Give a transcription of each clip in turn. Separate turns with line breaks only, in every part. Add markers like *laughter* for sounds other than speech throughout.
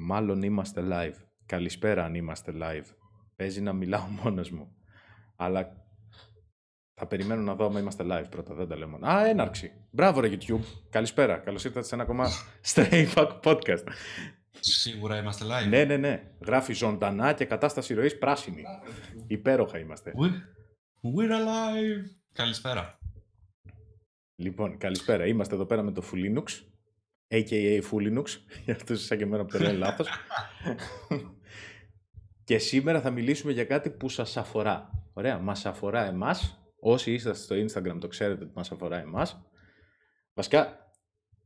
Μάλλον είμαστε live. Καλησπέρα αν είμαστε live. Παίζει να μιλάω *laughs* μόνος μου. Αλλά θα περιμένω να δω αν είμαστε live πρώτα. Δεν τα λέμε. Α, έναρξη. Μπράβο ρε YouTube. Καλησπέρα. Καλώς ήρθατε σε ένα ακόμα *laughs* Stray Fuck Podcast.
Σίγουρα είμαστε live.
Ναι, ναι, ναι. Γράφει ζωντανά και κατάσταση ροής πράσινη. Υπέροχα είμαστε.
We- We're alive. Καλησπέρα.
Λοιπόν, καλησπέρα. Είμαστε εδώ πέρα με το Fulinux, a.k.a. Fulinux, *laughs* για αυτούς σαν και εμένα που το λένε λάθος. *laughs* και σήμερα θα μιλήσουμε για κάτι που σας αφορά. Ωραία, μας αφορά εμάς. Όσοι είστε στο Instagram το ξέρετε ότι μας αφορά εμάς. Βασικά,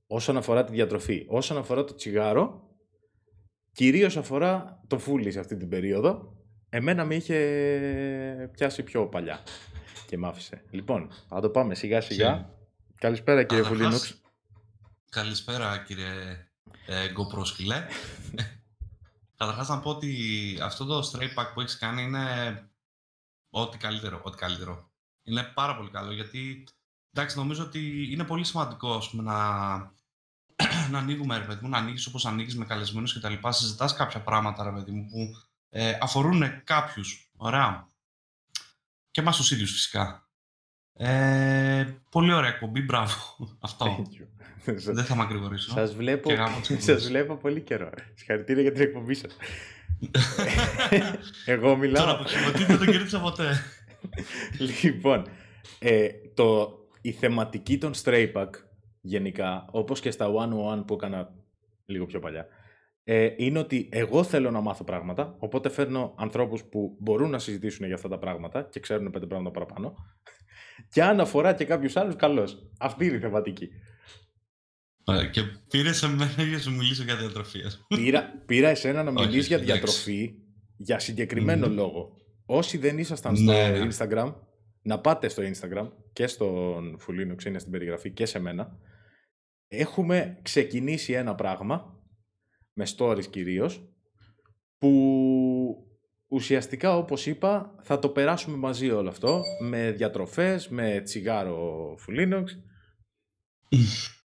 όσον αφορά τη διατροφή, όσον αφορά το τσιγάρο, κυρίως αφορά το φούλι σε αυτή την περίοδο. Εμένα με είχε πιάσει πιο παλιά και μ' άφησε. Λοιπόν, θα το πάμε σιγά σιγά. Καλησπέρα κύριε
Καταρχάς,
Φουλίνουξ.
Καλησπέρα κύριε ε, γκοπρόσκυλε. Καταρχάς να πω ότι αυτό το stray pack που έχεις κάνει είναι ό,τι καλύτερο, ό,τι καλύτερο. Είναι πάρα πολύ καλό γιατί εντάξει νομίζω ότι είναι πολύ σημαντικό ας πούμε, να, να ανοίγουμε ρε παιδί μου, να ανοίγεις όπως ανοίγεις με καλεσμένους και τα λοιπά, συζητάς κάποια πράγματα ρε παιδί μου που ε, αφορούν κάποιους, ωραία. Και εμάς τους ίδιους φυσικά. Ε, πολύ ωραία εκπομπή, μπράβο. *laughs* Αυτό. Δεν θα με ακρηγορήσω.
Σας βλέπω,
Και γάμο τις
σας
εκπομπές.
βλέπω πολύ καιρό. Συγχαρητήρια για την εκπομπή σας. *laughs* Εγώ
Τώρα
μιλάω.
που χειμωτή δεν τον κέρδισα ποτέ. *laughs*
λοιπόν, ε, το, η θεματική των Stray Pack γενικά, όπως και στα 101 που έκανα λίγο πιο παλιά, ε, είναι ότι εγώ θέλω να μάθω πράγματα, οπότε φέρνω ανθρώπους που μπορούν να συζητήσουν για αυτά τα πράγματα και ξέρουν πέντε πράγματα παραπάνω. Και αν αφορά και κάποιους άλλους, καλώς. Αυτή είναι η θεματική.
Ωραία, και πήρες σε μένα για να σου μιλήσω για διατροφή. ας πούμε.
πήρα, πήρα εσένα να
Όχι,
μιλήσεις για
εντάξει.
διατροφή για συγκεκριμένο
Μμμ.
λόγο. Όσοι δεν ήσασταν στο
Ναι, ναι.
Instagram, να πάτε στο Instagram και στον Φουλίνο, είναι στην περιγραφή και σε μένα. Έχουμε ξεκινήσει ένα πράγμα, με stories κυρίως, που ουσιαστικά όπως είπα θα το περάσουμε μαζί όλο αυτό, με διατροφές, με τσιγάρο Φουλίνοξ,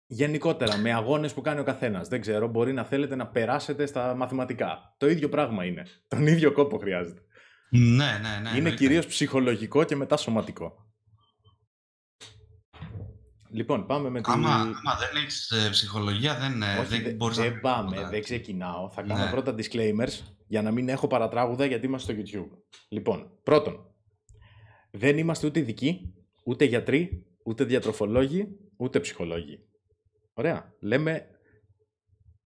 Γενικότερα, με αγώνες που κάνει ο καθένας. Δεν ξέρω, μπορεί να θέλετε να περάσετε στα μαθηματικά. Το ίδιο πράγμα είναι. Τον ίδιο κόπο χρειάζεται.
Ναι, ναι, ναι.
είναι
εννοείται.
κυρίως ψυχολογικό και μετά σωματικό. Λοιπόν, πάμε με την.
Άμα, άμα δεν έχεις ψυχολογία, δεν, ε,
Όχι,
δεν
δε-
μπορείς
δεν
να
πάμε,
τίποτα.
δεν ξεκινάω. Θα κάνω
Ναι.
πρώτα disclaimers για να μην έχω παρατράγουδα γιατί είμαστε στο YouTube. Λοιπόν, πρώτον, δεν είμαστε ούτε ειδικοί, ούτε γιατροί, ούτε διατροφολόγοι, ούτε ψυχολόγοι. Ωραία. Λέμε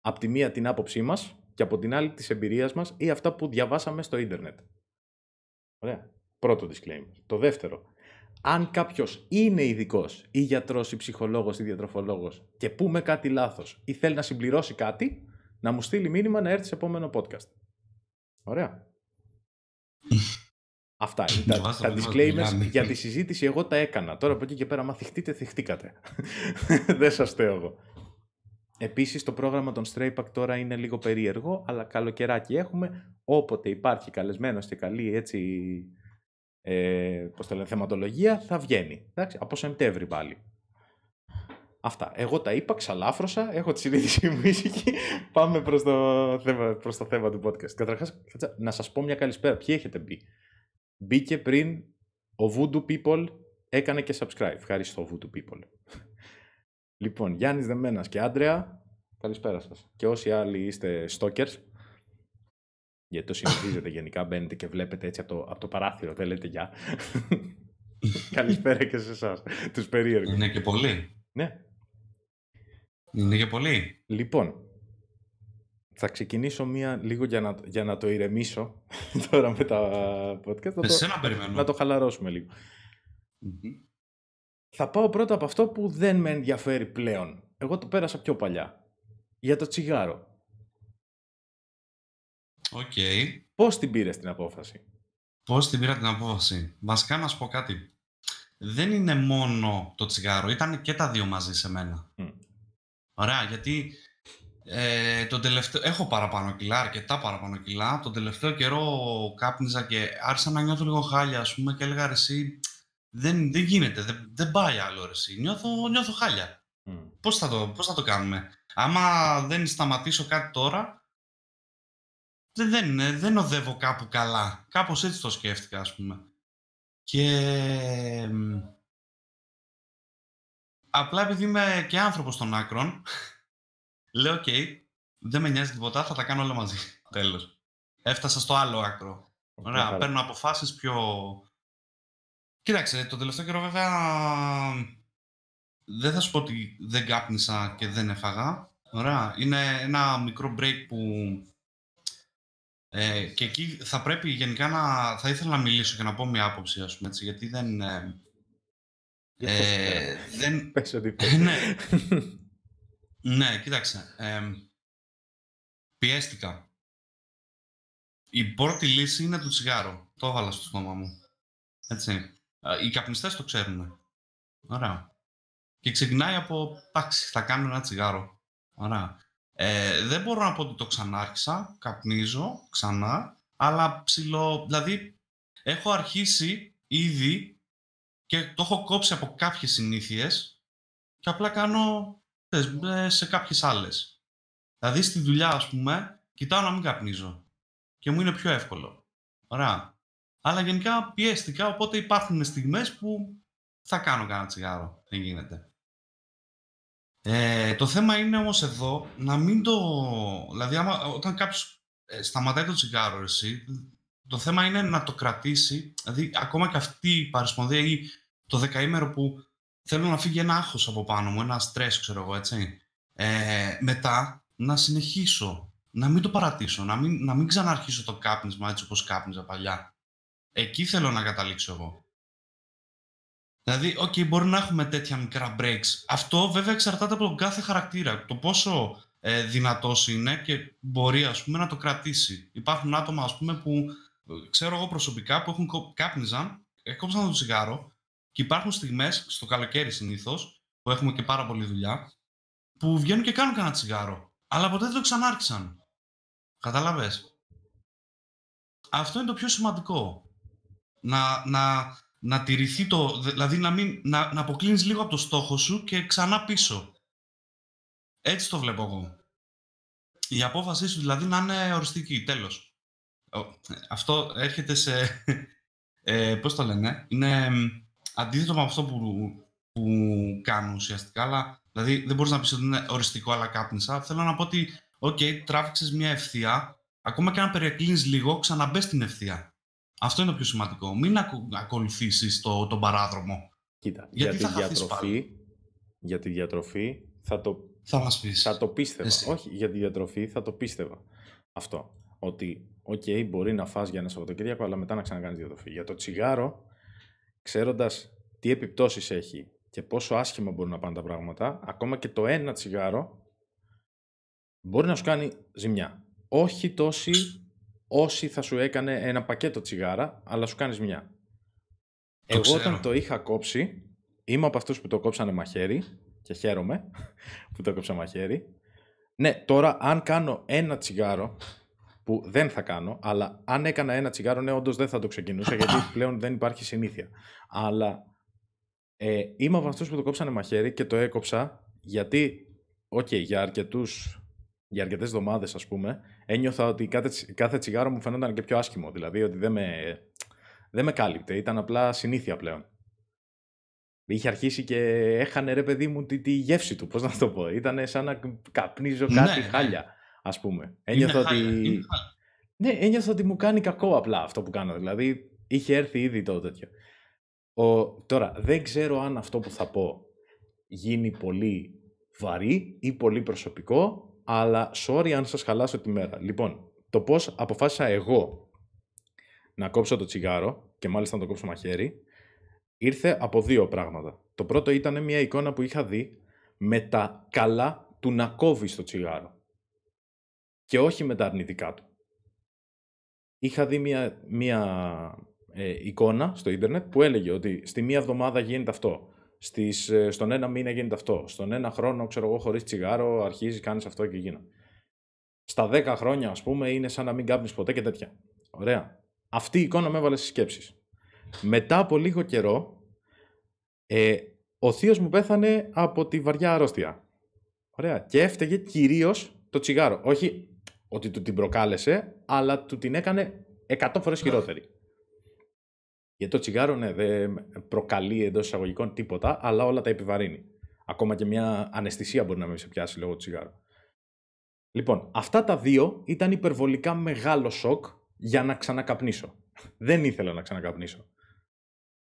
από τη μία την άποψή μας και από την άλλη της εμπειρίας μας ή αυτά που διαβάσαμε στο ίντερνετ. Ωραία. Πρώτο disclaimer. Το δεύτερο. Αν κάποιος είναι ειδικός ή γιατρός ή ψυχολόγος ή διατροφολόγος και πούμε κάτι λάθος ή θέλει να συμπληρώσει κάτι, να μου στείλει μήνυμα να έρθει σε επόμενο podcast. Ωραία. *laughs* Αυτά είναι τα,
Διαβάζω,
τα
διαβάζω,
disclaimers
μιλάμε.
για τη συζήτηση. Εγώ τα έκανα. Τώρα από εκεί και πέρα, μα θυχτείτε, θυχτήκατε. *laughs* Δεν σας στέω εγώ. Επίσης, το πρόγραμμα των Stray Pack τώρα είναι λίγο περίεργο, αλλά καλοκαιράκι έχουμε. Όποτε υπάρχει καλεσμένος και καλή έτσι, ε, πώς το λένε, θεματολογία, θα βγαίνει. Εντάξει, από Σεπτέμβρη πάλι. Αυτά. Εγώ τα είπα, ξαλάφρωσα, έχω τη συνείδησή μου ήσυχη. Πάμε προς το, θέμα, προς το θέμα του podcast. Καταρχάς, κάτσα, να σας πω μια καλησπέρα. Ποιοι έχετε μπει; Μπήκε πριν ο Voodoo People, έκανε και subscribe. Ευχαριστώ Voodoo People. λοιπόν, Γιάννης Δεμένας και Άντρεα, καλησπέρα σας. Και όσοι άλλοι είστε stalkers, γιατί το συνηθίζετε γενικά, μπαίνετε και βλέπετε έτσι από το, από το παράθυρο, δεν λέτε γεια. *laughs* καλησπέρα και σε εσάς, τους περίεργους.
Είναι και πολύ.
Ναι,
Είναι και πολύ.
Λοιπόν, θα ξεκινήσω μία λίγο για να, για να το ηρεμήσω *laughs* τώρα με τα podcast. Να το,
Εσένα περιμένω.
να το χαλαρώσουμε λίγο.
Μμμ.
Θα πάω πρώτα από αυτό που δεν με ενδιαφέρει πλέον. Εγώ το πέρασα πιο παλιά. Για το τσιγάρο.
Οκ.
Πώς την πήρες την απόφαση;
Πώς την πήρα την απόφαση; Βασικά να σου πω κάτι. Δεν είναι μόνο το τσιγάρο, ήταν και τα δύο μαζί σε μένα.
Μμ.
Ωραία, γιατί ε, τον τελευταίο, έχω παραπάνω κιλά, αρκετά παραπάνω κιλά. Τον τελευταίο καιρό κάπνιζα και άρχισα να νιώθω λίγο χάλια, ας πούμε, και έλεγα ρε εσύ, δεν, δεν γίνεται, δεν, δεν πάει άλλο ρε εσύ. Νιώθω, νιώθω χάλια.
Μμ.
Πώς θα, το, πώς θα το κάνουμε; Άμα δεν σταματήσω κάτι τώρα, δεν, δεν, δεν οδεύω κάπου καλά. Κάπως έτσι το σκέφτηκα, ας πούμε. Και απλά επειδή είμαι και άνθρωπος των άκρων, *laughs* λέω, οκ, δεν με νοιάζει τίποτα, θα τα κάνω όλα μαζί. *laughs* Τέλος. Έφτασα στο άλλο άκρο. Ωραία, παίρνω αποφάσεις πιο... Κοίταξε, το τελευταίο καιρό βέβαια δεν θα σου πω ότι δεν κάπνισα και δεν έφαγα. Ωραία. Είναι ένα μικρό break που ε, και εκεί θα πρέπει γενικά να... Θα ήθελα να μιλήσω και να πω μια άποψη, ας πούμε, έτσι, γιατί δεν... Ε,
ε, δεν... Πες ότι *laughs*
ναι. ναι, κοίταξε. Ε, πιέστηκα. Η πρώτη λύση είναι το τσιγάρο. Το έβαλα στο στόμα μου. Έτσι. Οι καπνιστές το ξέρουν. Ωραία. Και ξεκινάει από, εντάξει, θα κάνω ένα τσιγάρο. Ωραία. Ε, δεν μπορώ να πω ότι το ξανάρχισα, καπνίζω ξανά, αλλά ψηλό, δηλαδή έχω αρχίσει ήδη και το έχω κόψει από κάποιες συνήθειες και απλά κάνω ε, σε κάποιες άλλες. Δηλαδή στη δουλειά, ας πούμε, κοιτάω να μην καπνίζω και μου είναι πιο εύκολο. Ωραία. Αλλά γενικά πιέστηκα, οπότε υπάρχουν στιγμές που θα κάνω κανένα τσιγάρο. Δεν γίνεται. Ε, το θέμα είναι όμως εδώ να μην το... Δηλαδή, άμα, όταν κάποιος ε, σταματάει το τσιγάρο, εσύ, το θέμα είναι να το κρατήσει. Δηλαδή, ακόμα και αυτή η παρασπονδία ή το δεκαήμερο που θέλω να φύγει ένα άγχος από πάνω μου, ένα στρες, ξέρω εγώ, έτσι. Ε, μετά, να συνεχίσω, να μην το παρατήσω, να μην, να μην ξαναρχίσω το κάπνισμα έτσι όπως κάπνιζα παλιά. Εκεί θέλω να καταλήξω εγώ. Δηλαδή, OK, μπορεί να έχουμε τέτοια μικρά breaks. Αυτό βέβαια εξαρτάται από τον κάθε χαρακτήρα. Το πόσο ε, δυνατός είναι και μπορεί ας πούμε, να το κρατήσει. Υπάρχουν άτομα ας πούμε, που ξέρω εγώ προσωπικά που έχουν κάπνιζαν, έκοψαν το τσιγάρο και υπάρχουν στιγμές, στο καλοκαίρι συνήθως, που έχουμε και πάρα πολλή δουλειά, που βγαίνουν και κάνουν κανένα τσιγάρο. Αλλά ποτέ δεν το ξανάρχισαν. Κατάλαβες. Αυτό είναι το πιο σημαντικό. Να, να, να τηρηθεί το, δηλαδή να, μην, να, να αποκλίνεις λίγο από το στόχο σου και ξανά πίσω. Έτσι το βλέπω εγώ. Η απόφασή σου δηλαδή να είναι οριστική, τέλος. Αυτό έρχεται σε... *laughs* Ε, πώς το λένε, είναι αντίθετο με αυτό που, που κάνω ουσιαστικά, αλλά δηλαδή δεν μπορείς να πεις ότι είναι οριστικό αλλά κάπνισα. Θέλω να πω ότι, OK, okay, τράβηξες μια ευθεία, ακόμα και αν παρεκκλίνεις λίγο, ξαναμπέ στην ευθεία. Αυτό είναι το πιο σημαντικό. Μην ακολουθήσεις το, τον παράδρομο.
Κοίτα, Γιατί για, τη διατροφή, για τη διατροφή θα το,
θα μας πεις.
Θα το πίστευα. Όχι, για τη διατροφή θα το πίστευα. Αυτό. Ότι, OK, okay, μπορεί να φας για ένα Σαββατοκύριακο, αλλά μετά να ξανακάνεις διατροφή. Για το τσιγάρο, ξέροντας τι επιπτώσεις έχει και πόσο άσχημα μπορούν να πάνε τα πράγματα, ακόμα και το ένα τσιγάρο μπορεί να σου κάνει ζημιά. Όχι τόση όσοι θα σου έκανε ένα πακέτο τσιγάρα, αλλά σου κάνεις μια. Εγώ όταν το είχα κόψει, είμαι από αυτούς που το κόψανε μαχαίρι και χαίρομαι *laughs* που το κόψα μαχαίρι. Ναι, τώρα αν κάνω ένα τσιγάρο, που δεν θα κάνω, αλλά αν έκανα ένα τσιγάρο, ναι, όντως δεν θα το ξεκινούσα, γιατί *laughs* πλέον δεν υπάρχει συνήθεια. Αλλά ε, είμαι από αυτούς που το κόψανε μαχαίρι και το έκοψα, γιατί, OK, okay, για αρκετούς για αρκετές εβδομάδες, ας πούμε, ένιωθα ότι κάθε, κάθε τσιγάρο μου φαινόταν και πιο άσχημο. Δηλαδή ότι δεν με, δεν με κάλυπτε. Ήταν απλά συνήθεια πλέον. Είχε αρχίσει και έχανε ρε παιδί μου τη, τη γεύση του. Πώς να το πω. Ήταν σαν να καπνίζω ναι, κάτι ναι, χάλια, ας πούμε. Ένιωθα ότι. ναι, ένιωθα ότι μου κάνει κακό απλά αυτό που κάνω. Δηλαδή είχε έρθει ήδη το τέτοιο. Ο, τώρα, δεν ξέρω αν αυτό που θα πω γίνει πολύ βαρύ ή πολύ προσωπικό αλλά sorry αν σας χαλάσω τη μέρα. Λοιπόν, το πώς αποφάσισα εγώ να κόψω το τσιγάρο και μάλιστα να το κόψω μαχαίρι, ήρθε από δύο πράγματα. Το πρώτο ήταν μια εικόνα που είχα δει με τα καλά του να κόβεις το τσιγάρο και όχι με τα αρνητικά του. Είχα δει μια, μια ε, εικόνα στο ίντερνετ που έλεγε ότι στη μία εβδομάδα γίνεται αυτό, στις, ε, στον ένα μήνα γίνεται αυτό. Στον ένα χρόνο, ξέρω εγώ, χωρίς τσιγάρο, αρχίζει, κάνεις αυτό και εκείνο. Στα 10 χρόνια, ας πούμε, είναι σαν να μην κάπνεις ποτέ και τέτοια. Ωραία. Αυτή η εικόνα με έβαλε στις σκέψεις. Μετά από λίγο καιρό, ε, ο θείος μου πέθανε από τη βαριά αρρώστια. Ωραία. Και έφταιγε κυρίως το τσιγάρο. Όχι, ότι του την προκάλεσε, αλλά του την έκανε 100 φορές χειρότερη. Γιατί το τσιγάρο, ναι, δεν προκαλεί εντός εισαγωγικών τίποτα, αλλά όλα τα επιβαρύνει. Ακόμα και μια αναισθησία μπορεί να μην σε πιάσει λόγω του τσιγάρου. Λοιπόν, αυτά τα δύο ήταν υπερβολικά μεγάλο σοκ για να ξανακαπνίσω. Δεν ήθελα να ξανακαπνίσω.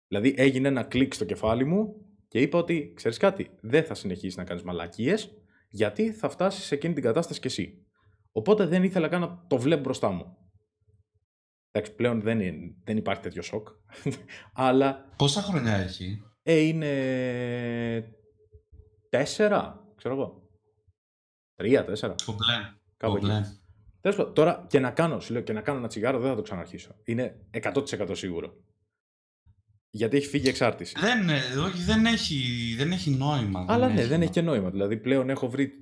Δηλαδή έγινε ένα κλικ στο κεφάλι μου και είπα ότι, ξέρεις κάτι, δεν θα συνεχίσεις να κάνεις μαλακίες, γιατί θα φτάσεις σε εκείνη την κατάσταση κι εσύ. Οπότε δεν ήθελα καν να το βλέπω μπροστά μου. Εντάξει, πλέον δεν, είναι, δεν υπάρχει τέτοιο σοκ. *laughs* Αλλά.
Πόσα χρόνια έχει,
Ε, είναι. Τέσσερα, ξέρω εγώ. Τρία, τέσσερα.
Κομπλέ.
Κάπου εκεί.
Κομπλέ.
Τέλος πάντων, τώρα και να κάνω, σου λέω, και να κάνω ένα τσιγάρο δεν θα το ξαναρχίσω. Είναι 100% σίγουρο. Γιατί έχει φύγει η εξάρτηση.
Δεν, ε, όχι, δεν έχει, δεν έχει νόημα.
Αλλά ναι, δεν έχει και νόημα. Δηλαδή πλέον έχω βρει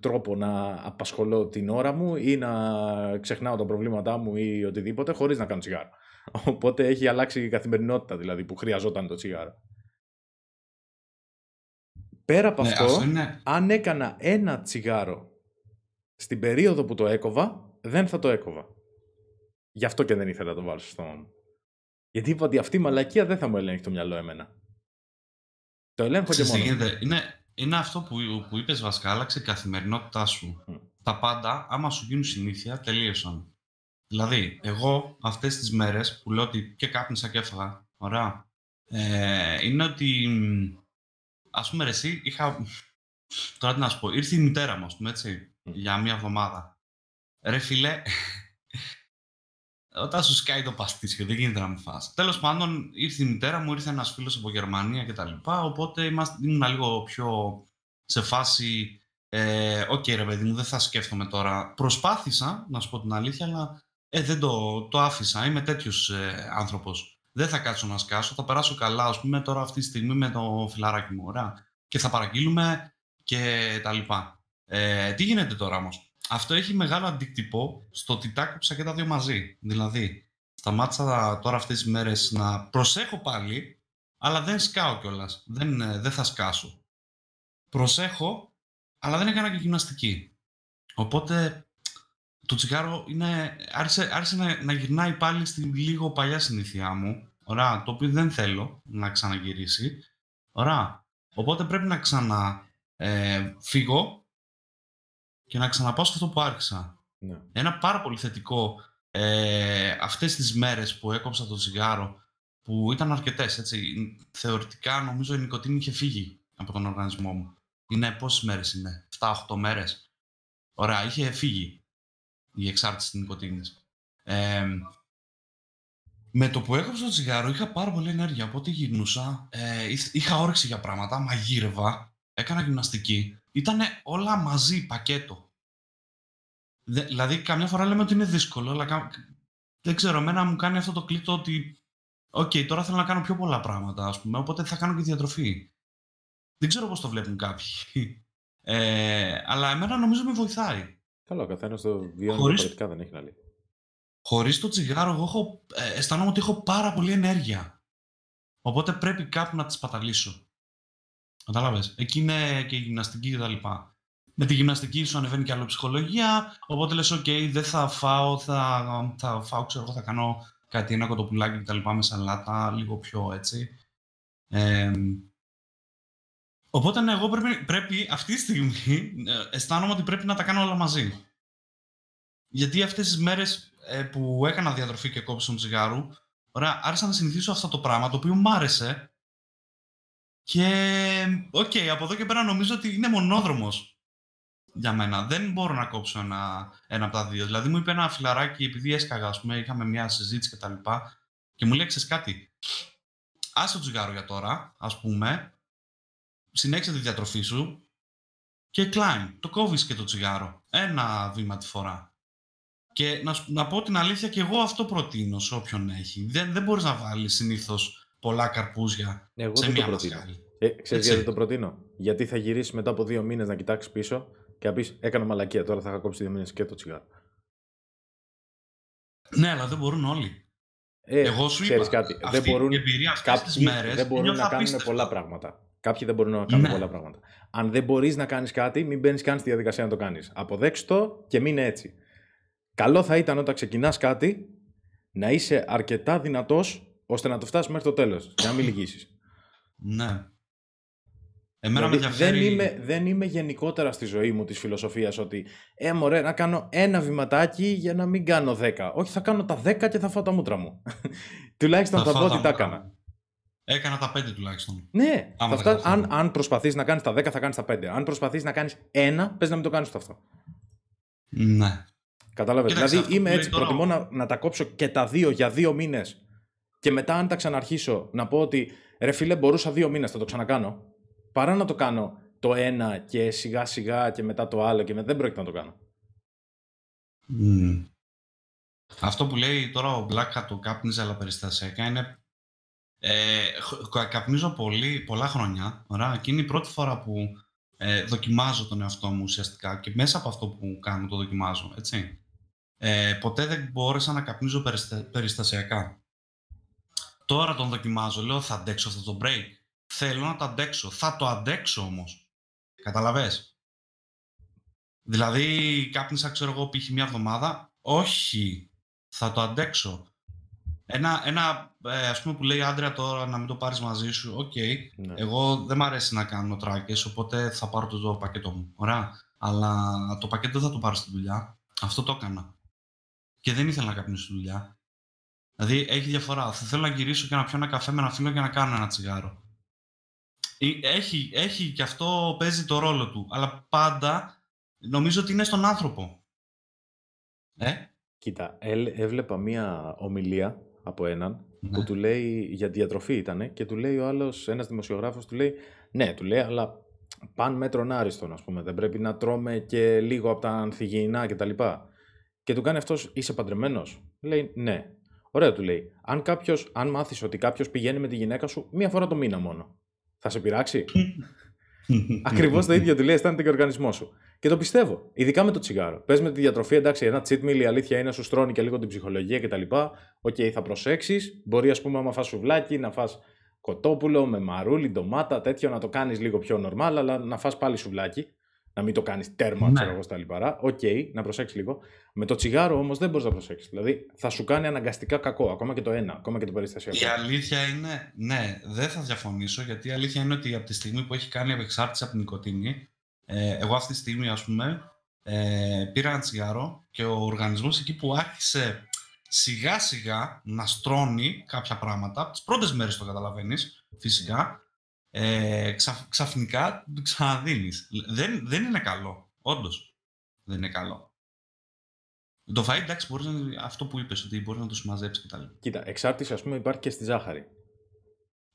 τρόπο να απασχολώ την ώρα μου ή να ξεχνάω τα προβλήματά μου ή οτιδήποτε χωρίς να κάνω τσιγάρο. *laughs* Οπότε έχει αλλάξει η καθημερινότητα δηλαδή που χρειαζόταν το τσιγάρο. Πέρα από
Ναι,
αυτό,
αυτό είναι-
αν έκανα ένα τσιγάρο στην περίοδο που το έκοβα, δεν θα το έκοβα. Γι' αυτό και δεν ήθελα να το βάλω στο στόμα μου. Γιατί είπα ότι αυτή η μαλακία δεν θα μου ελέγχει το μυαλό εμένα. Το ελέγχω και
Ξέρεις τι
μόνο.
γίνεται. Είναι, είναι αυτό που, που είπες βασικά, άλλαξε η καθημερινότητά σου.
Μμ.
Τα πάντα, άμα σου γίνουν συνήθεια, τελείωσαν. Δηλαδή, εγώ αυτές τις μέρες που λέω ότι και κάπνισα και έφαγα, ωραία, ε, είναι ότι, μ, ας πούμε ρε εσύ, είχα, τώρα τι να σου πω, ήρθε η μητέρα μου, ας πούμε, έτσι,
Μμ.
για μία εβδομάδα. Ρε φίλε, όταν σου σκάει το παστίσιο, δεν γίνεται να μου φας. Τέλος πάντων, ήρθε η μητέρα μου, ήρθε ένας φίλος από Γερμανία κτλ. Οπότε είμαστε, ήμουν λίγο πιο σε φάση, ε, οκ ρε παιδί μου, δεν θα σκέφτομαι τώρα. Προσπάθησα, να σου πω την αλήθεια, αλλά ε, δεν το, το άφησα. Είμαι τέτοιος ε, άνθρωπος. Δεν θα κάτσω να σκάσω, θα περάσω καλά, ας πούμε, τώρα αυτή τη στιγμή με το φιλαράκι μου, ωραία. Και θα παραγγείλουμε και τα λοιπά. Ε, τι γίνεται τώρα όμως; Αυτό έχει μεγάλο αντίκτυπο στο ότι τα έκοψα και τα δύο μαζί. Δηλαδή, σταμάτησα τώρα αυτές τις μέρες να προσέχω πάλι, αλλά δεν σκάω κιόλας. Δεν, ε, δεν θα σκάσω. Προσέχω, αλλά δεν έκανα και γυμναστική. Οπότε το τσιγάρο είναι, άρχισε, άρχισε να, να γυρνάει πάλι στη λίγο παλιά συνήθειά μου. Ωραία, το οποίο δεν θέλω να ξαναγυρίσει. Ωραία. Οπότε πρέπει να ξανα ε, φύγω και να ξαναπάω σε αυτό που άρχισα.
Ναι.
Ένα πάρα πολύ θετικό ε, αυτές τις μέρες που έκοψα το τσιγάρο, που ήταν αρκετές, έτσι. Θεωρητικά νομίζω η νοικοτήνη είχε φύγει από τον οργανισμό μου. Είναι πόσες μέρες είναι, 7-8 μέρες. Ωραία, είχε φύγει η εξάρτηση της νοικοτήνης. Ε, με το που έκοψα το τσιγάρο είχα πάρα πολύ ενέργεια, οπότε γυρνούσα, ε, είχ- είχα όρεξη για πράγματα, μαγείρευα, έκανα γυμναστική. Ήτανε όλα μαζί, πακέτο. Δε- δηλαδή, καμιά φορά λέμε ότι είναι δύσκολο, αλλά κα- δεν ξέρω, εμένα μου κάνει αυτό το κλικ το ότι Οκ, τώρα θέλω να κάνω πιο πολλά πράγματα, ας πούμε, οπότε θα κάνω και διατροφή. Δεν ξέρω πώς το βλέπουν κάποιοι. *laughs* Ε, αλλά εμένα νομίζω με βοηθάει.
Καλό, ο καθένας το βιώνει
Χωρίς-
διαφορετικά, δεν έχει να λέει.
Χωρίς το τσιγάρο, εγώ έχω, ε, αισθάνομαι ότι έχω πάρα πολύ ενέργεια. Οπότε πρέπει κάπου να τη σπαταλήσω. Κατάλαβες. Εκεί είναι και η γυμναστική και τα λοιπά. Με τη γυμναστική σου ανεβαίνει και άλλο ψυχολογία, οπότε λες, οκ, δεν θα φάω, θα, θα φάω, ξέρω εγώ, θα κάνω κάτι, ένα κοτοπουλάκι και τα λοιπά με σαλάτα, λίγο πιο έτσι. Ε, οπότε ναι, εγώ πρέπει, πρέπει αυτή τη στιγμή, ε, αισθάνομαι ότι πρέπει να τα κάνω όλα μαζί. Γιατί αυτές τις μέρες ε, που έκανα διατροφή και κόψιμο του τσιγάρου, ωραία, άρχισα να συνηθίσω αυτό το πράγμα, το οποίο μου άρεσε. Και, οκ, από εδώ και πέρα νομίζω ότι είναι μονόδρομος για μένα. Δεν μπορώ να κόψω ένα, ένα από τα δύο. Δηλαδή μου είπε ένα φιλαράκι, επειδή έσκαγα, ας πούμε, είχαμε μια συζήτηση και τα λοιπά, και μου λέει, «Ξέρεις κάτι, άσε το τσιγάρο για τώρα, ας πούμε, συνέχισε τη διατροφή σου και κλάιν, το κόβεις και το τσιγάρο. Ένα βήμα τη φορά. Και να, σου- να πω την αλήθεια και εγώ αυτό προτείνω σε όποιον έχει. Δεν, δεν μπορείς να βάλεις συνήθως πολλά καρπούζια
Εγώ
σε
δεν το
μία
προτείνω.
μασχάλη.
Ε, ξέρεις
Έτσι.
γιατί το προτείνω; Γιατί θα γυρίσεις μετά από δύο μήνες να κοιτάξεις πίσω και να πεις: Έκανα μαλακία. Τώρα θα είχα κόψει δύο μήνες και το τσιγάρο.
Ναι, αλλά δεν μπορούν όλοι.
Ε,
Εγώ σου
ξέρεις
είπα,
κάτι.
αυτή
δεν μπορούν,
η εμπειρία αυτές τις
κάποιοι
μέρες
δεν μπορούν
νιώθω
να κάνουν
απίστευτο.
πολλά πράγματα. Κάποιοι δεν μπορούν να κάνουν
Ναι.
πολλά πράγματα. Αν δεν μπορείς να κάνεις κάτι, μην μπαίνεις καν στη διαδικασία να το κάνεις. Αποδέξτε το και μείνε έτσι. Καλό θα ήταν όταν ξεκινάς κάτι να είσαι αρκετά δυνατός ώστε να το φτάσεις μέχρι το τέλος και να μην λυγίσεις.
Ναι. Εμένα
δηλαδή,
με
δεν, είμαι, δεν είμαι γενικότερα στη ζωή μου της φιλοσοφίας ότι ε μωρέ να κάνω ένα βηματάκι για να μην κάνω δέκα. Όχι θα κάνω τα δέκα και θα φάω τα μούτρα μου. *laughs* Τουλάχιστον θα, θα πω ότι τα έκανα.
Έκανα τα πέντε τουλάχιστον.
Ναι, θα φτά... αν, αν προσπαθείς να κάνεις τα δέκα θα κάνεις τα πέντε. Αν προσπαθείς να κάνεις ένα, πες να μην το κάνεις το αυτό.
Ναι.
Κατάλαβες. Δηλαδή είμαι έτσι, τώρα... προτιμώ να, να τα κόψω και τα δύο για δύο μήνες και μετά αν τα ξαναρχίσω να πω ότι ρε φίλε μπορούσα δύο μήνες θα το ξανακάνω παρά να το κάνω το ένα και σιγά σιγά και μετά το άλλο και μετά δεν πρόκειται να το κάνω.
Mm. Αυτό που λέει τώρα ο Black το κάπνιζε αλλά περιστασιακά είναι ε, καπνίζω πολύ, πολλά χρόνια ωραία, και είναι η πρώτη φορά που ε, δοκιμάζω τον εαυτό μου ουσιαστικά και μέσα από αυτό που κάνω το δοκιμάζω, έτσι. Ε, ποτέ δεν μπόρεσα να καπνίζω περιστασιακά. Τώρα τον δοκιμάζω, λέω θα αντέξω αυτό το break. Θέλω να το αντέξω. Θα το αντέξω όμως. Καταλαβες; Δηλαδή, κάπνισα, ξέρω εγώ, π.χ. μια εβδομάδα. Όχι. Θα το αντέξω. Ένα, ένα ε, ας πούμε που λέει Αντρέα τώρα να μην το πάρεις μαζί σου, OK. Okay. Ναι. Εγώ δεν μ' αρέσει να κάνω τράκες, οπότε θα πάρω το, το πακέτο μου. Ωραία. Αλλά το πακέτο δεν θα το πάρω στη δουλειά. Αυτό το έκανα. Και δεν ήθελα να καπνίσω στη δουλειά. Δηλαδή έχει διαφορά. Θα θέλω να γυρίσω και να πιω ένα καφέ με ένα φίλο και να κάνω ένα τσιγάρο. Έχει, έχει και αυτό παίζει το ρόλο του. Αλλά πάντα νομίζω ότι είναι στον άνθρωπο. Ε;
Κοίτα, έβλεπα μία ομιλία από έναν που ναι. του λέει για διατροφή ήταν και του λέει ο άλλος, ένας δημοσιογράφος του λέει ναι, του λέει αλλά παν μέτρον άριστον ας πούμε, δεν πρέπει να τρώμε και λίγο από τα ανθυγιεινά κτλ. Και, και του κάνει αυτός, είσαι παντρεμένος. Λέει ναι. Ωραία του λέει. Αν, κάποιος, αν μάθεις ότι κάποιος πηγαίνει με τη γυναίκα σου μία φορά το μήνα μόνο, θα σε πειράξει; *laughs* Ακριβώς το ίδιο του λέει, αισθάνεται και ο οργανισμός σου. Και το πιστεύω. Ειδικά με το τσιγάρο. Πες με τη διατροφή, εντάξει, ένα cheat meal η αλήθεια είναι να σου στρώνει και λίγο την ψυχολογία κτλ. OK, okay, θα προσέξεις. Μπορεί, ας πούμε, άμα φας σουβλάκι, να φας κοτόπουλο με μαρούλι, ντομάτα, τέτοιο να το κάνεις λίγο πιο normal, αλλά να φας πάλι σουβλάκι να μην το κάνεις τέρμα, ναι. ξέρω εγώ στα λιπαρά. OK, okay, να προσέξεις λίγο. Με το τσιγάρο όμως δεν μπορείς να προσέξεις. Δηλαδή θα σου κάνει αναγκαστικά κακό, ακόμα και το ένα, ακόμα και το περιστασιακό.
Η αλήθεια είναι, ναι, δεν θα διαφωνήσω, γιατί η αλήθεια είναι ότι από τη στιγμή που έχει κάνει απεξάρτηση από την νικοτίνη, ε, εγώ αυτή τη στιγμή, ας πούμε, ε, πήρα ένα τσιγάρο και ο οργανισμός εκεί που άρχισε σιγά σιγά να στρώνει κάποια πράγματα, τις πρώτες μέρες το καταλαβαίνεις, φυσικά, ε, ξα, ξαφνικά το ξαναδίνεις. Δεν, δεν είναι καλό. Όντως. Δεν είναι καλό. Το φαΐ, εντάξει, μπορείς να, αυτό που είπες, ότι μπορείς να το συμμαζέψεις και τα λοιπά.
Κοίτα, εξάρτηση, ας πούμε, υπάρχει και στη ζάχαρη.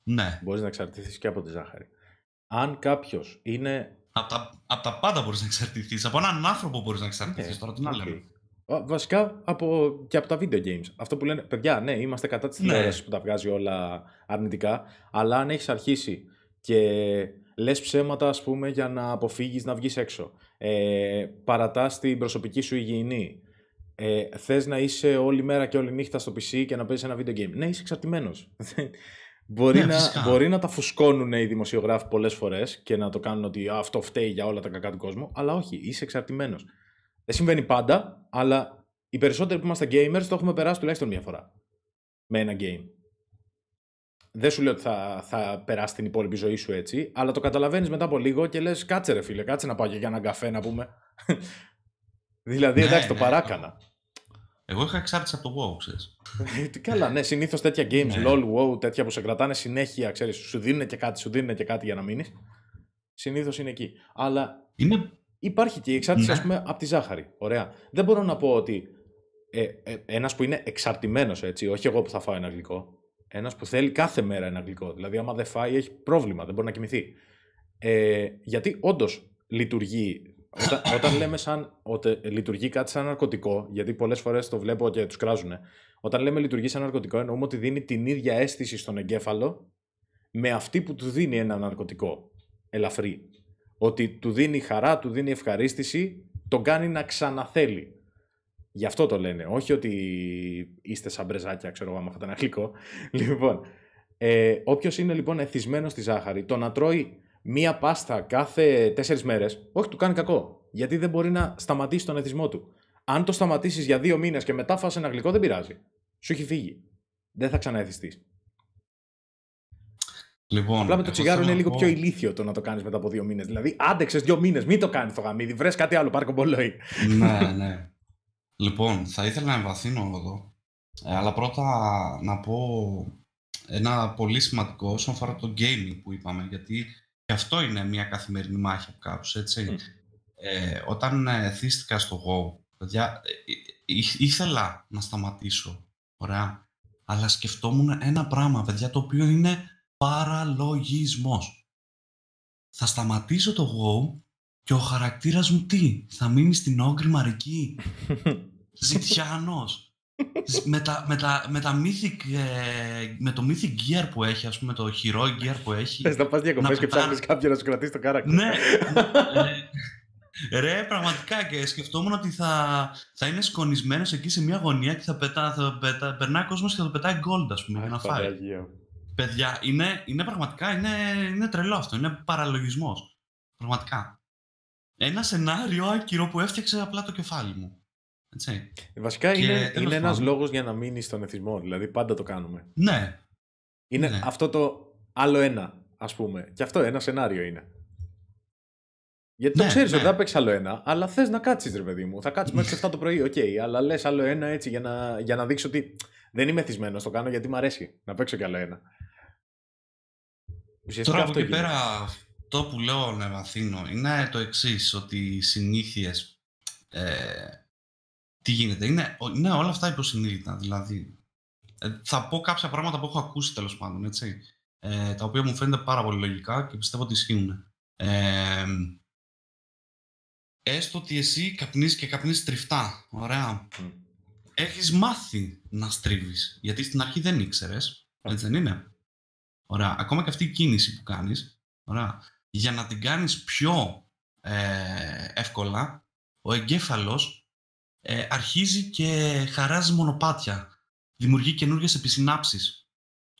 Ναι.
Μπορείς να εξαρτηθείς και από τη ζάχαρη. Αν κάποιος είναι...
Από τα, από τα πάντα μπορείς να εξαρτηθείς. Από έναν άνθρωπο μπορείς να εξαρτηθείς. Yeah, τώρα τι να λέμε.
Βασικά από, και από τα video games. Αυτό που λένε, παιδιά, ναι, είμαστε κατά της ναι. που τα βγάζει όλα αρνητικά, αλλά αν έχεις αρχίσει και λες ψέματα ας πούμε για να αποφύγεις να βγεις έξω. Ε, παρατάς την προσωπική σου υγιεινή. Ε, θες να είσαι όλη μέρα και όλη νύχτα στο PC και να παίζεις ένα video game. Ναι, είσαι εξαρτημένος. *laughs* μπορεί, ναι, να, μπορεί να τα φουσκώνουν οι δημοσιογράφοι πολλές φορές και να το κάνουν ότι αυτό φταίει για όλα τα κακά του κόσμου, αλλά όχι, είσαι εξαρτημένος. Δεν συμβαίνει πάντα, αλλά οι περισσότεροι που είμαστε gamers το έχουμε περάσει τουλάχιστον μία φορά με ένα game δεν σου λέω ότι θα, θα περάσει την υπόλοιπη ζωή σου έτσι, αλλά το καταλαβαίνεις μετά από λίγο και λες: Κάτσε ρε φίλε, κάτσε να πάω για έναν καφέ να πούμε. *laughs* δηλαδή, ναι, εντάξει, το ναι, παράκανα.
Εγώ είχα εξάρτηση από το WoW, ξέρεις.
Ε, καλά, ναι, συνήθως τέτοια games, ναι. LOL, WoW, τέτοια που σε κρατάνε συνέχεια, ξέρεις, σου δίνουν και κάτι, σου δίνουν και κάτι για να μείνεις. Συνήθως είναι εκεί. Αλλά
είναι...
υπάρχει και η εξάρτηση, ναι. ας πούμε, από τη ζάχαρη. Ωραία. Δεν μπορώ να πω ότι ε, ε, ένας που είναι εξαρτημένος, έτσι, όχι εγώ που θα φάω ένα γλυκό, ένας που θέλει κάθε μέρα ένα γλυκό. Δηλαδή, άμα δεν φάει, έχει πρόβλημα, δεν μπορεί να κοιμηθεί. Ε, γιατί όντως λειτουργεί. Όταν, *coughs* όταν λέμε σαν ότι λειτουργεί κάτι σαν ναρκωτικό, γιατί πολλές φορές το βλέπω και τους κράζουν. Όταν λέμε λειτουργεί σαν ναρκωτικό, εννοούμε ότι δίνει την ίδια αίσθηση στον εγκέφαλο με αυτή που του δίνει ένα ναρκωτικό ελαφρύ. Ότι του δίνει χαρά, του δίνει ευχαρίστηση, τον κάνει να ξαναθέλει. Γι' αυτό το λένε. Όχι ότι είστε σαν μπρεζάκια, ξέρω εγώ, άμα ένα γλυκό. *laughs* Λοιπόν, ε, όποιος είναι λοιπόν εθισμένος στη ζάχαρη, το να τρώει μία πάστα κάθε τέσσερις μέρες, όχι, του κάνει κακό. Γιατί δεν μπορεί να σταματήσει τον εθισμό του. Αν το σταματήσεις για δύο μήνες και μετά φας ένα γλυκό, δεν πειράζει. Σου έχει φύγει. Δεν θα ξαναεθιστείς.
Λοιπόν,
Απλά με το
εγώ
τσιγάρο
θέλω
είναι
να
λίγο
πω-
πιο ηλίθιο το να το κάνεις μετά από δύο μήνες. Δηλαδή, άντεξες δύο μήνες, μην το κάνεις το γαμίδι. Βρες κάτι άλλο, πάρε κομπολόι.
ναι, *laughs* ναι. Λοιπόν, θα ήθελα να εμβαθύνω εδώ. Ε, αλλά πρώτα να πω ένα πολύ σημαντικό όσον αφορά το gaming που είπαμε, γιατί και αυτό είναι μια καθημερινή μάχη από κάπως, έτσι.
Μμ.
Ε, όταν ε, θύστηκα στο Go, παιδιά, ε, ε, εί- ήθελα να σταματήσω, ωραία, αλλά σκεφτόμουν ένα πράγμα, παιδιά, το οποίο είναι παραλογισμός. Θα σταματήσω το Go και ο χαρακτήρας μου τι, θα μείνει στην όγκρη μαρική, *laughs* ζητιάνος. Ζ- με, τα, με, τα, με, τα mythic, ε, με το mythic gear που έχει, ας πούμε, το heroic gear που έχει.
Θες να πας διακοπές
Να
και
πετάνε.
ψάχνεις κάποιον να σου κρατήσει το κάρακτο.
ναι. ε, ρε, πραγματικά και σκεφτόμουν ότι θα, θα είναι σκονισμένος εκεί σε μια γωνία και θα, πετά, θα πετά, περνάει ο κόσμος και θα το πετάει gold, ας πούμε, για να φάει. Παιδιά, είναι, είναι πραγματικά, είναι, είναι τρελό αυτό, είναι παραλογισμός. Πραγματικά. Ένα σενάριο άκυρο που έφτιαξε απλά το κεφάλι μου. Έτσι.
Βασικά
Και
είναι,
τέλος
είναι ένας
πάντων.
λόγος για να μείνει στον εθισμό. Δηλαδή, πάντα το κάνουμε.
Ναι,
Είναι
Ναι.
αυτό το άλλο ένα, ας πούμε. Και αυτό ένα σενάριο είναι. Γιατί το
Ναι,
ξέρεις
ναι.
ότι θα παίξεις άλλο ένα, αλλά θες να κάτσεις, ρε παιδί μου. Θα κάτσεις μέχρι τις 7 το πρωί, οκ. αλλά λες άλλο ένα έτσι για να, για να δείξει ότι δεν είμαι εθισμένος. Το κάνω γιατί μου αρέσει να παίξω κι άλλο ένα. Ουσιαστικά
Τώρα από
αυτό
εκεί
γίνεται.
πέρα, αυτό που λέω να βαθύνω είναι το εξής ότι οι συνήθειες. Ε, τι γίνεται, είναι, ο- είναι όλα αυτά υποσυνείδητα. Δηλαδή, ε, θα πω κάποια πράγματα που έχω ακούσει τέλος πάντων, έτσι. Ε, τα οποία μου φαίνονται πάρα πολύ λογικά και πιστεύω ότι ισχύουν. Ε, έστω ότι εσύ καπνίζεις και καπνίζεις τριφτά. Ωραία.
Μμ.
Έχεις μάθει να στρίβεις. Γιατί στην αρχή δεν ήξερες. Έτσι δεν είναι; Ωραία. Ακόμα και αυτή η κίνηση που κάνεις, ωραία, για να την κάνεις πιο ε, εύκολα, ο εγκέφαλος ε, αρχίζει και χαράζει μονοπάτια. Δημιουργεί καινούργιες επισυνάψεις.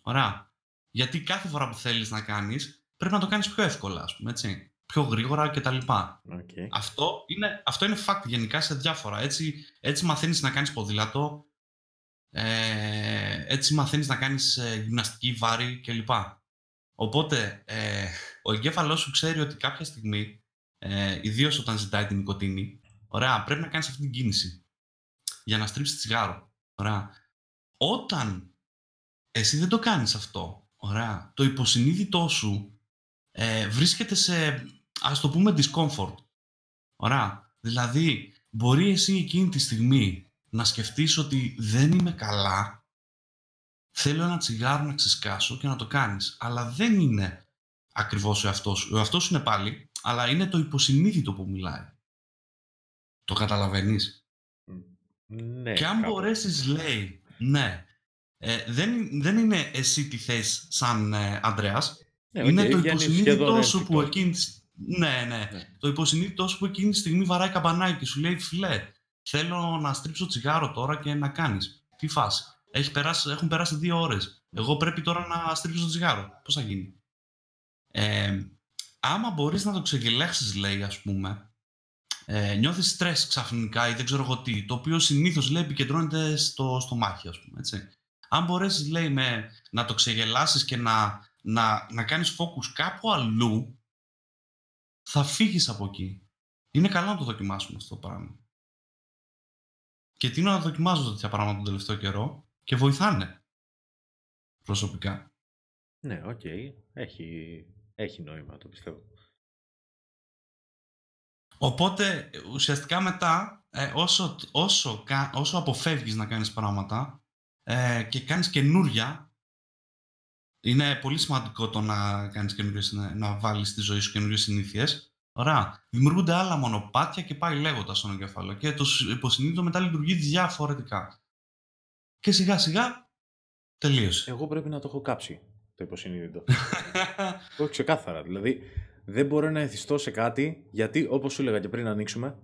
Ωραία. Γιατί κάθε φορά που θέλεις να κάνεις, πρέπει να το κάνεις πιο εύκολα, ας πούμε, έτσι. Πιο γρήγορα κτλ.
Οκ.
Αυτό είναι, αυτό είναι fact γενικά σε διάφορα. Έτσι, έτσι μαθαίνεις να κάνεις ποδήλατο, ε, έτσι μαθαίνεις να κάνεις ε, γυμναστική βάρη κλπ. Οπότε, ε, ο εγκέφαλός σου ξέρει ότι κάποια στιγμή, ε, ιδίως όταν ζητάει την νοικοτήνη, ωραία, πρέπει να κάνεις αυτή την κίνηση για να στρίψεις τσιγάρο. Ωραία. Όταν εσύ δεν το κάνεις αυτό, ωραία, το υποσυνείδητό σου ε, βρίσκεται σε, ας το πούμε, discomfort. Ωραία. Δηλαδή, μπορεί εσύ εκείνη τη στιγμή να σκεφτείς ότι δεν είμαι καλά, θέλω ένα τσιγάρο να ξεσκάσω και να το κάνεις. Αλλά δεν είναι ακριβώς ο εαυτός σου. Ο εαυτός σου είναι πάλι, αλλά είναι το υποσυνείδητο που μιλάει. Το καταλαβαίνεις;
Ναι,
και αν
κάπως.
μπορέσεις, λέει, ναι, ε, δεν, δεν είναι εσύ τι θες σαν ε, Ανδρέας,
Ναι,
είναι
οκ,
το
βγαίνει σχεδόν
υποσυνείδητό σου που
ένστικτο.
εκείνη τη ναι, ναι.
Ναι.
Το υποσυνείδητό σου που εκείνη τη στιγμή βαράει καμπανάκι και σου λέει φίλε, θέλω να στρίψω τσιγάρο τώρα και να κάνεις. Τι φάση. Έχει περάσει, έχουν περάσει δύο ώρες. Εγώ πρέπει τώρα να στρίψω το τσιγάρο. Πώς θα γίνει; Ε, άμα μπορείς να το ξεγελέξεις, λέει, ας πούμε, ε, νιώθεις στρες ξαφνικά ή δεν ξέρω εγώ τι, το οποίο συνήθως, λέει, επικεντρώνεται στο στομάχι, ας πούμε, έτσι. Αν μπορέσεις, λέει, με, να το ξεγελάσεις και να, να, να κάνεις focus κάπου αλλού, θα φύγεις από εκεί. Είναι καλό να το δοκιμάσουμε αυτό το πράγμα. Και τι να δοκιμάζω τέτοια πράγματα τον τελευταίο καιρό και βοηθάνε. Προσωπικά.
Ναι, οκ. Έχει, έχει νόημα, το πιστεύω.
Οπότε ουσιαστικά μετά, ε, όσο, όσο, κα- όσο αποφεύγεις να κάνεις πράγματα ε, και κάνεις καινούρια, είναι πολύ σημαντικό το να κάνεις καινούριες, να, να βάλεις στη ζωή σου καινούριες συνήθειες. Ωραία. Δημιουργούνται άλλα μονοπάτια και πάει λέγοντας στον εγκέφαλο. Και το σ- υποσυνείδητο μετά λειτουργεί διαφορετικά. Και σιγά σιγά τελείωσε.
Εγώ πρέπει να το έχω κάψει το υποσυνείδητο. *laughs* Όχι ξεκάθαρα. Δηλαδή, δεν μπορώ να εθιστώ σε κάτι γιατί, όπως σου έλεγα και πριν να ανοίξουμε,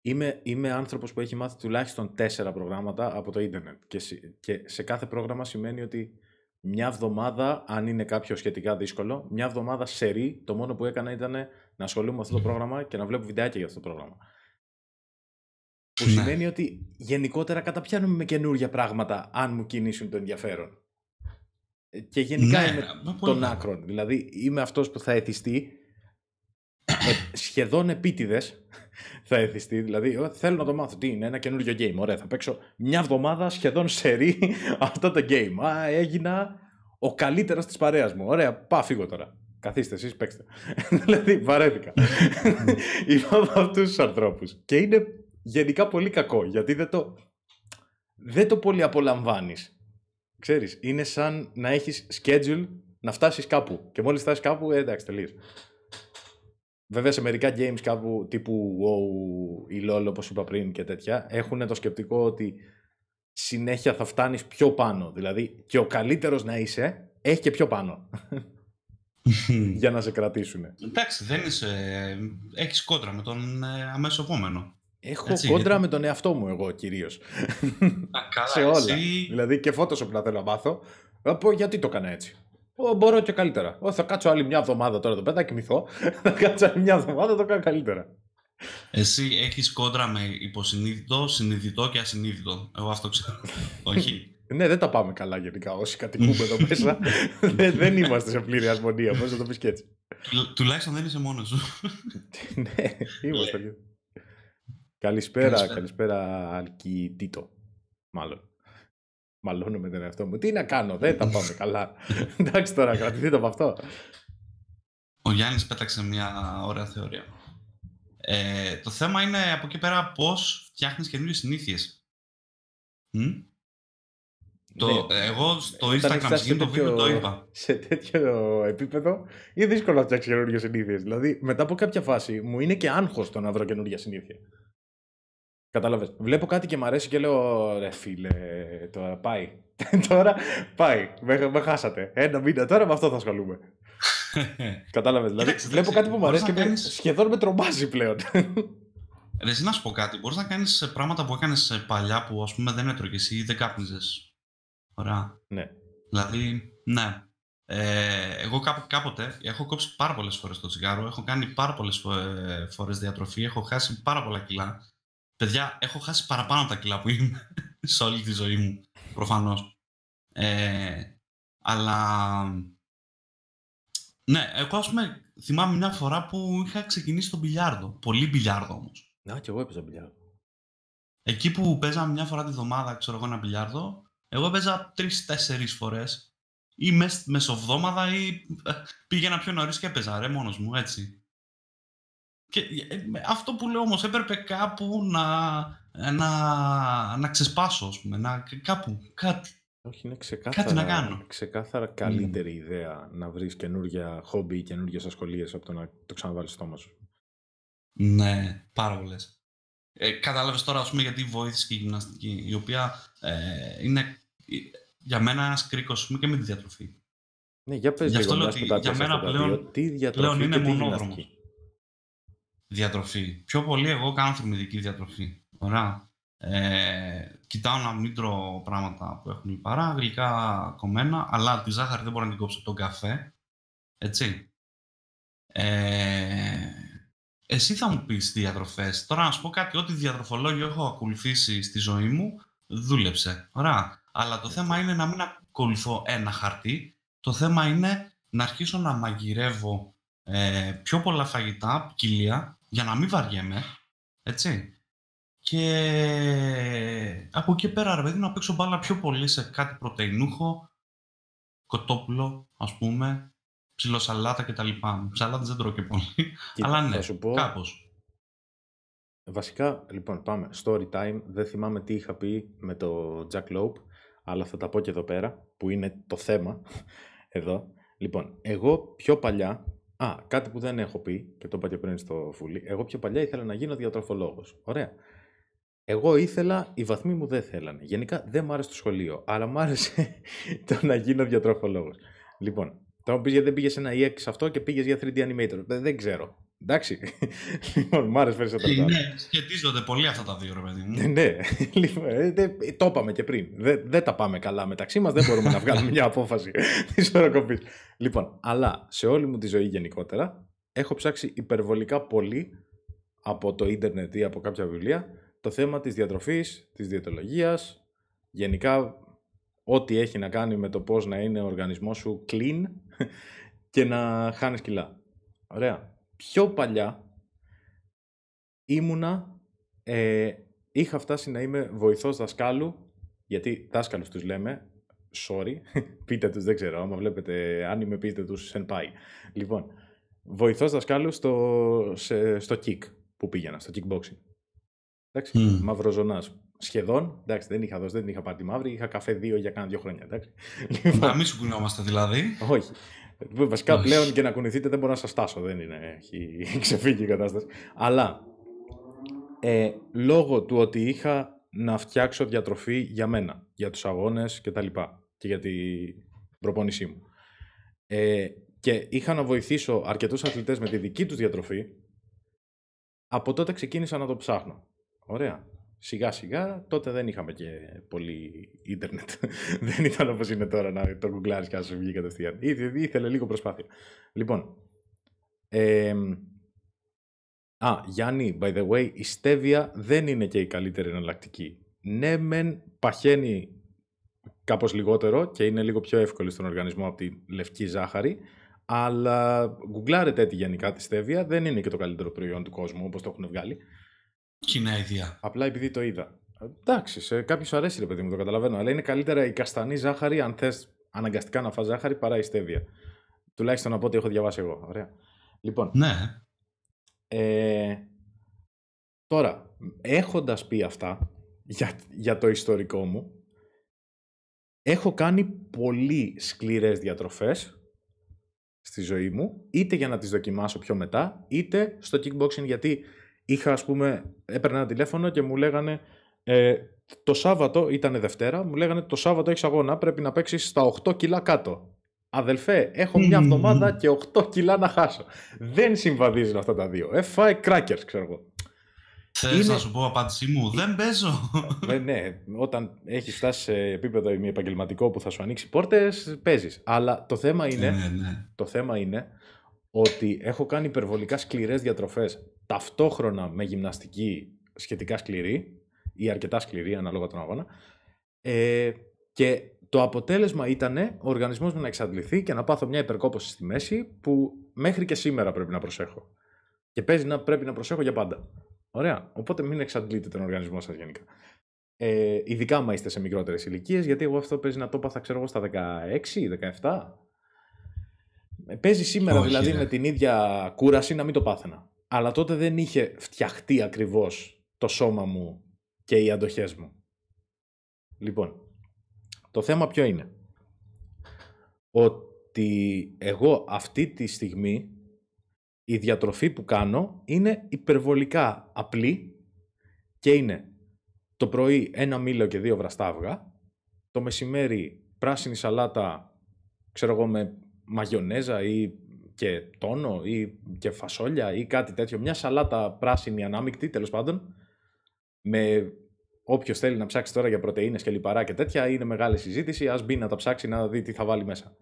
είμαι, είμαι άνθρωπος που έχει μάθει τουλάχιστον τέσσερα προγράμματα από το ίντερνετ. Και, σε- και σε κάθε πρόγραμμα σημαίνει ότι μια εβδομάδα, αν είναι κάποιο σχετικά δύσκολο, μια εβδομάδα σερή, το μόνο που έκανα ήταν να ασχολούμαι με αυτό το πρόγραμμα και να βλέπω βιντεάκια για αυτό το πρόγραμμα. Που ναι. σημαίνει ότι γενικότερα καταπιάνουμε με καινούργια πράγματα αν μου κινήσουν το ενδιαφέρον. Ε, και γενικά ναι, είμαι των άκρων. Δηλαδή είμαι αυτός που θα εθιστεί ε, σχεδόν επίτηδες θα εθιστεί. Δηλαδή, θέλω να το μάθω. Τι είναι, ένα καινούριο game. Ωραία, θα παίξω μια εβδομάδα σχεδόν σε αυτό το game. Α, έγινα ο καλύτερο της παρέας μου. Ωραία, πάω φύγω τώρα. Καθίστε εσείς, παίξτε. *laughs* δηλαδή, βαρέθηκα. *laughs* Είμαι από αυτούς τους ανθρώπους. Και είναι γενικά πολύ κακό γιατί δεν το, δεν το πολύ απολαμβάνεις. Ξέρεις, είναι σαν να έχεις schedule να φτάσεις κάπου. Και μόλις φτάσεις κάπου, ε, εντάξει, τελείως. Βέβαια σε μερικά games κάπου τύπου WoW ή LOL όπως είπα πριν και τέτοια έχουν το σκεπτικό ότι συνέχεια θα φτάνεις πιο πάνω. Δηλαδή και ο καλύτερος να είσαι έχει και πιο πάνω. *laughs* για να σε κρατήσουν.
Εντάξει, δεν είσαι... Έχεις κόντρα με τον ε, αμέσω επόμενο.
Έχω Έτσι, κόντρα με τον εαυτό μου εγώ κυρίως. σε όλα. Εσύ... Δηλαδή και Photoshop να θέλω να μάθω. πω γιατί το έκανα έτσι. Ο, μπορώ και καλύτερα. Ο, θα κάτσω άλλη μια εβδομάδα τώρα εδώ πέρα, θα κοιμηθώ. *laughs* θα κάτσω άλλη μια εβδομάδα, το κάνω καλύτερα.
Εσύ έχεις κόντρα με υποσυνείδητο, συνειδητό και ασυνείδητο. Εγώ αυτό ξέρω. *laughs* Όχι.
Ναι, δεν τα πάμε καλά γενικά. Όσοι κατοικούμε εδώ μέσα, *laughs* δεν, δεν είμαστε σε πλήρη ασμονία. Πώς να το πεις και έτσι.
τουλάχιστον δεν είσαι μόνος σου.
ναι, είμαστε. καλησπέρα, καλησπέρα, καλησπέρα Αλκιτήτο. Μάλλον. Μαλώνω με τον εαυτό μου. Τι να κάνω, δεν τα πάμε καλά. *laughs* Εντάξει τώρα, κρατηθείτε από αυτό.
Ο Γιάννης πέταξε μια ωραία θεωρία. Ε, το θέμα είναι από εκεί πέρα πώς φτιάχνεις καινούριες συνήθειες. Το, ναι. Εγώ στο Instagram σε το βίντεο το είπα.
Σε τέτοιο επίπεδο είναι δύσκολο να φτιάξεις καινούργιες συνήθειες. Δηλαδή, μετά από κάποια φάση μου είναι και άγχος το να βρω καινούργια συνήθεια. Κατάλαβες. Βλέπω κάτι και μου αρέσει και λέω ρε φίλε, τώρα πάει. *laughs* τώρα πάει. Με, με χάσατε. Ένα μήνα τώρα με αυτό θα ασχολούμαι. *laughs* Κατάλαβες. Δηλαδή, βλέπω κάτι που μου αρέσει και κάνεις... σχεδόν με τρομάζει πλέον. *laughs*
Ρε, να σου πω κάτι. Μπορείς να κάνεις πράγματα που έκανες παλιά που ας πούμε δεν έτρωγες ή δεν κάπνιζες. Ωραία.
Ναι.
Δηλαδή, ναι. Ε, εγώ κάποτε έχω κόψει πάρα πολλές φορές το τσιγάρο. Έχω κάνει πάρα πολλές φορές διατροφή. Έχω χάσει πάρα πολλά κιλά. Παιδιά, έχω χάσει παραπάνω από τα κιλά που είμαι *laughs* σε όλη τη ζωή μου, προφανώς. Ε, αλλά... Ναι, εγώ ας πούμε θυμάμαι μια φορά που είχα ξεκινήσει τον μπιλιάρδο. Πολύ μπιλιάρδο όμως.
Να, και εγώ έπαιζα μπιλιάρδο.
Εκεί που παίζαμε μια φορά τη βδομάδα, ξέρω εγώ, ένα μπιλιάρδο, εγώ έπαιζα τρει-τέσσερι φορές ή μεσοβδόμαδα ή ε, πήγαινα πιο νωρίς και έπαιζα ρε μόνος μου, έτσι. Και ε, αυτό που λέω όμως έπρεπε κάπου να, να, να ξεσπάσω, ας πούμε, να, κάπου, κάτι.
Όχι, είναι ξεκάθαρα, κάτι να κάνω. ξεκάθαρα καλύτερη mm. ιδέα να βρεις καινούργια χόμπι ή καινούργιες ασχολίες από το να το ξαναβάλεις στο στόμα σου.
Ναι, πάρα πολλές. Ε, κατάλαβες τώρα, ας πούμε, γιατί βοήθησε και η γυμναστική, η οποία ε, είναι ε, για μένα ένας κρίκος, και με τη διατροφή.
Ναι, για πες
Γι'
αυτό
λέω ότι για μένα πλέον,
τι διατροφή πλέον είναι μονόδρομος
διατροφή. Πιο πολύ εγώ κάνω θερμιδική διατροφή. Ωραία. Ε, κοιτάω να μην τρώω πράγματα που έχουν λιπαρά, γλυκά κομμένα, αλλά τη ζάχαρη δεν μπορώ να την κόψω τον καφέ. Έτσι. Ε, εσύ θα μου πεις διατροφές. Τώρα να σου πω κάτι, ό,τι διατροφολόγιο έχω ακολουθήσει στη ζωή μου, δούλεψε. Ωραία. Αλλά το θέμα είναι να μην ακολουθώ ένα χαρτί. Το θέμα είναι να αρχίσω να μαγειρεύω ε, πιο πολλά φαγητά, ποικιλία, για να μην βαριέμαι, έτσι. Και από εκεί πέρα, ρε παιδί, να παίξω μπάλα πιο πολύ σε κάτι πρωτεϊνούχο, κοτόπουλο, ας πούμε, ψιλοσαλάτα κτλ. Σαλάτες δεν τρώω και πολύ, αλλά ναι, σου πω, κάπως.
Βασικά, λοιπόν, πάμε. Story time. Δεν θυμάμαι τι είχα πει με το Jack Lope, αλλά θα τα πω και εδώ πέρα, που είναι το θέμα *laughs* εδώ. Λοιπόν, εγώ πιο παλιά, Α, κάτι που δεν έχω πει και το είπα και πριν στο Φουλή. Εγώ πιο παλιά ήθελα να γίνω διατροφολόγος. Ωραία. Εγώ ήθελα, οι βαθμοί μου δεν θέλανε. Γενικά δεν μου άρεσε το σχολείο, αλλά μου άρεσε *laughs* το να γίνω διατροφολόγος. Λοιπόν, τώρα μου πει γιατί δεν πήγε ένα EX αυτό και πήγες για 3D animator. Δεν, δεν ξέρω. Εντάξει. λοιπόν, μου άρεσε περισσότερο.
Ναι, σχετίζονται πολύ αυτά τα δύο, ρε παιδί μου.
ναι, λοιπόν, ε, το είπαμε και πριν. Δεν, δεν τα πάμε καλά μεταξύ μας, δεν μπορούμε να βγάλουμε μια απόφαση *laughs* της οροκοπή. Λοιπόν, αλλά σε όλη μου τη ζωή γενικότερα έχω ψάξει υπερβολικά πολύ από το ίντερνετ ή από κάποια βιβλία το θέμα της διατροφής, της διαιτολογίας, γενικά ό,τι έχει να κάνει με το πώς να είναι ο οργανισμός σου clean *laughs* και να χάνεις κιλά. Ωραία. Πιο παλιά ήμουνα, ε, είχα φτάσει να είμαι βοηθός δασκάλου, γιατί δάσκαλους τους λέμε, sorry, *laughs* πείτε τους, δεν ξέρω, άμα βλέπετε, αν είμαι πείτε τους, senpai. Λοιπόν, βοηθός δασκάλου στο, στο kick που πήγαινα, στο kickboxing. Εντάξει, mm. μαυροζωνάς. Σχεδόν, εντάξει, δεν είχα δώσει, δεν είχα πάρει τη μαύρη, είχα καφέ δύο για κάνα δύο χρόνια, εντάξει.
Να μην σου κουνιόμαστε δηλαδή.
Όχι. Βασικά πλέον και να κουνηθείτε δεν μπορώ να σας τάσω, δεν είναι, έχει *laughs* ξεφύγει η κατάσταση. Αλλά ε, λόγω του ότι είχα να φτιάξω διατροφή για μένα, για τους αγώνες και τα λοιπά και για την προπόνησή μου. Ε, και είχα να βοηθήσω αρκετούς αθλητές με τη δική τους διατροφή, από τότε ξεκίνησα να το ψάχνω. Ωραία. Σιγά σιγά, τότε δεν είχαμε και πολύ ίντερνετ. *laughs* δεν ήταν όπως είναι τώρα να το γκουγκλάρεις και να σου βγει κατευθείαν. Ήθελε λίγο προσπάθεια. Λοιπόν, ε, Α, Γιάννη, by the way, η στέβια δεν είναι και η καλύτερη εναλλακτική. Ναι, μεν παχαίνει κάπως λιγότερο και είναι λίγο πιο εύκολη στον οργανισμό από τη λευκή ζάχαρη, αλλά γκουγκλάρετε τη γενικά τη στέβια, δεν είναι και το καλύτερο προϊόν του κόσμου όπως το έχουν βγάλει.
Κοινά ιδέα.
Απλά επειδή το είδα. Εντάξει, σε κάποιους αρέσει ρε παιδί μου, το καταλαβαίνω, αλλά είναι καλύτερα η καστανή ζάχαρη αν θες αναγκαστικά να φας ζάχαρη παρά η στέβια. Τουλάχιστον από ό,τι έχω διαβάσει εγώ. Ωραία. Λοιπόν,
ναι.
Ε, τώρα, έχοντας πει αυτά για, για το ιστορικό μου, έχω κάνει πολύ σκληρές διατροφές στη ζωή μου, είτε για να τις δοκιμάσω πιο μετά, είτε στο kickboxing γιατί είχα ας πούμε, έπαιρνα ένα τηλέφωνο και μου λέγανε ε, το Σάββατο, ήταν Δευτέρα, μου λέγανε το Σάββατο έχεις αγώνα, πρέπει να παίξεις στα 8 κιλά κάτω. Αδελφέ, έχω μια εβδομάδα και 8 κιλά να χάσω. Δεν συμβαδίζουν αυτά τα δύο. Ε, φάει κράκερ, ξέρω εγώ.
Θες είναι... να σου πω απάντησή μου, δεν παίζω.
Ε, ναι, όταν έχεις φτάσει σε επίπεδο επαγγελματικό που θα σου ανοίξει πόρτες, παίζεις. Αλλά το θέμα είναι,
ναι, ναι.
το θέμα είναι ότι έχω κάνει υπερβολικά σκληρές διατροφές ταυτόχρονα με γυμναστική σχετικά σκληρή ή αρκετά σκληρή ανάλογα τον αγώνα. Ε, και το αποτέλεσμα ήταν ο οργανισμός μου να εξαντληθεί και να πάθω μια υπερκόπωση στη μέση που μέχρι και σήμερα πρέπει να προσέχω. Και παίζει να πρέπει να προσέχω για πάντα. Ωραία. Οπότε μην εξαντλείτε τον οργανισμό σας γενικά. Ε, ειδικά άμα είστε σε μικρότερες ηλικίες, γιατί εγώ αυτό παίζει να το πάθα, ξέρω εγώ, στα 16, 17. Ε, παίζει σήμερα δηλαδή με την ίδια κούραση να μην το πάθαινα. Αλλά τότε δεν είχε φτιαχτεί ακριβώς το σώμα μου και οι αντοχές μου. Λοιπόν, το θέμα ποιο είναι; Ότι εγώ αυτή τη στιγμή η διατροφή που κάνω είναι υπερβολικά απλή και είναι το πρωί ένα μήλο και δύο βραστά αυγά, το μεσημέρι πράσινη σαλάτα, ξέρω εγώ, με μαγιονέζα ή και τόνο ή και φασόλια ή κάτι τέτοιο, μια σαλάτα πράσινη ανάμεικτη τέλος πάντων, με Όποιος θέλει να ψάξει τώρα για πρωτενε και λιπαρά και τέτοια, είναι μεγάλη συζήτηση. Α μπει να τα ψάξει να δει τι θα βάλει μέσα.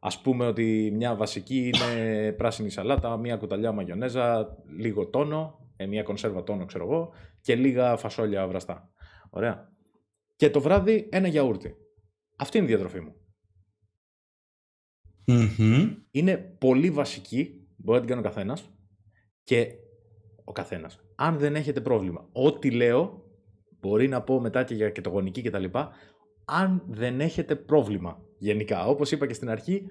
Α πούμε ότι μια βασική είναι *coughs* πράσινη σαλάτα, μια κουταλιά μαγιονέζα, λίγο τόνο, ε, μια κονσέρβα τόνο, ξέρω εγώ, και λίγα φασόλια βραστά. Ωραία. Και το βράδυ ένα γιαούρτι. Αυτή είναι η διατροφή μου. Είναι πολύ βασική, μπορεί να την κάνει ο καθένας. Και ο καθένας. Αν δεν έχετε πρόβλημα, ό,τι λέω Μπορεί να πω μετά και για κετογονική κτλ. Αν δεν έχετε πρόβλημα γενικά, όπως είπα και στην αρχή,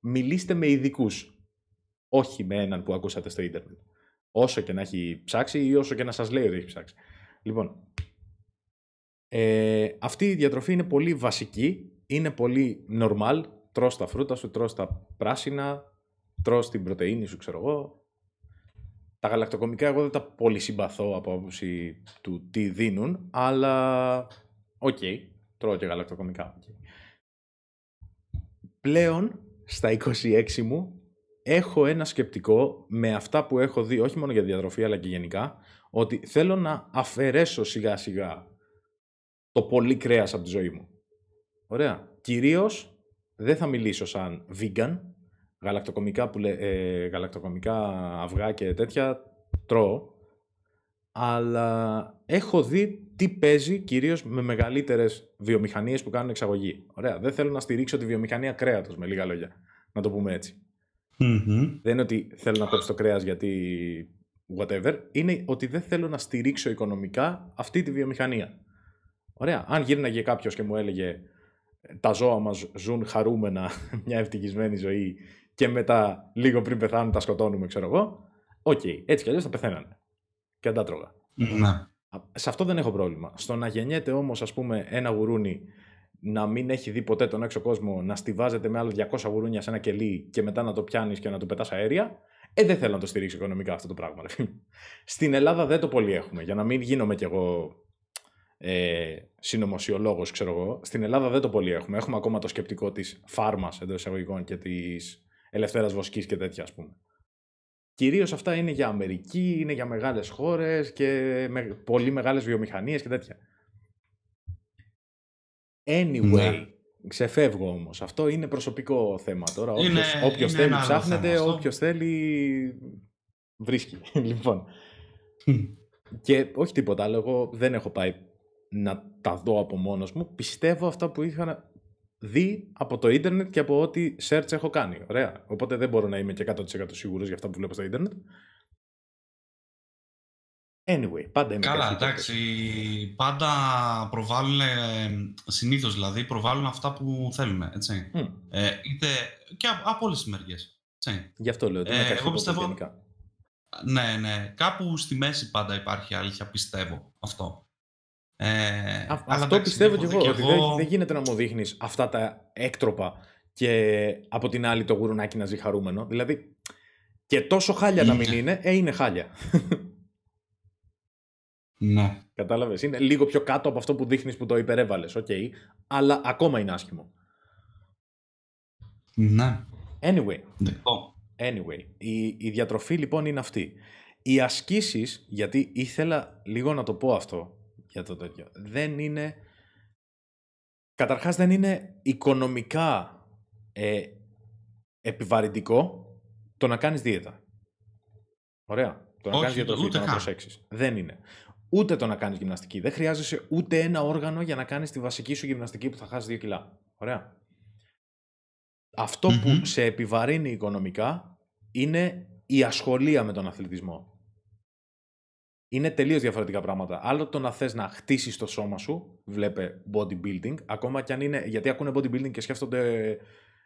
μιλήστε με ειδικούς. Όχι με έναν που ακούσατε στο ίντερνετ. Όσο και να έχει ψάξει ή όσο και να σας λέει ότι έχει ψάξει. Λοιπόν, ε, αυτή η διατροφή είναι πολύ βασική, είναι πολύ normal. Τρως τα φρούτα σου, τρως τα πράσινα, τρως την πρωτεΐνη σου, ξέρω εγώ, τα γαλακτοκομικά εγώ δεν τα πολύ συμπαθώ από άποψη του τι δίνουν, αλλά OK, okay, τρώω και γαλακτοκομικά. Πλέον, στα 26 μου, έχω ένα σκεπτικό με αυτά που έχω δει, όχι μόνο για διατροφή, αλλά και γενικά, ότι θέλω να αφαιρέσω σιγά σιγά το πολύ κρέας από τη ζωή μου. Ωραία. Κυρίως, δεν θα μιλήσω σαν vegan, γαλακτοκομικά, που, ε, γαλακτοκομικά αυγά και τέτοια τρώω. αλλά έχω δει τι παίζει κυρίως με μεγαλύτερες βιομηχανίες που κάνουν εξαγωγή. Ωραία, δεν θέλω να στηρίξω τη βιομηχανία κρέατος, με λίγα λόγια, να το πούμε έτσι. Δεν είναι ότι θέλω να κόψω το κρέας γιατί whatever, είναι ότι δεν θέλω να στηρίξω οικονομικά αυτή τη βιομηχανία. Ωραία, αν γύρναγε κάποιος και μου έλεγε τα ζώα μας ζουν χαρούμενα *laughs* μια ευτυχισμένη ζωή και μετά λίγο πριν πεθάνουν τα σκοτώνουμε, ξέρω εγώ, OK, okay, έτσι κι αλλιώς θα πεθαίνανε. Και θα τα 'τρωγα.
Ναι.
Σε αυτό δεν έχω πρόβλημα. Στο να γεννιέται όμως, ας πούμε, ένα γουρούνι να μην έχει δει ποτέ τον έξω κόσμο, να στοιβάζεται με άλλο 200 γουρούνια σε ένα κελί και μετά να το πιάνεις και να το πετάς αέρια, ε, δεν θέλω να το στηρίξω οικονομικά αυτό το πράγμα. Στην Ελλάδα δεν το πολύ έχουμε. Για να μην γίνομαι κι εγώ ε, συνωμοσιολόγος, ξέρω εγώ. Στην Ελλάδα δεν το πολύ έχουμε. Έχουμε ακόμα το σκεπτικό της φάρμας εντός εισαγωγικών και της ελευθέρας βοσκής και τέτοια, ας πούμε. Κυρίως αυτά είναι για Αμερική, είναι για μεγάλες χώρες και με πολύ μεγάλες βιομηχανίες και τέτοια. Anyway, ναι. ξεφεύγω όμως. Αυτό είναι προσωπικό θέμα τώρα. Όποιος, είναι, όποιος θέλει ψάχνεται, όποιος θέλει βρίσκει. *laughs* λοιπόν. και όχι τίποτα άλλο, εγώ δεν έχω πάει να τα δω από μόνος μου. Πιστεύω αυτά που είχα δει από το ίντερνετ και από ό,τι search έχω κάνει. Ωραία. Οπότε δεν μπορώ να είμαι και 100% σίγουρος για αυτά που βλέπω στο ίντερνετ. Anyway, πάντα είμαι
Καλά, εντάξει. Πάντα προβάλλουν, συνήθως δηλαδή, προβάλλουν αυτά που θέλουν. Έτσι. Ε, είτε και από, από όλες τις μεριές.
Γι' αυτό λέω ότι είναι ε, εγώ πιστεύω,
Ναι, ναι. Κάπου στη μέση πάντα υπάρχει αλήθεια, πιστεύω αυτό. Ε,
αυτό πιστεύω κι εγώ, ότι δεν, δεν γίνεται να μου δείχνεις αυτά τα έκτροπα και από την άλλη το γουρουνάκι να ζει χαρούμενο. Δηλαδή, και τόσο χάλια να μην είναι, ε, είναι χάλια. *laughs*
Ναι.
Κατάλαβες. Είναι λίγο πιο κάτω από αυτό που δείχνεις που το υπερέβαλες. OK. Okay. Αλλά ακόμα είναι άσχημο.
Ναι.
Anyway. Anyway. Η, η διατροφή λοιπόν είναι αυτή. Οι ασκήσεις, γιατί ήθελα λίγο να το πω αυτό για το τέτοιο, δεν είναι. Καταρχάς δεν είναι οικονομικά ε, επιβαρυντικό το να κάνεις δίαιτα. Ωραία. Το να κάνεις διατροφή, το να προσέξεις. Δεν είναι ούτε το να κάνεις γυμναστική. Δεν χρειάζεσαι ούτε ένα όργανο για να κάνεις τη βασική σου γυμναστική που θα χάσεις 2 κιλά. Ωραία. που σε επιβαρύνει οικονομικά είναι η ασχολία με τον αθλητισμό. Είναι τελείως διαφορετικά πράγματα. Άλλο το να θες να χτίσεις το σώμα σου, βλέπε bodybuilding, ακόμα και αν είναι. Γιατί ακούνε bodybuilding και σκέφτονται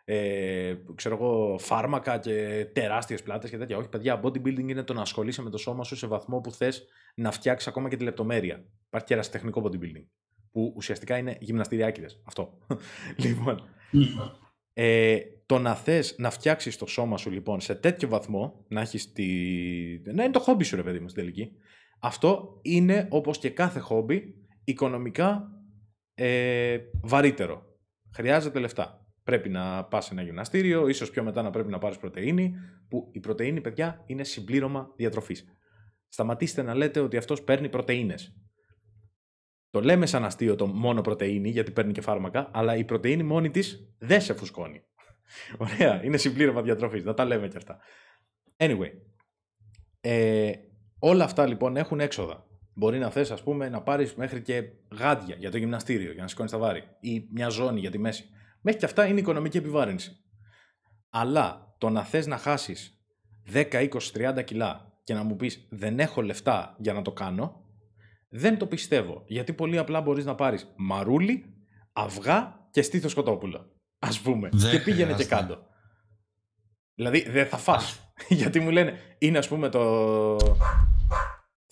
ε, ξέρω εγώ, φάρμακα και τεράστιες πλάτες και τέτοια. Όχι, παιδιά, bodybuilding είναι το να ασχολείσαι με το σώμα σου σε βαθμό που θες να φτιάξεις ακόμα και τη λεπτομέρεια. Υπάρχει και ερασιτεχνικό bodybuilding, που ουσιαστικά είναι γυμναστηριάκιδες. Αυτό. *laughs* λοιπόν, ε, το να θες να φτιάξεις το σώμα σου λοιπόν σε τέτοιο βαθμό, να έχεις τη... να είναι το χόμπι σου ρε παιδί μου στην τελική, αυτό είναι όπως και κάθε χόμπι οικονομικά ε, βαρύτερο. Χρειάζεται λεφτά πρέπει να πας σε ένα γυμναστήριο, ίσως πιο μετά να πρέπει να πάρεις πρωτενη, που η πρωτενη, παιδιά, είναι συμπλήρωμα διατροφής. Σταματήστε να λέτε ότι αυτός παίρνει πρωτενε. Το λέμε σαν αστείο το μόνο πρωτενη, γιατί παίρνει και φάρμακα, αλλά η πρωτενη μόνη της δεν σε φουσκώνει. *laughs* Ωραία, είναι συμπλήρωμα διατροφής. Να τα λέμε κι αυτά. Anyway, ε, όλα αυτά λοιπόν έχουν έξοδα. Μπορεί να θες, ας πούμε, να πάρεις μέχρι και γάντια για το γυμναστήριο, για να σηκώνεις τα βάρη, ή μια ζώνη για τη μέση. Μέχρι και αυτά είναι οικονομική επιβάρυνση. Αλλά το να θες να χάσεις 10, 20, 30 κιλά και να μου πεις δεν έχω λεφτά για να το κάνω, δεν το πιστεύω. Γιατί πολύ απλά μπορείς να πάρεις μαρούλι, αυγά και στήθος κοτόπουλο. Ας πούμε. και πήγαινε και κάτω. Δηλαδή δεν θα φας. *laughs* Γιατί μου λένε είναι ας πούμε το...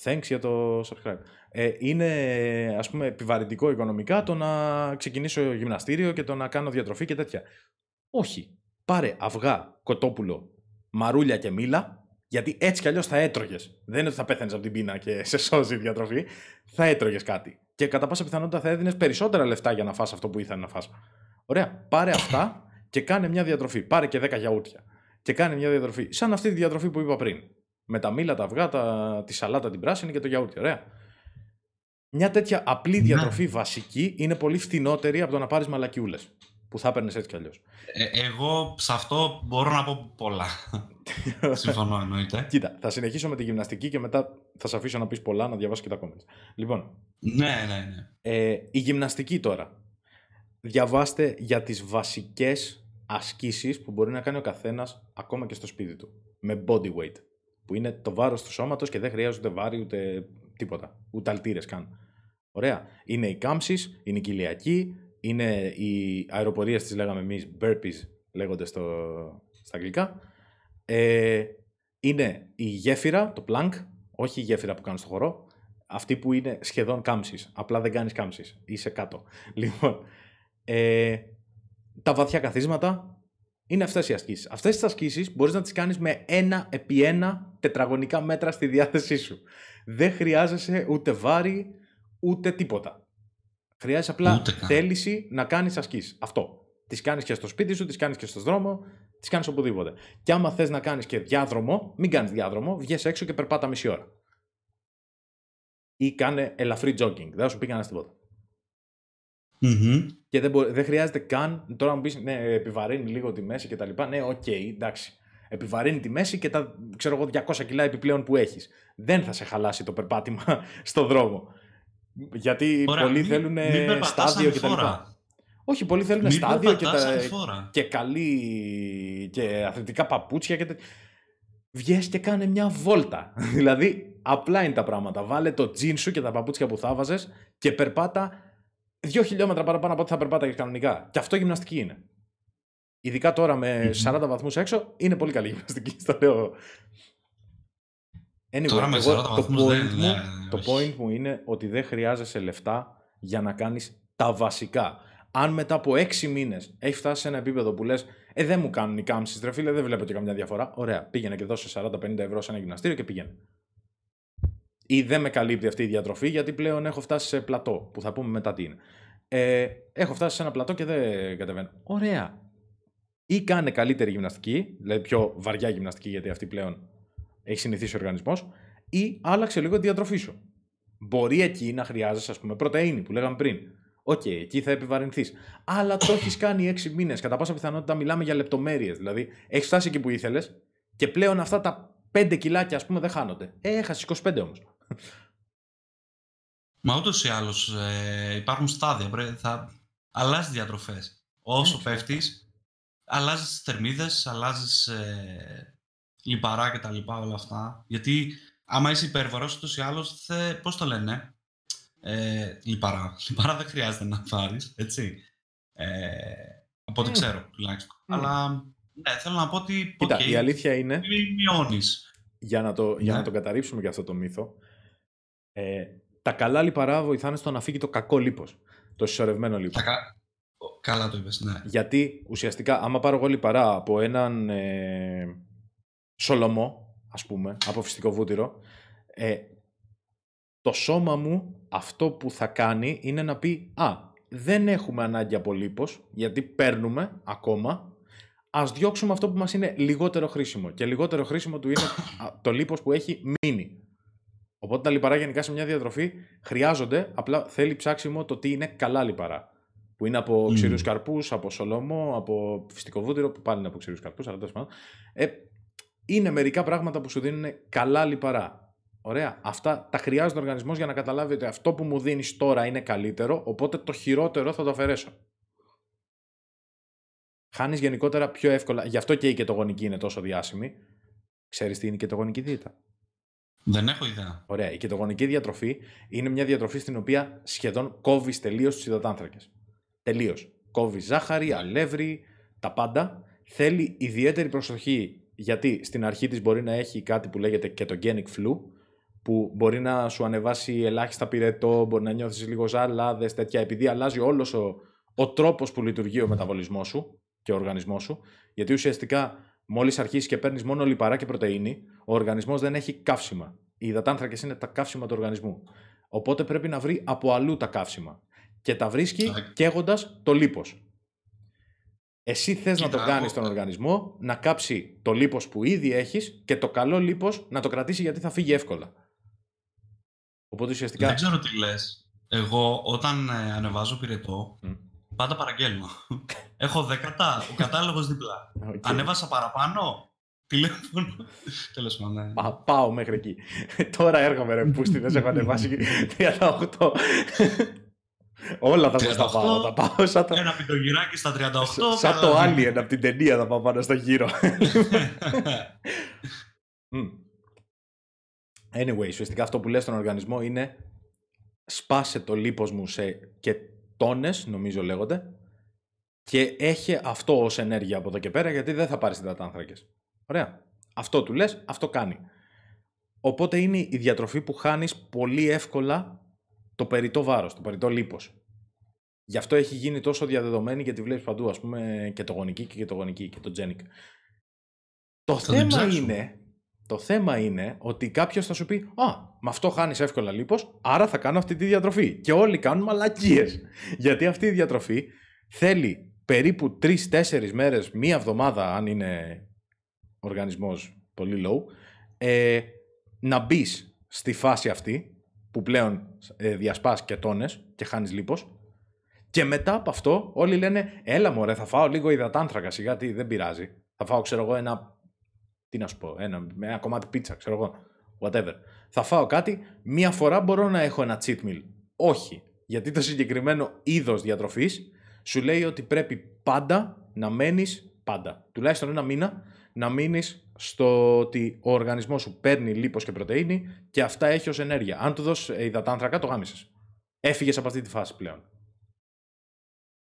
Thanks για το subscribe. Ε, είναι ας πούμε επιβαρυντικό οικονομικά το να ξεκινήσω γυμναστήριο και το να κάνω διατροφή και τέτοια. Όχι. Πάρε αυγά, κοτόπουλο, μαρούλια και μήλα, γιατί έτσι κι αλλιώς θα έτρωγες. Δεν είναι ότι θα πέθανε από την πείνα και σε σώζει η διατροφή. Θα έτρωγες κάτι. Και κατά πάσα πιθανότητα θα έδινες περισσότερα λεφτά για να φας αυτό που ήθελες να φας. Ωραία. Πάρε αυτά και κάνε μια διατροφή. Πάρε και 10 γιαούρτια. Και κάνε μια διατροφή. Σαν αυτή τη διατροφή που είπα πριν. Με τα μήλα, τα αυγά, τα... τη σαλάτα την πράσινη και το γιαούρτι. Ωραία. Μια τέτοια απλή ναι. διατροφή βασική είναι πολύ φθηνότερη από το να πάρεις μαλακιούλες. που θα έπαιρνες έτσι κι αλλιώς.
Ε, εγώ σε αυτό μπορώ να πω πολλά. *laughs* Συμφωνώ εννοείται.
Κοίτα, θα συνεχίσω με τη γυμναστική και μετά θα σε αφήσω να πεις πολλά, να διαβάσω και τα comments. Λοιπόν.
Ναι, ναι, ναι.
Ε, η γυμναστική τώρα. Διαβάστε για τις βασικές ασκήσεις που μπορεί να κάνει ο καθένας ακόμα και στο σπίτι του. Με body weight. Που είναι το βάρος του σώματος και δεν χρειάζονται βάρη ούτε τίποτα. Ούτε αλτήρες καν. Ωραία. Είναι οι κάμψεις, είναι η κοιλιακή, είναι οι αεροπορίες τις λέγαμε εμείς, burpees λέγονται στο, στα αγγλικά. Ε, είναι η γέφυρα, το plank, όχι η γέφυρα που κάνεις στο χορό, αυτή που είναι σχεδόν κάμψης, απλά δεν κάνεις κάμψης, είσαι κάτω. Λοιπόν, ε, τα βαθιά καθίσματα είναι αυτές οι ασκήσεις. Αυτές τις ασκήσεις μπορείς να τις κάνεις με ένα επί ένα τετραγωνικά μέτρα στη διάθεσή σου. Δεν χρειάζεσαι ούτε βάρη, ούτε τίποτα. Χρειάζεσαι απλά θέληση να κάνεις ασκήσεις. Αυτό. Τις κάνεις και στο σπίτι σου, τις κάνεις και στο δρόμο, τις κάνεις οπουδήποτε. Και άμα θες να κάνεις και διάδρομο, μην κάνεις διάδρομο, βγες έξω και περπάτα μισή ώρα. Ή κάνε ελαφρύ jogging. Δεν θα σου πει κανένας τίποτα.
Mm-hmm.
Και δεν, δεν χρειάζεται καν. Τώρα μου πεις, ναι, επιβαρύνει λίγο τη μέση και τα λοιπά. Ναι, OK, okay, εντάξει. Επιβαρύνει τη μέση και τα ξέρω εγώ, 200 κιλά επιπλέον που έχεις. Δεν θα σε χαλάσει το περπάτημα *laughs* στο δρόμο. Γιατί Ωραία, πολλοί θέλουν στάδιο και τα λοιπά. Όχι, πολλοί θέλουν στάδιο και, τα... και καλή και αθλητικά παπούτσια και Βγες και κάνε μια βόλτα. *laughs* δηλαδή, απλά είναι τα πράγματα. Βάλε το τζιν σου και τα παπούτσια που θα βάζες και περπάτα δύο χιλιόμετρα παραπάνω από ό,τι θα περπάταγες κανονικά. Και αυτό γυμναστική είναι. Ειδικά τώρα με 40 βαθμούς έξω, είναι πολύ καλή γυμναστική. *laughs* Στο λέω
Anyway, Τώρα με εγώ, το, point δεν, μου, ναι,
το point μου είναι ότι δεν χρειάζεσαι λεφτά για να κάνεις τα βασικά. Αν μετά από έξι μήνες έχεις φτάσει σε ένα επίπεδο που λες, Ε, δεν μου κάνουν οι κάμψεις, ρε φίλε, δεν βλέπω και καμιά διαφορά. Ωραία, πήγαινε και δώσε 40-50 ευρώ σε ένα γυμναστήριο και πήγαινε. Ή δεν με καλύπτει αυτή η διατροφή, γιατί πλέον έχω φτάσει σε πλατό, που θα πούμε μετά τι είναι. Ε, έχω φτάσει σε ένα plateau και δεν κατεβαίνω. Ωραία. Ή κάνε καλύτερη γυμναστική, δηλαδή πιο βαριά γυμναστική, γιατί αυτή πλέον έχει συνηθίσει ο οργανισμός, ή άλλαξε λίγο τη διατροφή σου. Μπορεί εκεί να χρειάζεσαι, ας πούμε, πρωτεΐνη που λέγαμε πριν. OK, okay, εκεί θα επιβαρυνθείς. Αλλά το έχεις κάνει έξι μήνες. Κατά πάσα πιθανότητα μιλάμε για λεπτομέρειες. Δηλαδή, έχεις φτάσει εκεί που ήθελες και πλέον αυτά τα 5 κιλάκια, ας πούμε, δεν χάνονται. Ε, έχασες 25 όμως.
Μα ούτως ή άλλως ε, υπάρχουν στάδια. Πρέπει, θα αλλάζεις διατροφές. Όσο ναι, πέφτεις, αλλάζεις τις θερμίδες, αλλάζεις ε, λιπαρά και τα λοιπά όλα αυτά. Γιατί άμα είσαι υπέρβαρος, ούτως ή άλλως, θε, πώς το λένε, ε, λιπαρά. Λιπαρά δεν χρειάζεται να πάρει, έτσι. Ε, από ό,τι ξέρω, τουλάχιστον. Αλλά ναι, θέλω να πω ότι.
Κοίτα, η αλήθεια είναι.
Μειώνεις.
Για, να το, για να ναι. το καταρρύψουμε και αυτό το μύθο. Ε, τα καλά λιπαρά βοηθάνε στο να φύγει το κακό λίπος. Το συσσωρευμένο λίπος.
κα... Καλά το είπες, ναι.
Γιατί ουσιαστικά, άμα πάρω εγώ λιπαρά από έναν ε, Σολομό, ας πούμε, από φυσικό βούτυρο, ε, το σώμα μου αυτό που θα κάνει είναι να πει «Α, δεν έχουμε ανάγκη από λίπος, γιατί παίρνουμε ακόμα, ας διώξουμε αυτό που μας είναι λιγότερο χρήσιμο». Και λιγότερο χρήσιμο του είναι *coughs* το λίπος που έχει μείνει. Οπότε τα λιπαρά γενικά σε μια διατροφή χρειάζονται, απλά θέλει ψάξιμο το τι είναι καλά λιπαρά. Που είναι από mm. ξηρούς καρπούς, από σολομό, από φυσικό βούτυρο, που πάλι είναι από ξηρούς καρπούς, αλλά τέλος Ε, είναι μερικά πράγματα που σου δίνουν καλά λιπαρά. Ωραία. Αυτά τα χρειάζεται ο οργανισμός για να καταλάβει ότι αυτό που μου δίνεις τώρα είναι καλύτερο, οπότε το χειρότερο θα το αφαιρέσω. Χάνεις γενικότερα πιο εύκολα. Γι' αυτό και η κετογονική είναι τόσο διάσημη. Ξέρεις τι είναι η κετογονική δίαιτα;
Δεν έχω ιδέα.
Ωραία. Η κετογονική διατροφή είναι μια διατροφή στην οποία σχεδόν κόβεις τελείως του υδατάνθρακε. Τελείως. Κόβεις ζάχαρη, αλεύρι, τα πάντα. Θέλει ιδιαίτερη προσοχή γιατί στην αρχή της μπορεί να έχει κάτι που λέγεται ketogenic flu, που μπορεί να σου ανεβάσει ελάχιστα πυρετό, μπορεί να νιώθεις λίγο ζαλάδες, τέτοια, επειδή αλλάζει όλος ο, ο τρόπος που λειτουργεί ο μεταβολισμός σου και ο οργανισμός σου, γιατί ουσιαστικά μόλις αρχίσεις και παίρνεις μόνο λιπαρά και πρωτεΐνη, ο οργανισμός δεν έχει καύσιμα. Οι υδατάνθρακες είναι τα καύσιμα του οργανισμού. Οπότε πρέπει να βρει από αλλού τα καύσιμα. Και τα βρίσκει καίγοντας το λίπος. Εσύ θες να το κάνεις στον οργανισμό, να κάψει το λίπος που ήδη έχεις και το καλό λίπος να το κρατήσει γιατί θα φύγει εύκολα. Οπότε ουσιαστικά...
Δεν ξέρω τι λες. Εγώ όταν ε, ανεβάζω πυρετό, Πάντα παραγγέλνω. Έχω δέκατα, ο κατάλογος διπλά.
Okay.
Ανέβασα παραπάνω, τηλέφωνο. Τέλος πάντων, ναι.
Πα, πάω μέχρι εκεί. Τώρα έρχομαι ρε πούστη, δεν σε έχω ανεβάσει 38. Όλα θα τα πάω. Θα πάω σαν το...
Ένα πιτογυράκι στα 38.
Σαν το Alien από την ταινία θα πάω πάνω στο γύρο. anyway, ουσιαστικά αυτό που λες στον οργανισμό είναι σπάσε το λίπος μου σε και τόνες, νομίζω λέγονται, και έχει αυτό ως ενέργεια από εδώ και πέρα, γιατί δεν θα πάρεις υδατάνθρακες. Ωραία. Αυτό του λες, αυτό κάνει. Οπότε είναι η διατροφή που χάνεις πολύ εύκολα το περιττό βάρος, το περιττό λίπος. Γι' αυτό έχει γίνει τόσο διαδεδομένη γιατί βλέπεις παντού, ας πούμε, και το γονική και το γονική και το τζένικ. Το θέμα είναι, το θέμα είναι ότι κάποιος θα σου πει Α, με αυτό χάνεις εύκολα λίπος, άρα θα κάνω αυτή τη διατροφή. Και όλοι κάνουν μαλακίες. *laughs* Γιατί αυτή η διατροφή θέλει περίπου 3-4 μέρες, μία εβδομάδα, αν είναι οργανισμός πολύ low, ε, να μπεις στη φάση αυτή που πλέον ε, διασπάς και τόνες και χάνεις λίπος και μετά από αυτό όλοι λένε έλα μωρέ θα φάω λίγο υδατάνθρακα σιγά τι δεν πειράζει θα φάω ξέρω εγώ ένα τι να σου πω ένα, ένα κομμάτι πίτσα ξέρω εγώ whatever θα φάω κάτι μία φορά μπορώ να έχω ένα cheat meal όχι γιατί το συγκεκριμένο είδος διατροφής σου λέει ότι πρέπει πάντα να μένεις πάντα τουλάχιστον ένα μήνα να μείνεις στο ότι ο οργανισμός σου παίρνει λίπος και πρωτεΐνη και αυτά έχει ως ενέργεια. Αν του δώσεις υδατάνθρακα, το γάμισες. Έφυγες από αυτή τη φάση πλέον.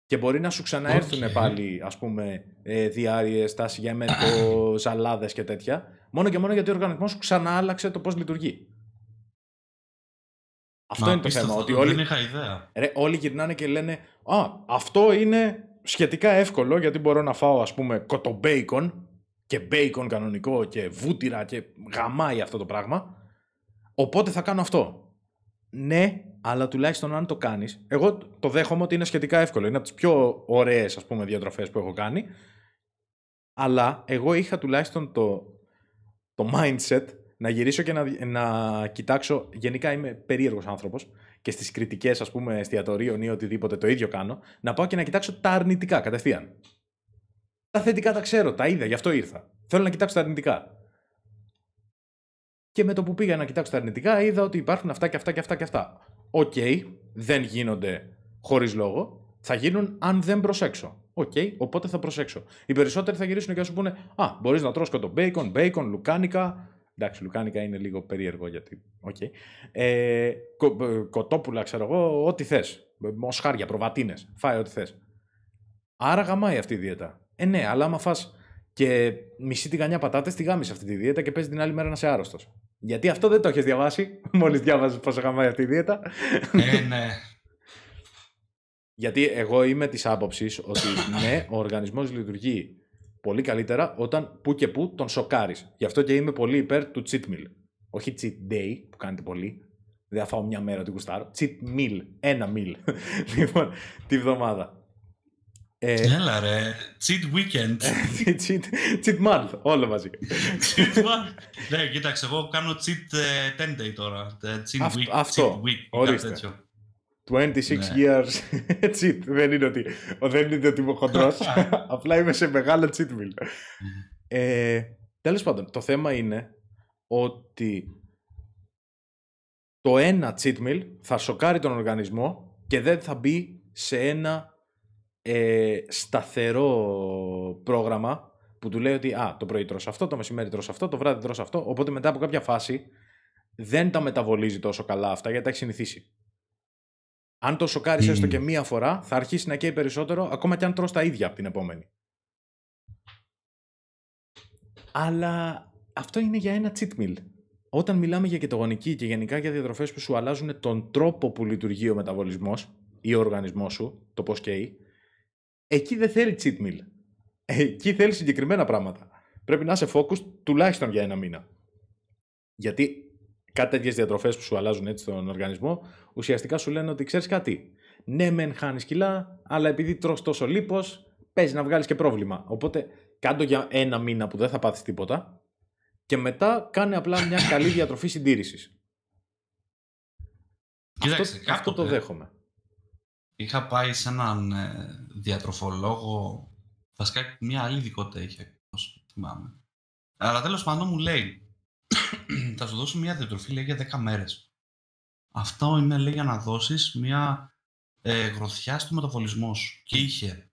Και μπορεί να σου ξαναέρθουν okay. πάλι, ας πούμε, ε, διάρειες, τάση για έμετο, ζαλάδες και τέτοια, μόνο και μόνο γιατί ο οργανισμός σου ξαναάλλαξε το πώς λειτουργεί. Αυτό είναι το θέμα. Ότι όλοι,
δεν είχα ιδέα.
Ρε, όλοι γυρνάνε και λένε «Α, αυτό είναι σχετικά εύκολο γιατί μπορώ να φάω, ας πούμε, κοτομπέικον και μπέικον κανονικό και βούτυρα και γαμάει αυτό το πράγμα. Οπότε θα κάνω αυτό. Ναι, αλλά τουλάχιστον αν το κάνεις. Εγώ το δέχομαι ότι είναι σχετικά εύκολο. Είναι από τις πιο ωραίες ας πούμε διατροφές που έχω κάνει. Αλλά εγώ είχα τουλάχιστον το, το mindset να γυρίσω και να, να κοιτάξω. Γενικά είμαι περίεργος άνθρωπος και στις κριτικές, ας πούμε, εστιατορίων ή οτιδήποτε το ίδιο κάνω. Να πάω και να κοιτάξω τα αρνητικά κατευθείαν. Τα θετικά τα ξέρω, τα είδα, γι' αυτό ήρθα. Θέλω να κοιτάξω τα αρνητικά. Και με το που πήγα να κοιτάξω τα αρνητικά, είδα ότι υπάρχουν αυτά και αυτά και αυτά και αυτά. OK, okay, δεν γίνονται χωρίς λόγο. Θα γίνουν αν δεν προσέξω. OK, okay, οπότε θα προσέξω. Οι περισσότεροι θα γυρίσουν και θα σου πούνε Α, μπορείς να τρως και το bacon, bacon, λουκάνικα. Εντάξει, λουκάνικα είναι λίγο περίεργο γιατί. Okay. Ε, κο, ε, κοτόπουλα, ξέρω εγώ, ό,τι θες. Μοσχάρια, προβατίνες. Φάε ό,τι θες. Άρα γαμάει αυτή η δίαιτα. Ε, ναι, αλλά άμα φας και μισή τη γανιά πατάτες, τη γάμισε αυτή τη δίαιτα και παίζει την άλλη μέρα να είσαι άρρωστος. Γιατί αυτό δεν το έχεις διαβάσει. *laughs* Μόλις διάβαζες πόσο γαμάει αυτή η δίαιτα.
Ε, ναι.
Γιατί εγώ είμαι της άποψης ότι *laughs* ναι, ο οργανισμός λειτουργεί πολύ καλύτερα όταν που και που τον σοκάρεις. Γι' αυτό και είμαι πολύ υπέρ του cheat meal. Όχι cheat day που κάνετε πολύ. Δεν θα φάω μια μέρα ότι γουστάρω. Cheat meal. Ένα meal. *laughs* λοιπόν, τη βδομάδα.
Ε, Έλα ρε, cheat weekend. *laughs*
cheat, cheat month, όλο μαζί. *laughs*
cheat month. ναι, κοίταξε, εγώ κάνω cheat 10 uh, day τώρα. Cheat week,
αυτό,
cheat week,
ορίστε. 26 ναι. years *laughs* cheat. Δεν είναι ότι, δεν είναι ότι είμαι χοντρός. Απλά είμαι σε μεγάλο cheat meal. ε, τέλος πάντων, το θέμα είναι ότι το ένα cheat meal θα σοκάρει τον οργανισμό και δεν θα μπει σε ένα ε, σταθερό πρόγραμμα που του λέει ότι α, το πρωί τρως αυτό, το μεσημέρι τρως αυτό, το βράδυ τρως αυτό. Οπότε μετά από κάποια φάση δεν τα μεταβολίζει τόσο καλά αυτά γιατί τα έχει συνηθίσει. Αν το σοκάρει έστω και μία φορά, θα αρχίσει να καίει περισσότερο, ακόμα και αν τρως τα ίδια από την επόμενη. Αλλά αυτό είναι για ένα cheat meal. Όταν μιλάμε για κετογονική και γενικά για διατροφές που σου αλλάζουν τον τρόπο που λειτουργεί ο μεταβολισμός ή ο οργανισμός σου, το πώς καίει, Εκεί δεν θέλει cheat meal. Εκεί θέλει συγκεκριμένα πράγματα. Πρέπει να είσαι focus τουλάχιστον για ένα μήνα. Γιατί κάτι τέτοιες διατροφές που σου αλλάζουν έτσι τον οργανισμό, ουσιαστικά σου λένε ότι ξέρεις κάτι. Ναι, μεν χάνεις κιλά, αλλά επειδή τρως τόσο λίπος, παίζει να βγάλεις και πρόβλημα. Οπότε κάντο για ένα μήνα που δεν θα πάθεις τίποτα και μετά κάνε απλά μια καλή διατροφή συντήρησης.
Κοίταξε,
αυτό, αυτό το δέχομαι.
Είχα πάει σε έναν ε, διατροφολόγο, βασικά μια άλλη ειδικότητα είχε, όσο θυμάμαι. Αλλά τέλος πάντων μου λέει, *clears throat* θα σου δώσω μια διατροφή λέει, για 10 μέρες. Αυτό είναι λέει για να δώσεις μια ε, γροθιά στο μεταβολισμό σου. Και είχε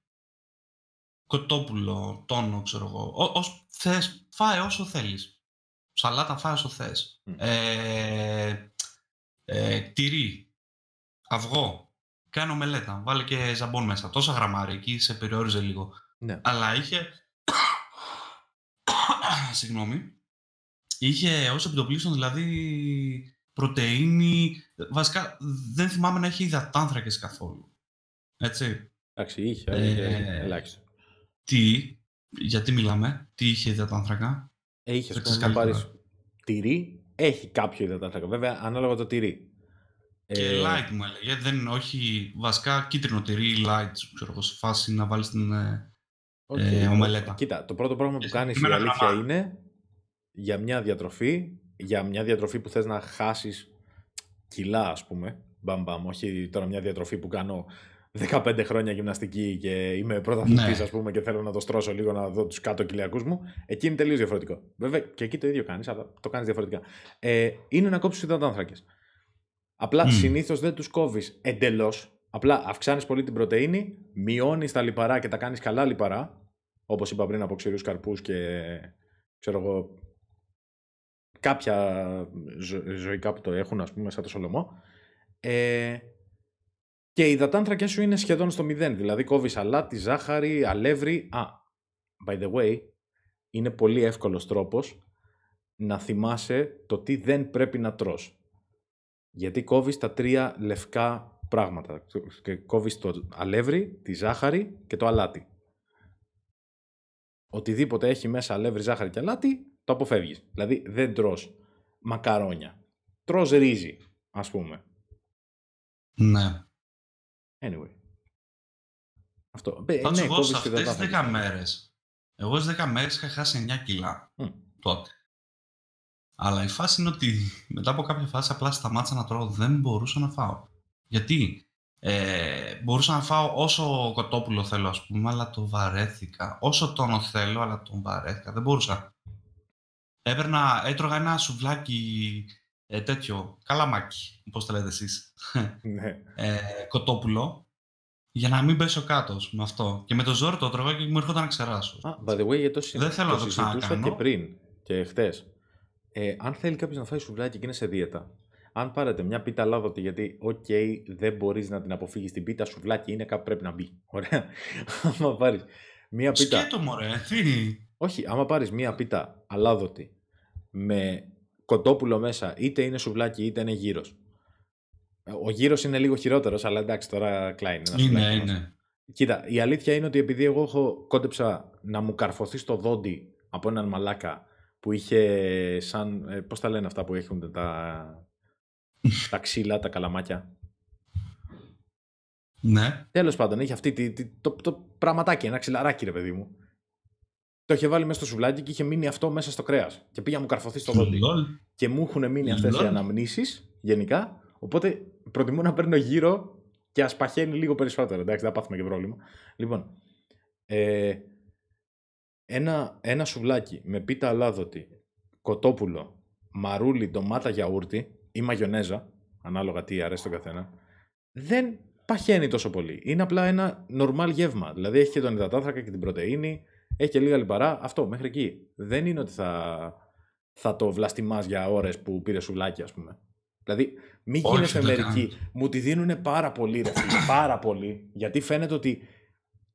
κοτόπουλο, τόνο, ξέρω εγώ. Ό, ως, θες, φάε όσο θέλεις. Σαλάτα φάε όσο θες. Ε, ε, τυρί, αυγό, κάνω μελέτα, βάλε και ζαμπόν μέσα. Τόσα γραμμάρια, εκεί σε περιόριζε λίγο.
Ναι.
Αλλά είχε... *coughs* Συγγνώμη. Είχε ως επιτοπλίστων δηλαδή πρωτεΐνη, βασικά δεν θυμάμαι να έχει υδατάνθρακες καθόλου. Έτσι.
Εντάξει, είχε, ε, ελάχιστο.
Τι, γιατί μιλάμε, τι είχε υδατάνθρακα;
Ε, είχε, πούμε, να πάρεις τυρί, έχει κάποιο υδατάνθρακα. Βέβαια, ανάλογα το τυρί.
Και ε... light μου έλεγε, δεν, όχι, βασικά κίτρινο τυρί, light, ξέρω εγώ, σε φάση να βάλεις την okay. ε, ομελέτα.
Κοίτα, το πρώτο πράγμα που κάνεις η αλήθεια είναι για μια διατροφή για μια διατροφή που θες να χάσεις κιλά, ας πούμε, μπαμ, μπαμ, όχι τώρα μια διατροφή που κάνω 15 χρόνια γυμναστική και είμαι πρωταθλητής, ναι. ας πούμε, και θέλω να το στρώσω λίγο να δω τους κάτω κοιλιακούς μου, εκεί είναι τελείως διαφορετικό. Βέβαια, και εκεί το ίδιο κάνεις, αλλά το κάνεις διαφορετικά. Ε, είναι να κόψεις υδατάνθρακες. Απλά mm. συνήθως δεν τους κόβεις εντελώς, απλά αυξάνεις πολύ την πρωτεΐνη, μειώνεις τα λιπαρά και τα κάνεις καλά λιπαρά, όπως είπα πριν από ξηρούς καρπούς και ξέρω εγώ, κάποια ζωικά που το έχουν, ας πούμε, σαν το Σολομό. Ε, και οι υδατάνθρακες σου είναι σχεδόν στο μηδέν. Δηλαδή κόβεις αλάτι, ζάχαρη, αλεύρι. Α, by the way, είναι πολύ εύκολος τρόπος να θυμάσαι το τι δεν πρέπει να τρως. Γιατί κόβεις τα τρία λευκά πράγματα. Και κόβεις το αλεύρι, τη ζάχαρη και το αλάτι. Οτιδήποτε έχει μέσα αλεύρι, ζάχαρη και αλάτι, το αποφεύγεις. Δηλαδή δεν τρως μακαρόνια. Τρως ρύζι, ας πούμε.
Ναι.
Anyway. Αυτό.
Ε, ναι, εγώ σε αυτές τις 10 μέρες, εγώ στις 10 μέρες είχα χάσει 9 κιλά mm. τότε. Αλλά η φάση είναι ότι μετά από κάποια φάση απλά σταμάτησα να τρώω, δεν μπορούσα να φάω. Γιατί ε, μπορούσα να φάω όσο κοτόπουλο θέλω ας πούμε, αλλά το βαρέθηκα. Όσο τόνο θέλω, αλλά τον βαρέθηκα. Δεν μπορούσα έπαιρνα, έτρωγα ένα σουβλάκι ε, τέτοιο, καλαμάκι, πώς το λέτε εσείς,
ναι.
ε, κοτόπουλο, για να μην πέσω κάτω με αυτό. Και με το ζόρι το έτρωγα και μου έρχονταν να ξεράσω.
Ah, by the way, το,
Δεν θέλω το να το ξανακάνω.
και πριν και χτες. Ε, αν θέλει κάποιος να φάει σουβλάκι και είναι σε δίαιτα, αν πάρετε μια πίτα αλάδωτη, γιατί, OK, okay, δεν μπορείς να την αποφύγεις την πίτα, σουβλάκι είναι κάπου πρέπει να μπει. Ωραία. *laughs* Άμα πάρεις μια πίτα.
Σκέτο, μωρέ, τι;
Όχι, άμα πάρεις μία πίτα αλάδωτη με κοτόπουλο μέσα, είτε είναι σουβλάκι είτε είναι γύρος. Ο γύρος είναι λίγο χειρότερος, αλλά εντάξει, τώρα klein.
Είναι, είναι.
Κοίτα, η αλήθεια είναι ότι επειδή εγώ έχω κόντεψα να μου καρφωθεί στο δόντι από έναν μαλάκα που είχε σαν. Ε, Πώς τα λένε αυτά που έχουν τα, τα ξύλα, τα καλαμάκια;
Ναι.
Τέλος πάντων, είχε αυτή το, το, το πραγματάκι, ένα ξυλαράκι, ρε παιδί μου. Το είχε βάλει μέσα στο σουβλάκι και είχε μείνει αυτό μέσα στο κρέας. Και πήγα μου καρφωθεί στο δόντι. Και μου έχουν μείνει αυτές οι αναμνήσεις γενικά. Οπότε προτιμώ να παίρνω γύρω και ας παχαίνει λίγο περισσότερο. Εντάξει, δεν πάθουμε και πρόβλημα. Λοιπόν, ε, ένα, ένα σουβλάκι με πίτα αλάδοτη, κοτόπουλο, μαρούλι, ντομάτα γιαούρτι ή μαγιονέζα, ανάλογα τι αρέσει τον καθένα, δεν παχαίνει τόσο πολύ. Είναι απλά ένα normal γεύμα. Δηλαδή έχει και τον υδατάνθρακα και την πρωτενη, έχει και λίγα λιπαρά. Αυτό μέχρι εκεί. Δεν είναι ότι θα, θα το βλαστημά για ώρες που πήρε σουβλάκι, ας πούμε. Δηλαδή, μην γίνεσαι μερικοί. Μου τη δίνουν πάρα πολύ, ρε πάρα πολύ. Γιατί φαίνεται ότι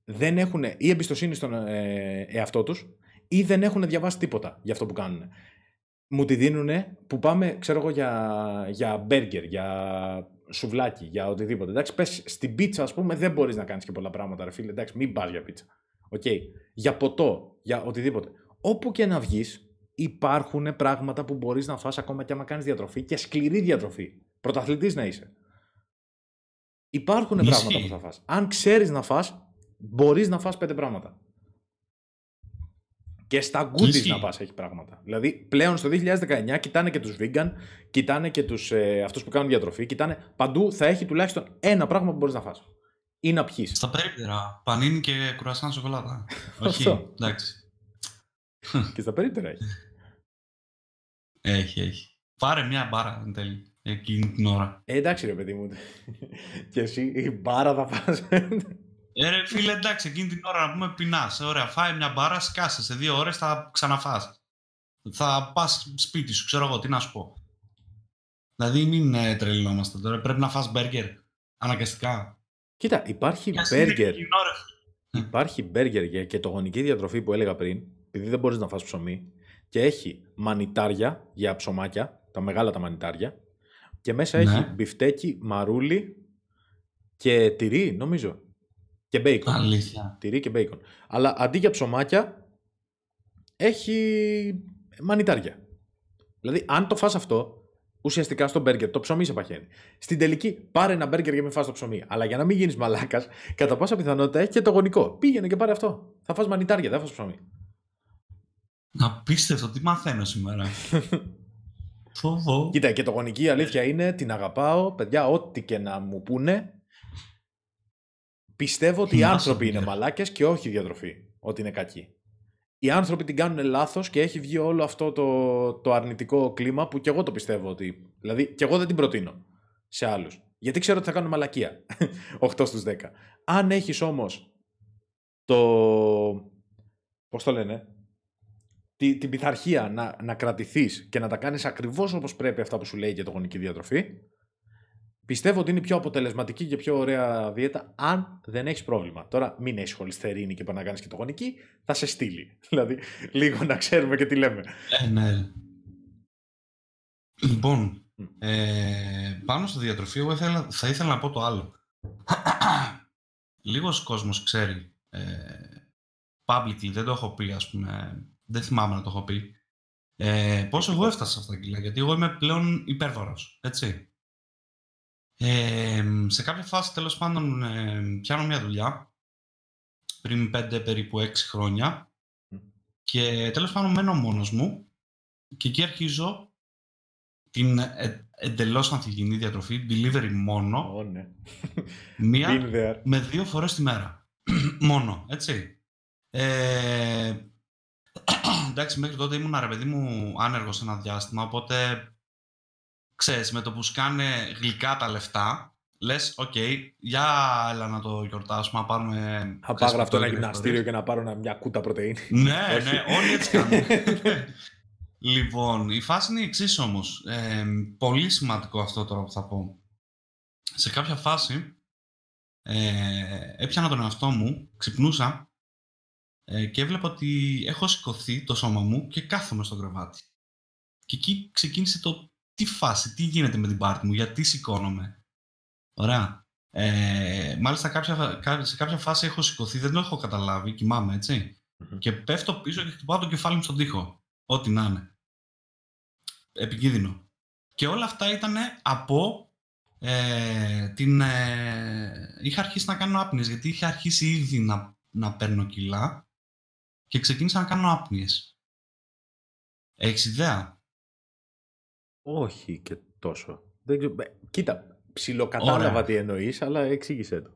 δεν έχουν ή εμπιστοσύνη στον ε, εαυτό τους ή δεν έχουν διαβάσει τίποτα για αυτό που κάνουν. Μου τη δίνουν που πάμε, ξέρω εγώ, για, για μπέργκερ, για σουβλάκι, για οτιδήποτε. Εντάξει, πες στην πίτσα, ας πούμε, δεν μπορείς να κάνεις και πολλά πράγματα, ρε φίλε. Εντάξει, μην πας για πίτσα. Okay. Για ποτό, για οτιδήποτε. Όπου και να βγεις, υπάρχουν πράγματα που μπορείς να φας ακόμα και άμα κάνεις διατροφή και σκληρή διατροφή. Πρωταθλητής να είσαι. Υπάρχουν πράγματα που θα φας. Αν ξέρεις να φας, μπορείς να φας πέντε πράγματα. Και στα goodies να πας έχει πράγματα. Δηλαδή πλέον στο 2019 κοιτάνε και τους vegan, κοιτάνε και τους, ε, αυτούς που κάνουν διατροφή, κοιτάνε παντού θα έχει τουλάχιστον ένα πράγμα που μπορείς να φας. ή να πιείς.
Στα περίπτερα. Πανίνι και κουρασάν σοκολάτα. *laughs* Όχι,
Αυτό.
εντάξει. *laughs*
Και στα περίπτερα έχει.
Έχει, έχει. Πάρε μια μπάρα εν τέλει. Εκείνη την ώρα.
Ε, εντάξει ρε παιδί μου. *laughs* και εσύ η μπάρα θα φας.
Ε, ρε φίλε, εντάξει, εκείνη την ώρα να πούμε πεινάς. Ωραία, φάει μια μπάρα, σκάσε. Σε δύο ώρες θα ξαναφάς. Θα πας σπίτι σου, ξέρω εγώ, τι να σου πω. Δηλαδή, μην ε, τρελνόμαστε τώρα. Πρέπει να φας μπέργκερ. Αναγκαστικά.
Κοίτα, υπάρχει
Κι ας είναι
μπέργκερ.
κοινό, ρε φίλε.
Υπάρχει μπέργκερ για κετογονική διατροφή που έλεγα πριν, επειδή δεν μπορείς να φας ψωμί, και έχει μανιτάρια για ψωμάκια, τα μεγάλα τα μανιτάρια, και μέσα
Ναι.
έχει μπιφτέκι, μαρούλι και τυρί, νομίζω. Και μπέικον.
Αλήθεια.
Τυρί και μπέικον. Αλλά αντί για ψωμάκια, έχει μανιτάρια. Δηλαδή, αν το φας αυτό, ουσιαστικά στο μπέργκερ, το ψωμί σε παχαίνει. Στην τελική, πάρε ένα μπέργκερ για να μην φας το ψωμί. Αλλά για να μην γίνεις μαλάκας, κατά πάσα πιθανότητα έχει και το γονικό. Πήγαινε και πάρε αυτό. Θα φας μανιτάρια, δεν θα φας ψωμί.
Απίστευτο, τι μαθαίνω σήμερα; *laughs* Φοβό.
Κοίτα, και το γονική η αλήθεια είναι, την αγαπάω, παιδιά, ό,τι και να μου πούνε. Πιστεύω ότι οι
Θυμάσαι,
άνθρωποι είναι
παιδιά.
μαλάκες και όχι η διατροφή, ότι είναι κακοί. Οι άνθρωποι την κάνουν λάθος και έχει βγει όλο αυτό το, το αρνητικό κλίμα που και εγώ το πιστεύω ότι. Δηλαδή, και εγώ δεν την προτείνω σε άλλους. Γιατί ξέρω ότι θα κάνουν μαλακία. *laughs* 8 στους 10. Αν έχεις όμως το. Πώς το λένε, τη, την πειθαρχία να, να κρατηθείς και να τα κάνεις ακριβώς όπως πρέπει αυτά που σου λέει για το γονική διατροφή, πιστεύω ότι είναι πιο αποτελεσματική και πιο ωραία δίαιτα αν δεν έχεις πρόβλημα. Τώρα μην έχεις χολυστερίνη και πάει να κάνεις και το γονική, θα σε στείλει. *laughs* Δηλαδή λίγο να ξέρουμε και τι λέμε.
Ε, ναι. Λοιπόν,
Μμ.
ε, πάνω στο διατροφή, εγώ ήθελα, θα ήθελα να πω το άλλο. *clears throat* Λίγος κόσμος ξέρει, ε, publicly, δεν το έχω πει, ας πούμε, δεν θυμάμαι να το έχω πει, ε, πώς εγώ έφτασα σε αυτά τα κιλά, γιατί εγώ είμαι πλέον υπέρβαρος, έτσι. Ε, σε κάποια φάση, τέλος πάντων, ε, πιάνω μια δουλειά, πριν πέντε περίπου έξι χρόνια,
Μμ.
και τέλος πάντων μένω μόνος μου και εκεί αρχίζω την ε, εντελώς ανθυγιεινή διατροφή, delivery μόνο,
Ω, ναι. *laughs*
μία
Been there.
με δύο φορές τη μέρα. *clears throat* μόνο, έτσι. Ε, *clears throat* εντάξει, μέχρι τότε ήμουν ρε παιδί μου άνεργος ένα διάστημα, οπότε ξέρεις, με το που σκάνε γλυκά τα λεφτά, λες, οκ, για έλα να το γιορτάσουμε, να πάρουμε...
Θα
ξέρεις,
πάω αυτό ένα
πιτόγυρες
γυμναστήριο και να πάρω ένα- μια κούτα πρωτεΐνη.
ναι, *laughs*
Όχι.
ναι, όλοι έτσι κάνουν. *laughs* λοιπόν, η φάση είναι η εξής όμως. πολύ σημαντικό αυτό τώρα που θα πω. Σε κάποια φάση ε, έπιανα τον εαυτό μου, ξυπνούσα ε, και έβλεπα ότι έχω σηκωθεί το σώμα μου και κάθομαι στο κρεβάτι. Και εκεί ξεκίνησε το τι φάση, τι γίνεται με την πάρτη μου, γιατί σηκώνομαι. Ωραία. Ε, μάλιστα κάποια, κα- σε κάποια φάση έχω σηκωθεί, δεν το έχω καταλάβει, κοιμάμαι έτσι.
Μμμ.
Και πέφτω πίσω και χτυπάω το κεφάλι μου στον τοίχο. Ό,τι να είναι. Επικίνδυνο. Και όλα αυτά ήταν από ε, την... Ε, είχα αρχίσει να κάνω άπνοιες, γιατί είχα αρχίσει ήδη να, να παίρνω κιλά και ξεκίνησα να κάνω άπνοιες. Έχεις ιδέα;
Όχι και τόσο. Δεν ξέρω. Ε, Κοίτα, ψιλοκατάλαβα
Ωραία.
τι εννοείς, αλλά εξήγησέ το.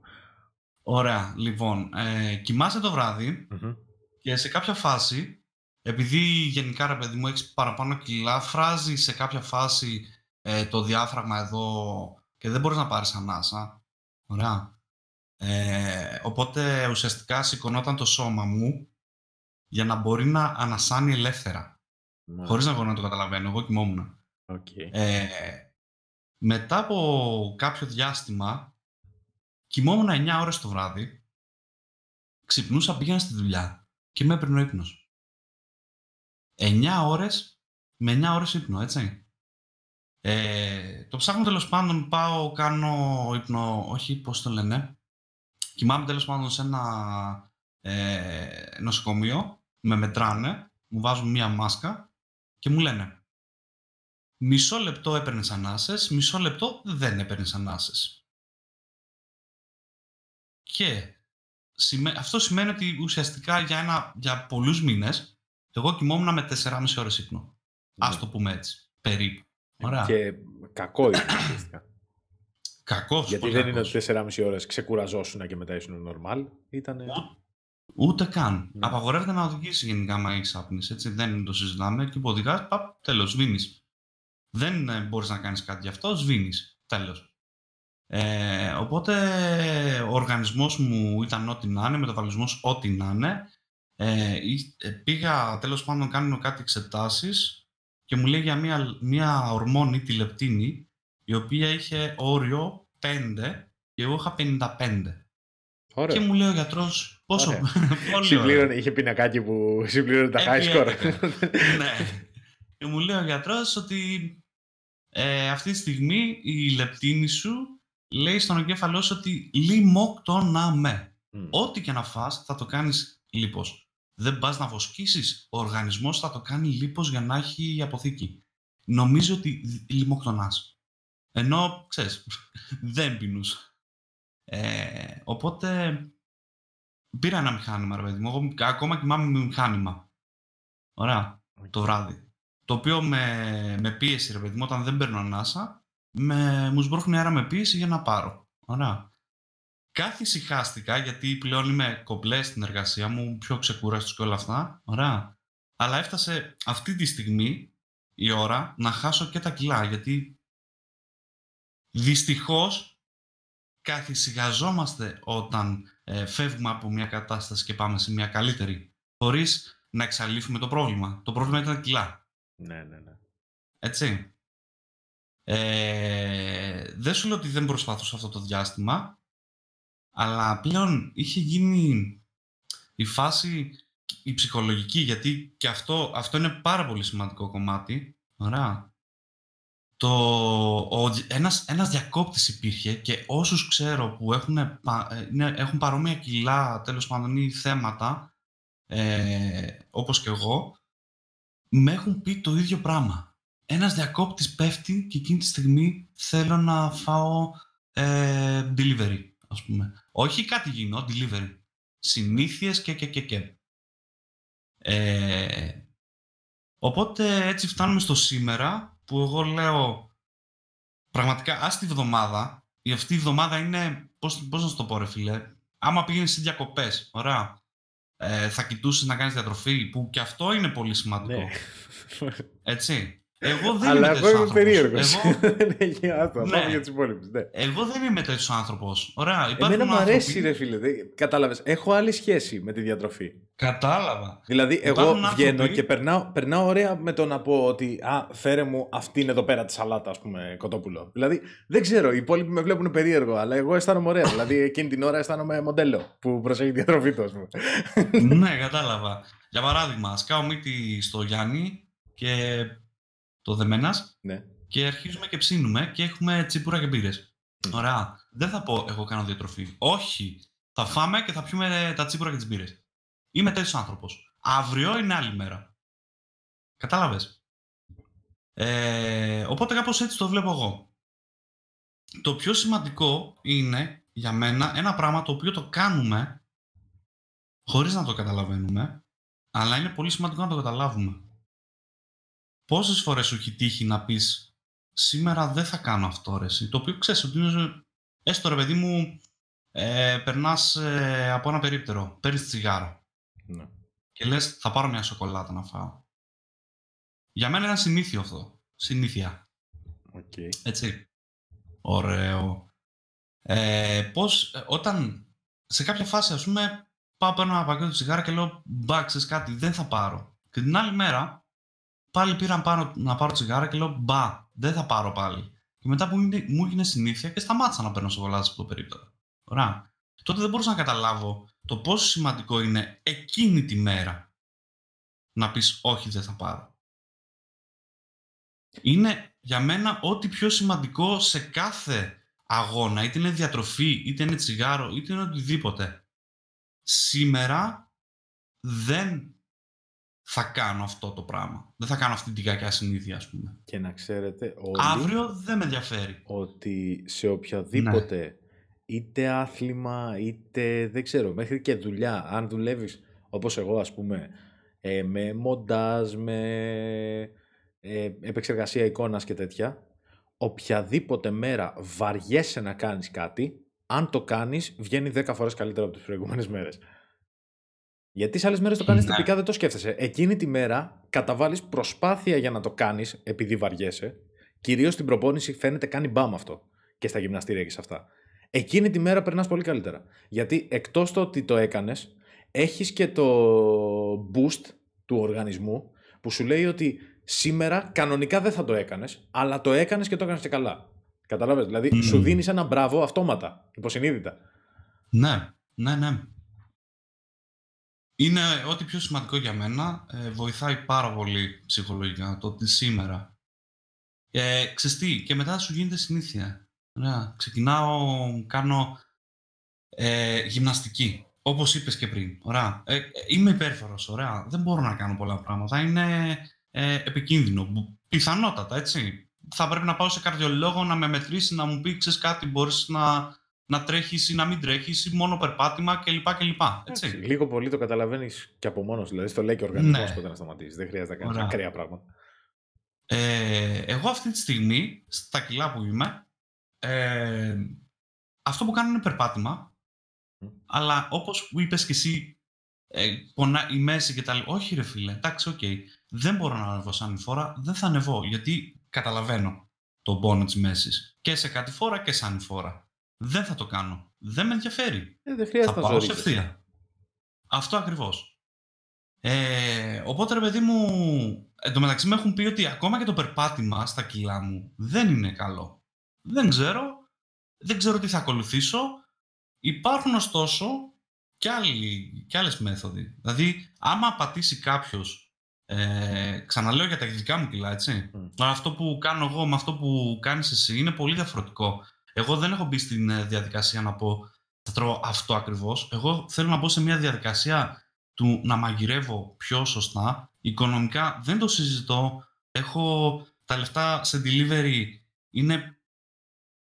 Ωραία, λοιπόν, ε, κοιμάσαι το βράδυ
Μμμ.
και σε κάποια φάση, επειδή γενικά ρε παιδί μου έχεις παραπάνω κιλά, φράζεις σε κάποια φάση ε, το διάφραγμα εδώ και δεν μπορείς να πάρεις ανάσα. Ωραία. Ε, οπότε ουσιαστικά σηκωνόταν το σώμα μου για να μπορεί να ανασάνει ελεύθερα.
Μάλιστα.
Χωρίς να μπορώ να το καταλαβαίνω. Εγώ κοιμόμουν.
Οκ.
Ε, μετά από κάποιο διάστημα, κοιμόμουν 9 ώρες το βράδυ, ξυπνούσα, πήγαινα στη δουλειά και με έπαιρνε ο ύπνος. 9 ώρες με 9 ώρες ύπνο, έτσι. Ε, το ψάχνω τέλος πάντων, πάω, κάνω ύπνο, όχι πώς το λένε, κοιμάμαι τέλος πάντων σε ένα ε, νοσοκομείο, με μετράνε, μου βάζουν μία μάσκα και μου λένε μισό λεπτό έπαιρνες ανάσες, μισό λεπτό δεν έπαιρνες ανάσες. Και σημαι- αυτό σημαίνει ότι ουσιαστικά για, ένα, για πολλούς μήνες εγώ κοιμόμουν με 4,5 ώρες ύπνο. Ας
Ναι.
το πούμε έτσι, περίπου. Ωραία.
Και κακό είναι ουσιαστικά.
Κακός,
Γιατί
πολύ
δεν είναι
κακός.
ότι 4,5 ώρες ξεκουραζόσουν και μετά ήσουν normal. Ήτανε...
Ούτε καν.
Ναι.
Απαγορεύεται να οδηγήσει γενικά άμα έχει άπνιση. Έτσι δεν το συζητάμε. Και που οδηγάς, παπ, τέλος, σβήνει. Δεν ε, μπορείς να κάνεις κάτι γι' αυτό, σβήνεις. Τέλος. Ε, οπότε ο οργανισμός μου ήταν ό,τι να είναι, μεταβολισμός ό,τι να είναι. Ε, ή- ε, πήγα τέλος πάντων να κάνω κάτι εξετάσεις και μου λέει για μια, μια ορμόνη, τη λεπτίνη, η οποία είχε όριο 5 και εγώ είχα 55.
Ωραία.
Και μου λέει ο γιατρός, πόσο,
Ωραία. *laughs*
πολύ ωραία.
Συμπλήρωνε, είχε πινακάκι που συμπλήρωνε τα high
Επί
score.
11. ναι. Και μου λέει ο γιατρός ότι ε, αυτή τη στιγμή η λεπτίνη σου λέει στον εγκέφαλό σου ότι λιμοκτονάμε.
Μμ.
Ό,τι και να φας θα το κάνεις λίπος. Δεν πας να βοσκήσεις, ο οργανισμός θα το κάνει λίπος για να έχει αποθήκη. Νομίζω ότι λιμοκτονάς. Ενώ, ξέρεις, *laughs* δεν πεινούσα. Ε, οπότε πήρα ένα μηχάνημα, ρε παιδί μου. Εγώ ακόμα κοιμάμαι με μηχάνημα. Ωραία, το βράδυ. Το οποίο με, με πίεση, ρε παιδί μου, όταν δεν παίρνω ανάσα, με, μου σμπρώχνει αέρα με πίεση για να πάρω. Ωραία. Κάθε ησυχάστηκα, γιατί πλέον είμαι κομπλές στην εργασία μου, πιο ξεκούραστος και όλα αυτά. Ωραία. Αλλά έφτασε αυτή τη στιγμή η ώρα να χάσω και τα κιλά, γιατί δυστυχώς καθησυχαζόμαστε όταν ε, φεύγουμε από μια κατάσταση και πάμε σε μια καλύτερη, χωρίς να εξαλείφουμε το πρόβλημα. Το πρόβλημα ήταν τα κιλά.
Ναι, ναι, ναι.
Έτσι. Ε, δεν σου λέω ότι δεν προσπαθούσα αυτό το διάστημα, αλλά πλέον είχε γίνει η φάση η ψυχολογική, γιατί και αυτό, αυτό είναι πάρα πολύ σημαντικό κομμάτι. Ωραία. Το, ο, ένας, ένας διακόπτης υπήρχε και όσους ξέρω που έχουν, πα- ε, είναι- έχουν παρόμοια κιλά, τέλος πάντων, ή θέματα, ε, όπως και εγώ, με έχουν πει το ίδιο πράγμα. Ένας διακόπτης πέφτει και εκείνη τη στιγμή θέλω να φάω ε, delivery, ας πούμε. Όχι κάτι γίνω, delivery. Συνήθειες και και και και. Ε, οπότε έτσι φτάνουμε στο σήμερα που εγώ λέω πραγματικά ας τη βδομάδα η αυτή η εβδομάδα είναι, πώς, πώς να σου το πω ρε φίλε, άμα πήγαινες σε διακοπές, ωραία, ε, θα κοιτούσες να κάνεις διατροφή που και αυτό είναι πολύ σημαντικό.
Ναι.
Έτσι. Εγώ δεν
Αλλά
είμαι
εγώ
τέτοιος
είμαι
άνθρωπος.
περίεργος.
Εγώ, *laughs*
Δεν έχει άστο.
Ναι.
Πάμε για του υπόλοιπου. Ναι.
εγώ δεν είμαι τέτοιος άνθρωπος. Ωραία. Υπάρχουν
Εμένα μου αρέσει,
άνθρωποι-
ρε φίλε. Κατάλαβες. Έχω άλλη σχέση με τη διατροφή.
Κατάλαβα.
Δηλαδή, εγώ
Υπάρχουν
βγαίνω
άνθρωποι-
και περνάω, περνάω ωραία με το να πω ότι Α, φέρε μου αυτή είναι εδώ πέρα τη σαλάτα, ας πούμε, κοτόπουλο. Δηλαδή, δεν ξέρω, οι υπόλοιποι με βλέπουν περίεργο, αλλά εγώ αισθάνομαι ωραία. *laughs* δηλαδή, εκείνη την ώρα αισθάνομαι μοντέλο που προσέχει τη διατροφή του, ας πούμε.
ναι, κατάλαβα. Για παράδειγμα, σκάω μύτη στο Γιάννη και το Δεμένας
ναι.
και αρχίζουμε και ψήνουμε και έχουμε τσίπουρα και μπύρες.
Μμ.
Ωραία. Δεν θα πω εγώ κάνω διατροφή. Όχι. Θα φάμε και θα πιούμε τα τσίπουρα και τις μπύρες. Είμαι τέτοιος άνθρωπος. Αύριο είναι άλλη μέρα. Κατάλαβες; Ε, οπότε κάπως έτσι το βλέπω εγώ. Το πιο σημαντικό είναι για μένα ένα πράγμα το οποίο το κάνουμε χωρίς να το καταλαβαίνουμε, αλλά είναι πολύ σημαντικό να το καταλάβουμε. Πόσες φορές σου έχει τύχει να πεις σήμερα δεν θα κάνω αυτό ρε εσύ, το οποίο ξέρεις ότι είναι, έστω ρε παιδί μου, ε, περνάς ε, από ένα περίπτερο, παίρνεις τσιγάρο
ναι.
και λες θα πάρω μια σοκολάτα να φάω. Για μένα είναι ένα συνήθιο αυτό. Συνήθεια.
Οκ.
Έτσι. Ωραίο. Ε, πώς, ε, όταν σε κάποια φάση, ας πούμε, πάω παίρνω ένα πακέτο τσιγάρα και λέω μπα, ξέρεις κάτι, δεν θα πάρω. Και την άλλη μέρα, πάλι πήρα να πάρω, να πάρω τσιγάρα και λέω μπα, δεν θα πάρω πάλι. Και μετά που μου, μου έγινε συνήθεια και σταμάτησα να παίρνω σοκολάτες από το περίπτωμα. Ωραία. Τότε δεν μπορούσα να καταλάβω το πόσο σημαντικό είναι εκείνη τη μέρα να πεις όχι δεν θα πάρω. Είναι για μένα ό,τι πιο σημαντικό σε κάθε αγώνα, είτε είναι διατροφή, είτε είναι τσιγάρο, είτε είναι οτιδήποτε. Σήμερα δεν θα κάνω αυτό το πράγμα. Δεν θα κάνω αυτή την κακιά συνήθεια, ας πούμε.
Και να ξέρετε όλοι
Αύριο δεν με ενδιαφέρει.
ότι σε οποιοδήποτε είτε άθλημα είτε δεν ξέρω μέχρι και δουλειά αν δουλεύεις όπως εγώ ας πούμε ε, με μοντάζ, με ε, επεξεργασία εικόνας και τέτοια οποιαδήποτε μέρα βαριέσαι να κάνεις κάτι, αν το κάνεις, βγαίνει 10 φορές καλύτερα από τις προηγούμενες μέρες. Γιατί σε άλλες μέρες το κάνεις
Ναι.
τυπικά, δεν το σκέφτεσαι. Εκείνη τη μέρα καταβάλεις προσπάθεια για να το κάνεις επειδή βαριέσαι. Κυρίως στην προπόνηση φαίνεται κάνει μπαμ αυτό. Και στα γυμναστήρια και σε αυτά. Εκείνη τη μέρα περνάς πολύ καλύτερα. Γιατί εκτός το ότι το έκανες, έχεις και το boost του οργανισμού που σου λέει ότι σήμερα κανονικά δεν θα το έκανες, αλλά το έκανες και το έκανες και καλά. Καταλάβες, δηλαδή
Μμμ.
σου δίνεις ένα μπράβο αυτόματα, υποσυνείδητα.
Ναι, ναι, ναι. Είναι ό,τι πιο σημαντικό για μένα. Ε, βοηθάει πάρα πολύ ψυχολογικά το ότι σήμερα. Ε, ξέρεις τι, και μετά σου γίνεται συνήθεια. Ωραία. Ξεκινάω, κάνω ε, γυμναστική. Όπως είπες και πριν. Ωραία. Ε, ε, είμαι υπέρφορος. Ωραία. Δεν μπορώ να κάνω πολλά πράγματα. Είναι ε, επικίνδυνο. Μπου- Πιθανότατα, έτσι. Θα πρέπει να πάω σε καρδιολόγο να με μετρήσει, να μου πει, ξέρεις κάτι, μπορείς να, να τρέχεις ή να μην τρέχεις ή μόνο περπάτημα κλπ. κλπ. Έτσι.
Εντάξει, Λίγο πολύ το καταλαβαίνεις και από μόνος. Δηλαδή, στο λέει και ο οργανισμός
Ναι.
πότε να σταματήσει. Δεν χρειάζεται να κάνεις
Ωραία.
ακραία πράγματα.
Ε, εγώ αυτή τη στιγμή, στα κιλά που είμαι, ε, αυτό που κάνω είναι περπάτημα,
Μμ.
αλλά όπως που είπες και εσύ, ε, πονά η μέση και τα λοιπά. Όχι ρε φίλε, εντάξει, οκ. Δεν μπορώ να ανεβώ σ' ανηφόρα, δεν θα ανεβώ, γιατί καταλαβαίνω τον πόνο της μέσης. Και σε κατηφόρα και σ' ανηφόρα. Δεν θα το κάνω. Δεν με ενδιαφέρει.
Ε, δεν
Θα
χρειάζεται να
πάω σε
ζορίζεσαι.
ευθεία. Αυτό ακριβώς. Ε, οπότε ρε παιδί μου, εν τω μεταξύ με έχουν πει ότι ακόμα και το περπάτημα στα κιλά μου δεν είναι καλό. Δεν ξέρω, δεν ξέρω τι θα ακολουθήσω. Υπάρχουν ωστόσο και, άλλοι, και άλλες μέθοδοι. Δηλαδή, άμα πατήσει κάποιος, ε, ξαναλέω για τα δικά μου κιλά, έτσι,
Μμ.
αλλά αυτό που κάνω εγώ με αυτό που κάνεις εσύ είναι πολύ διαφορετικό. Εγώ δεν έχω μπει στην ε, διαδικασία να πω θα τρώω αυτό ακριβώς. Εγώ θέλω να μπω σε μια διαδικασία του να μαγειρεύω πιο σωστά. Οικονομικά δεν το συζητώ. Έχω τα λεφτά σε delivery είναι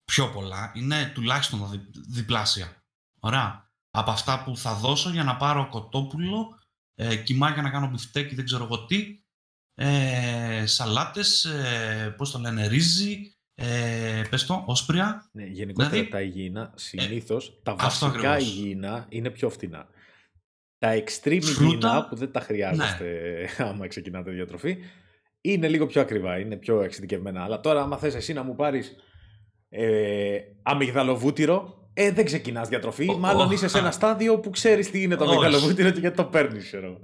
πιο πολλά. Είναι τουλάχιστον δι, διπλάσια. Ωραία. Από αυτά που θα δώσω για να πάρω κοτόπουλο, ε, κοιμά για να κάνω μπιφτέκι, δεν ξέρω εγώ τι, ε, σαλάτες, ε, πώς το λένε, ρύζι, ε, πες το, όσπρια.
Ναι, γενικότερα
Δηλαδή,
τα υγιεινά, συνήθως τα
αυτό
βασικά
ακριβώς.
υγιεινά είναι πιο φτηνά. Τα extreme
Φρούτα,
υγιεινά που δεν τα χρειάζεστε *laughs* άμα ξεκινάτε διατροφή είναι λίγο πιο ακριβά, είναι πιο εξειδικευμένα. Αλλά τώρα, άμα θες εσύ να μου πάρεις ε, αμυγδαλοβούτυρο, ε, δεν ξεκινάς διατροφή.
Ω,
Μάλλον
ω,
είσαι σε
α.
ένα στάδιο που ξέρεις τι είναι το
Όχι.
αμυγδαλοβούτυρο και γιατί το παίρνεις, ξέρω.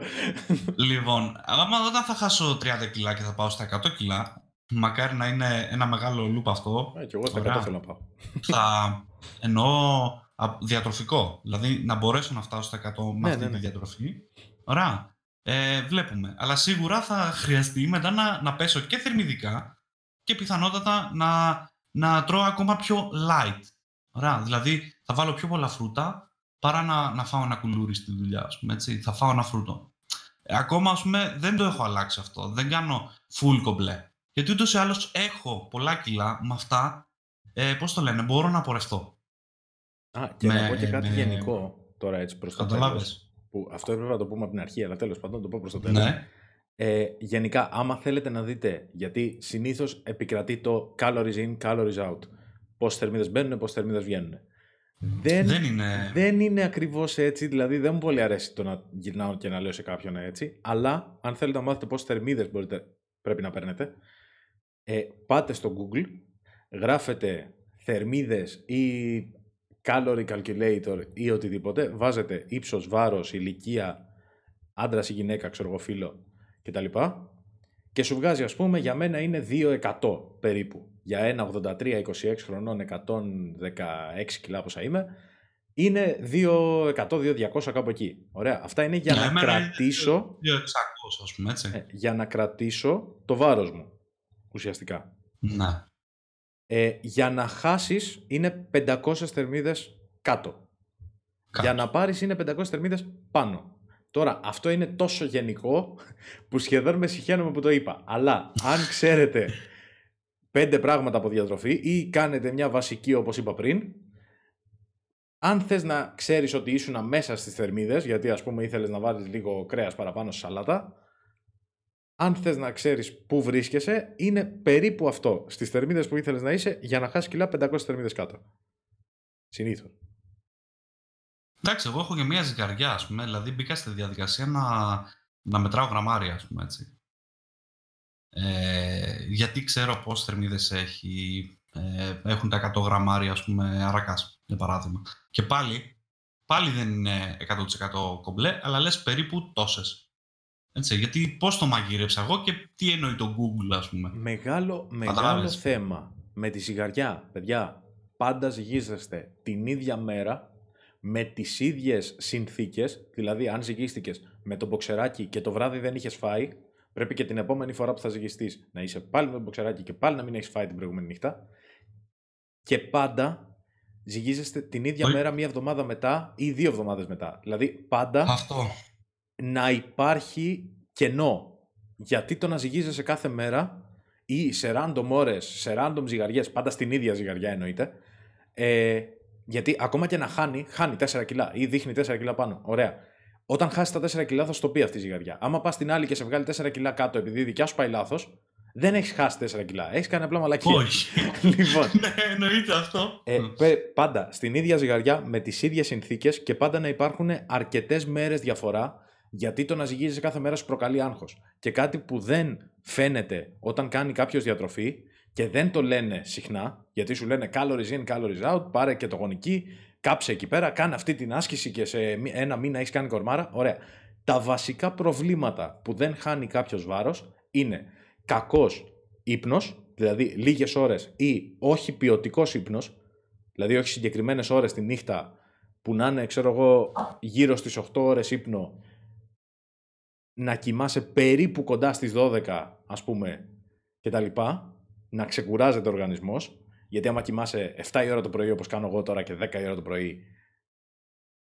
Λοιπόν, άμα όταν θα χάσω 30 κιλά και θα πάω στα 100 κιλά, μακάρι να είναι ένα μεγάλο loop αυτό,
Ε, και εγώ στα
Ωραία.
100 θέλω να πάω.
θα εννοώ α, διατροφικό. Δηλαδή να μπορέσω να φτάσω στα 100 με
Ναι,
αυτή
ναι,
τη
ναι.
διατροφή. Ωραία. Ε, βλέπουμε. Αλλά σίγουρα θα χρειαστεί μετά να, να πέσω και θερμιδικά και πιθανότατα να, να τρώω ακόμα πιο light. Ωραία. Δηλαδή θα βάλω πιο πολλά φρούτα παρά να, να φάω ένα κουλούρι στη δουλειά, ας πούμε, έτσι. Θα φάω ένα φρούτο. Ε, ακόμα, ας πούμε, δεν το έχω αλλάξει αυτό. Δεν κάνω full κομπλέ. Γιατί ούτως ή άλλως έχω πολλά κιλά με αυτά, ε, πώς το λένε, μπορώ να πορευτώ.
Α, και να
Με-
πω και κάτι
με-
γενικό τώρα έτσι προς το τέλος.
Καταλάβες.
Που αυτό έπρεπε να το πούμε από την αρχή, αλλά τέλος πάντων το πω προς το τέλος.
Ναι.
Ε, γενικά, άμα θέλετε να δείτε, γιατί συνήθως επικρατεί το calories in, calories out. Πόσες θερμίδες μπαίνουν, πόσες θερμίδες βγαίνουν. Δεν,
Δεν είναι...
δεν είναι ακριβώς έτσι, δηλαδή δεν μου πολύ αρέσει το να γυρνάω και να λέω σε κάποιον έτσι, αλλά αν θέλετε να μάθετε πόσες θερμίδες μπορείτε, πρέπει να παίρνετε, ε, πάτε στο Google, γράφετε θερμίδες ή calorie calculator ή οτιδήποτε, βάζετε ύψος, βάρος, ηλικία, άντρας ή γυναίκα, ξέρω εγώ, φύλλο κτλ. Και σου βγάζει, ας πούμε, για μένα είναι 2% περίπου. Για ένα 83, 26 χρονών, 116 κιλά πόσα είμαι, είναι 200, 200 κάπου εκεί. Ωραία. Αυτά είναι για
Ναι,
να
εμένα είναι
κρατήσω,
2.600 ας πούμε, έτσι.
ε, για να κρατήσω το βάρος μου, ουσιαστικά.
Ναι.
Ε, για να χάσεις είναι 500 θερμίδες κάτω.
Κάτω.
Για να πάρεις είναι 500 θερμίδες πάνω. Τώρα, αυτό είναι τόσο γενικό που σχεδόν με συχαίνομαι που το είπα. Αλλά αν *laughs* ξέρετε πέντε πράγματα από διατροφή ή κάνετε μια βασική όπως είπα πριν, αν θες να ξέρεις ότι ήσουν μέσα στις θερμίδες, γιατί ας πούμε ήθελες να βάλεις λίγο κρέας παραπάνω στη σαλάτα, αν θες να ξέρεις πού βρίσκεσαι, είναι περίπου αυτό στις θερμίδες που ήθελες να είσαι για να χάσεις κιλά 500 θερμίδες κάτω. Συνήθως.
Εντάξει, εγώ έχω και μία ζυγαριά, ας πούμε, δηλαδή μπήκα στη διαδικασία να, να μετράω γραμμάρια, ας πούμε, έτσι. Ε, γιατί ξέρω πώς θερμίδες έχει, ε, έχουν τα 100 γραμμάρια, ας πούμε, αρακάς, για παράδειγμα. Και πάλι, πάλι δεν είναι 100% κομπλέ, αλλά λες περίπου τόσες. Έτσι, γιατί πώς το μαγείρεψα εγώ και τι εννοεί το Google, ας πούμε.
Μεγάλο, μεγάλο θέμα με τη ζυγαριά, παιδιά. Πάντα ζυγίζεστε την ίδια μέρα με τις ίδιες συνθήκες, δηλαδή αν ζυγίστηκες με το μποξεράκι και το βράδυ δεν είχες φάει, πρέπει και την επόμενη φορά που θα ζυγιστείς να είσαι πάλι με το μποξεράκι και πάλι να μην έχεις φάει την προηγούμενη νύχτα και πάντα ζυγίζεστε την ίδια μέρα μία εβδομάδα μετά ή δύο εβδομάδες μετά. Δηλαδή πάντα
Αυτό.
Να υπάρχει κενό. Γιατί το να ζυγίζεσαι κάθε μέρα ή σε random ώρες, σε random ζυγαριές, πάντα στην ίδια ζυγαριά εννοείται, ε, γιατί ακόμα και να χάνει, χάνει 4 κιλά ή δείχνει 4 κιλά πάνω. Ωραία. Όταν χάσει τα 4 κιλά θα στο πει αυτή η ζυγαριά. Άμα πας στην άλλη και σε βγάλει 4 κιλά κάτω επειδή η δικιά σου πάει λάθος, δεν έχεις χάσει 4 κιλά. Έχεις κάνει απλά μαλακία.
Όχι. *laughs*
λοιπόν,
ναι, εννοείται αυτό.
ε, πε- πάντα στην ίδια ζυγαριά με τις ίδιες συνθήκες και πάντα να υπάρχουν αρκετές μέρες διαφορά γιατί το να ζυγίζεσαι κάθε μέρα σου προκαλεί άγχος. Και κάτι που δεν φαίνεται όταν κάνει κάποιος διατροφή και δεν το λένε συχνά, γιατί σου λένε calories in, calories out, πάρε και το γονική, κάψε εκεί πέρα, κάνε αυτή την άσκηση και σε μη- ένα μήνα έχεις κάνει κορμάρα. Ωραία. Τα βασικά προβλήματα που δεν χάνει κάποιος βάρος είναι κακός ύπνος, δηλαδή λίγες ώρες ή όχι ποιοτικός ύπνος, δηλαδή όχι συγκεκριμένες ώρες τη νύχτα που να είναι, ξέρω εγώ, γύρω στις 8 ώρες ύπνο, να κοιμάσαι περίπου κοντά στις 12, ας πούμε, και τα λοιπά, να ξεκουράζεται ο οργανισμός, γιατί άμα κοιμάσαι 7 η ώρα το πρωί, όπως κάνω εγώ τώρα, και 10 η ώρα το πρωί,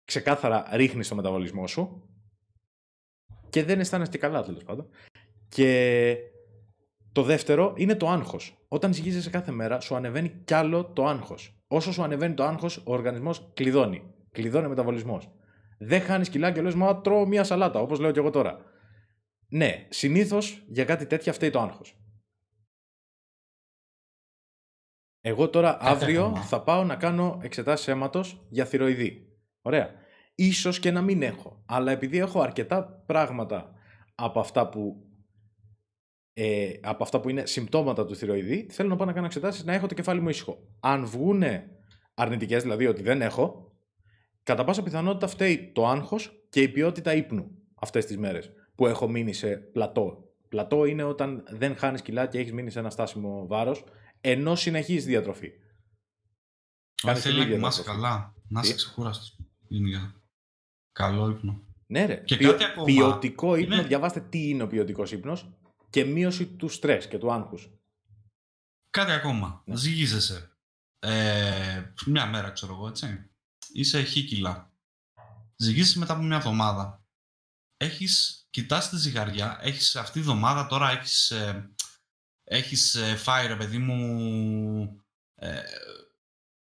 ξεκάθαρα ρίχνεις το μεταβολισμό σου και δεν αισθάνεσαι και καλά, τέλος πάντων. Και το δεύτερο είναι το άγχος. Όταν ζυγίζεσαι κάθε μέρα, σου ανεβαίνει κι άλλο το άγχος. Όσο σου ανεβαίνει το άγχος, ο οργανισμός κλειδώνει. Κλειδώνει ο μεταβολισμός. Δεν χάνεις κιλά και λες, μα τρώω μία σαλάτα, όπως λέω και εγώ τώρα. Ναι, συνήθως για κάτι τέτοια φταίει το άγχος. Εγώ τώρα αύριο
ακόμα.
θα πάω να κάνω εξετάσεις αίματος για θηροειδή. Ωραία. Ίσως και να μην έχω. Αλλά επειδή έχω αρκετά πράγματα από αυτά που, ε, από αυτά που είναι συμπτώματα του θηροειδή, θέλω να πάω να κάνω εξετάσεις να έχω το κεφάλι μου ήσυχο. Αν βγούνε αρνητικές, δηλαδή ότι δεν έχω, κατά πάσα πιθανότητα φταίει το άγχος και η ποιότητα ύπνου αυτές τις μέρες που έχω μείνει σε πλατό. Πλατό είναι όταν δεν χάνεις κιλά και έχεις μείνει σε ένα στάσιμο βάρος, ενώ συνεχίζεις διατροφή.
Όχι,
Κάνεις
θέλει
την
να
ίδια
κοιμάσαι
διατροφή.
καλά. Να
Τι;
είσαι ξεκούραστος. Γενικά. Καλό ύπνο.
Ναι, ρε.
Και
Ποιο-
κάτι ακόμα.
Ποιοτικό ύπνο,
Είναι-
διαβάστε τι είναι ο ποιοτικός ύπνος και μείωση του στρες και του άγχους.
Κάτι ακόμα.
Ναι.
Ζυγίζεσαι. Ε, μια μέρα, ξέρω εγώ, έτσι. Είσαι χ κιλά. Ζυγίζεσαι μετά από μια εβδομάδα. Έχεις, κοιτάς τη ζυγαριά, έχεις αυτή τη εβδομάδα τώρα έχεις, ε, έχεις ε, φάει, ρε παιδί μου, ε,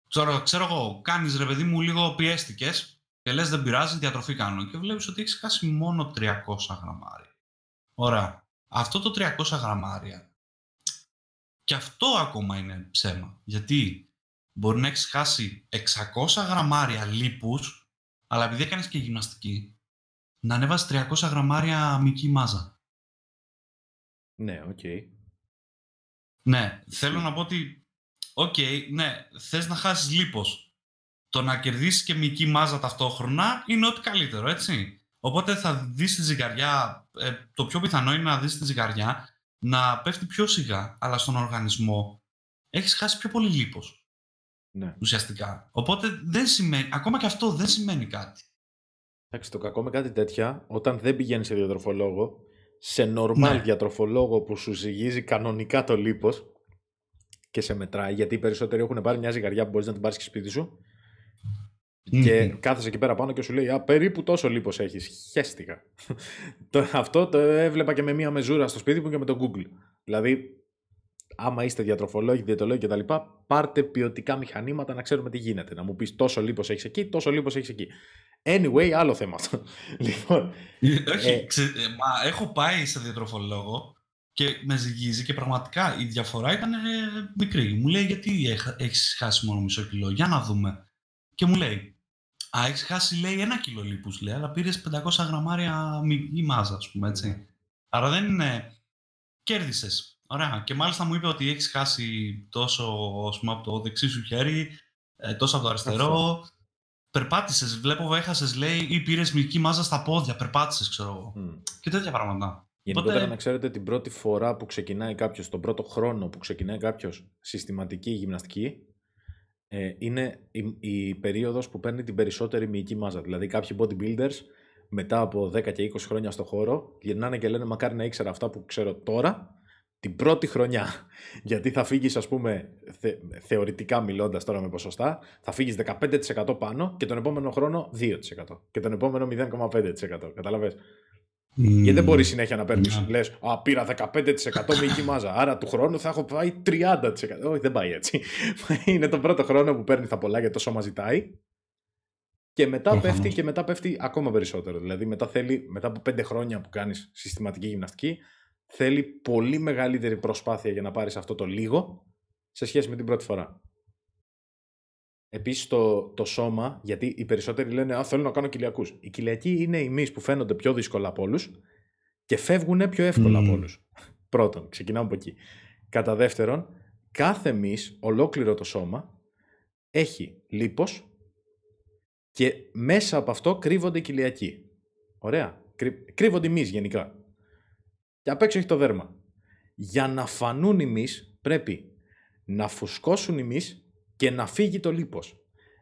ξέρω, ξέρω εγώ, κάνεις, ρε παιδί μου, λίγο πιέστηκες και λες δεν πειράζει, διατροφή κάνω. Και βλέπεις ότι έχεις χάσει μόνο 300 γραμμάρια. Ωραία. Αυτό το 300 γραμμάρια και αυτό ακόμα είναι ψέμα. Γιατί μπορεί να έχεις χάσει 600 γραμμάρια λίπους, αλλά επειδή έκανες και γυμναστική, να ανέβασε 300 γραμμάρια μυϊκή μάζα.
Ναι, οκ.
Ναι, θέλω να πω ότι, οκ, ναι, θες να χάσεις λίπος. Το να κερδίσεις και μυϊκή μάζα ταυτόχρονα είναι ό,τι καλύτερο, έτσι. Οπότε θα δεις τη ζυγαριά, ε, το πιο πιθανό είναι να δεις τη ζυγαριά να πέφτει πιο σιγά, αλλά στον οργανισμό έχεις χάσει πιο πολύ λίπος.
Ναι.
ουσιαστικά. Οπότε δεν σημαίνει, ακόμα και αυτό δεν σημαίνει κάτι.
Εντάξει, το κακό με κάτι τέτοια, όταν δεν πηγαίνεις σε διατροφολόγο, σε normal
Ναι.
διατροφολόγο που σου ζυγίζει κανονικά το λίπος και σε μετράει, γιατί οι περισσότεροι έχουν πάρει μια ζυγαριά που μπορείς να την πάρεις και σπίτι σου και
Μμμ.
κάθεσαι εκεί πέρα πάνω και σου λέει Α, περίπου τόσο λίπος έχεις. Χαίστηκα. *laughs* το, αυτό το έβλεπα και με μία μεζούρα στο σπίτι μου και με το Google. Δηλαδή, άμα είστε διατροφολόγοι, διαιτολόγοι κτλ., πάρτε ποιοτικά μηχανήματα να ξέρουμε τι γίνεται. Να μου πεις τόσο λίπος έχεις εκεί, τόσο λίπος έχεις εκεί. Anyway, άλλο θέμα αυτό. *laughs* λοιπόν,
Όχι, ε, ξε, ε, μα έχω πάει σε διατροφολόγο και με ζυγίζει και πραγματικά η διαφορά ήταν ε, μικρή. Μου λέει γιατί έχεις χάσει μόνο μισό κιλό, για να δούμε. Και μου λέει, Α, έχεις χάσει λέει ένα κιλό λίπους, λέει, αλλά πήρες 500 γραμμάρια μη μάζα, ας πούμε έτσι. Άρα δεν είναι. Κέρδισες. Ωραία. Και μάλιστα μου είπε ότι έχεις χάσει τόσο ας πούμε, από το δεξί σου χέρι, ε, τόσο από το αριστερό. Περπάτησες, βλέπω, έχασες, λέει, ή πήρες μυϊκή μάζα στα πόδια. Περπάτησες, ξέρω εγώ. Και τέτοια πράγματα.
Γενικότερα Οπότε... να ξέρετε την πρώτη φορά που ξεκινάει κάποιος, τον πρώτο χρόνο που ξεκινάει κάποιος συστηματική γυμναστική, ε, είναι η, η περίοδος που παίρνει την περισσότερη μυϊκή μάζα. Δηλαδή κάποιοι bodybuilders μετά από 10 και 20 χρόνια στο χώρο γυρνάνε και λένε μακάρι να ήξερα αυτά που ξέρω τώρα την πρώτη χρονιά. *laughs* Γιατί θα φύγεις ας πούμε θεωρητικά μιλώντας τώρα με ποσοστά θα φύγεις 15% πάνω και τον επόμενο χρόνο 2% και τον επόμενο 0,5%. Καταλαβες; Mm. Γιατί δεν μπορείς συνέχεια να παίρνεις. Yeah. Λες, Α, πήρα 15% μυϊκή μάζα. Άρα του χρόνου θα έχω πάει 30%. Όχι, δεν πάει έτσι. *laughs* Είναι τον πρώτο χρόνο που παίρνει τα πολλά γιατί το σώμα ζητάει. Και μετά, πέφτει, και μετά πέφτει ακόμα περισσότερο. Δηλαδή, μετά, θέλει, μετά από 5 χρόνια που κάνεις συστηματική γυμναστική, θέλει πολύ μεγαλύτερη προσπάθεια για να πάρεις αυτό το λίγο σε σχέση με την πρώτη φορά. Επίσης το, το σώμα, γιατί οι περισσότεροι λένε Α, θέλω να κάνω κοιλιακούς. Οι κοιλιακοί είναι οι μυς που φαίνονται πιο δύσκολα από όλους και φεύγουν πιο εύκολα από όλους. Πρώτον, ξεκινάμε από εκεί. Κατά δεύτερον, κάθε μυς, ολόκληρο το σώμα, έχει λίπος και μέσα από αυτό κρύβονται οι κοιλιακοί. Ωραία. Κρύβονται οι μυς γενικά. Και απ' έξω έχει το δέρμα. Για να φανούν οι μυς πρέπει να φουσκώσουν οι μυς και να φύγει το λίπος.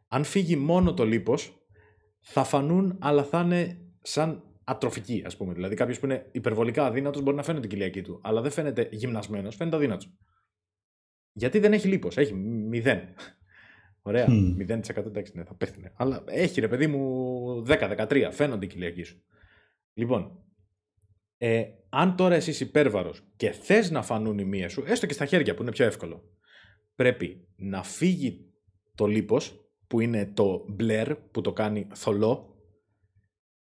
Αν φύγει μόνο το λίπος, θα φανούν, αλλά θα είναι σαν ατροφική, ας πούμε. Δηλαδή, κάποιος που είναι υπερβολικά αδύνατος μπορεί να φαίνεται η κοιλιακή του, αλλά δεν φαίνεται γυμνασμένος, φαίνεται αδύνατος. Γιατί δεν έχει λίπος, έχει μηδέν. *laughs* Ωραία, mm. 0% εντάξει, ναι, θα πέφτει. Αλλά έχει ρε παιδί μου 10-13, φαίνονται οι κοιλιακοί σου. Λοιπόν, ε, αν τώρα εσύ υπέρβαρος και θες να φανούν οι μύε σου, έστω και στα χέρια που είναι πιο εύκολο, πρέπει να φύγει το λίπος που είναι το μπλερ που το κάνει θολό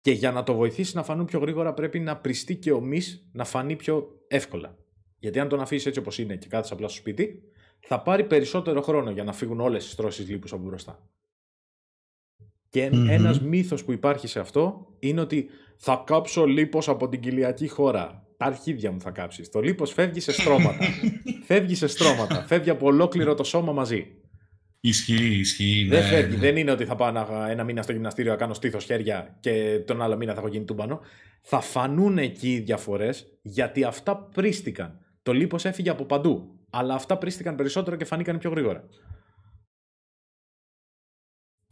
και για να το βοηθήσει να φανούν πιο γρήγορα πρέπει να πριστεί και ο μυς να φανεί πιο εύκολα. Γιατί αν τον αφήσεις έτσι όπως είναι και κάθεσαι απλά στο σπίτι, θα πάρει περισσότερο χρόνο για να φύγουν όλες τις τρώσεις λίπους από μπροστά. Και mm ένας μύθος που υπάρχει σε αυτό είναι ότι θα κάψω λίπος από την κοιλιακή χώρα τα αρχίδια μου θα κάψεις. Το λίπος φεύγει σε στρώματα. *laughs* φεύγει σε στρώματα. Φεύγει από ολόκληρο το σώμα μαζί.
Ισχύει, ισχύει.
Δεν ναι, φεύγει. Ναι. Δεν είναι ότι θα πάω ένα μήνα στο γυμναστήριο να κάνω στήθος χέρια και τον άλλο μήνα θα έχω γίνει τούμπανο. Θα φανούν εκεί οι διαφορές γιατί αυτά πρίστηκαν. Το λίπος έφυγε από παντού. Αλλά αυτά πρίστηκαν περισσότερο και φανήκαν πιο γρήγορα.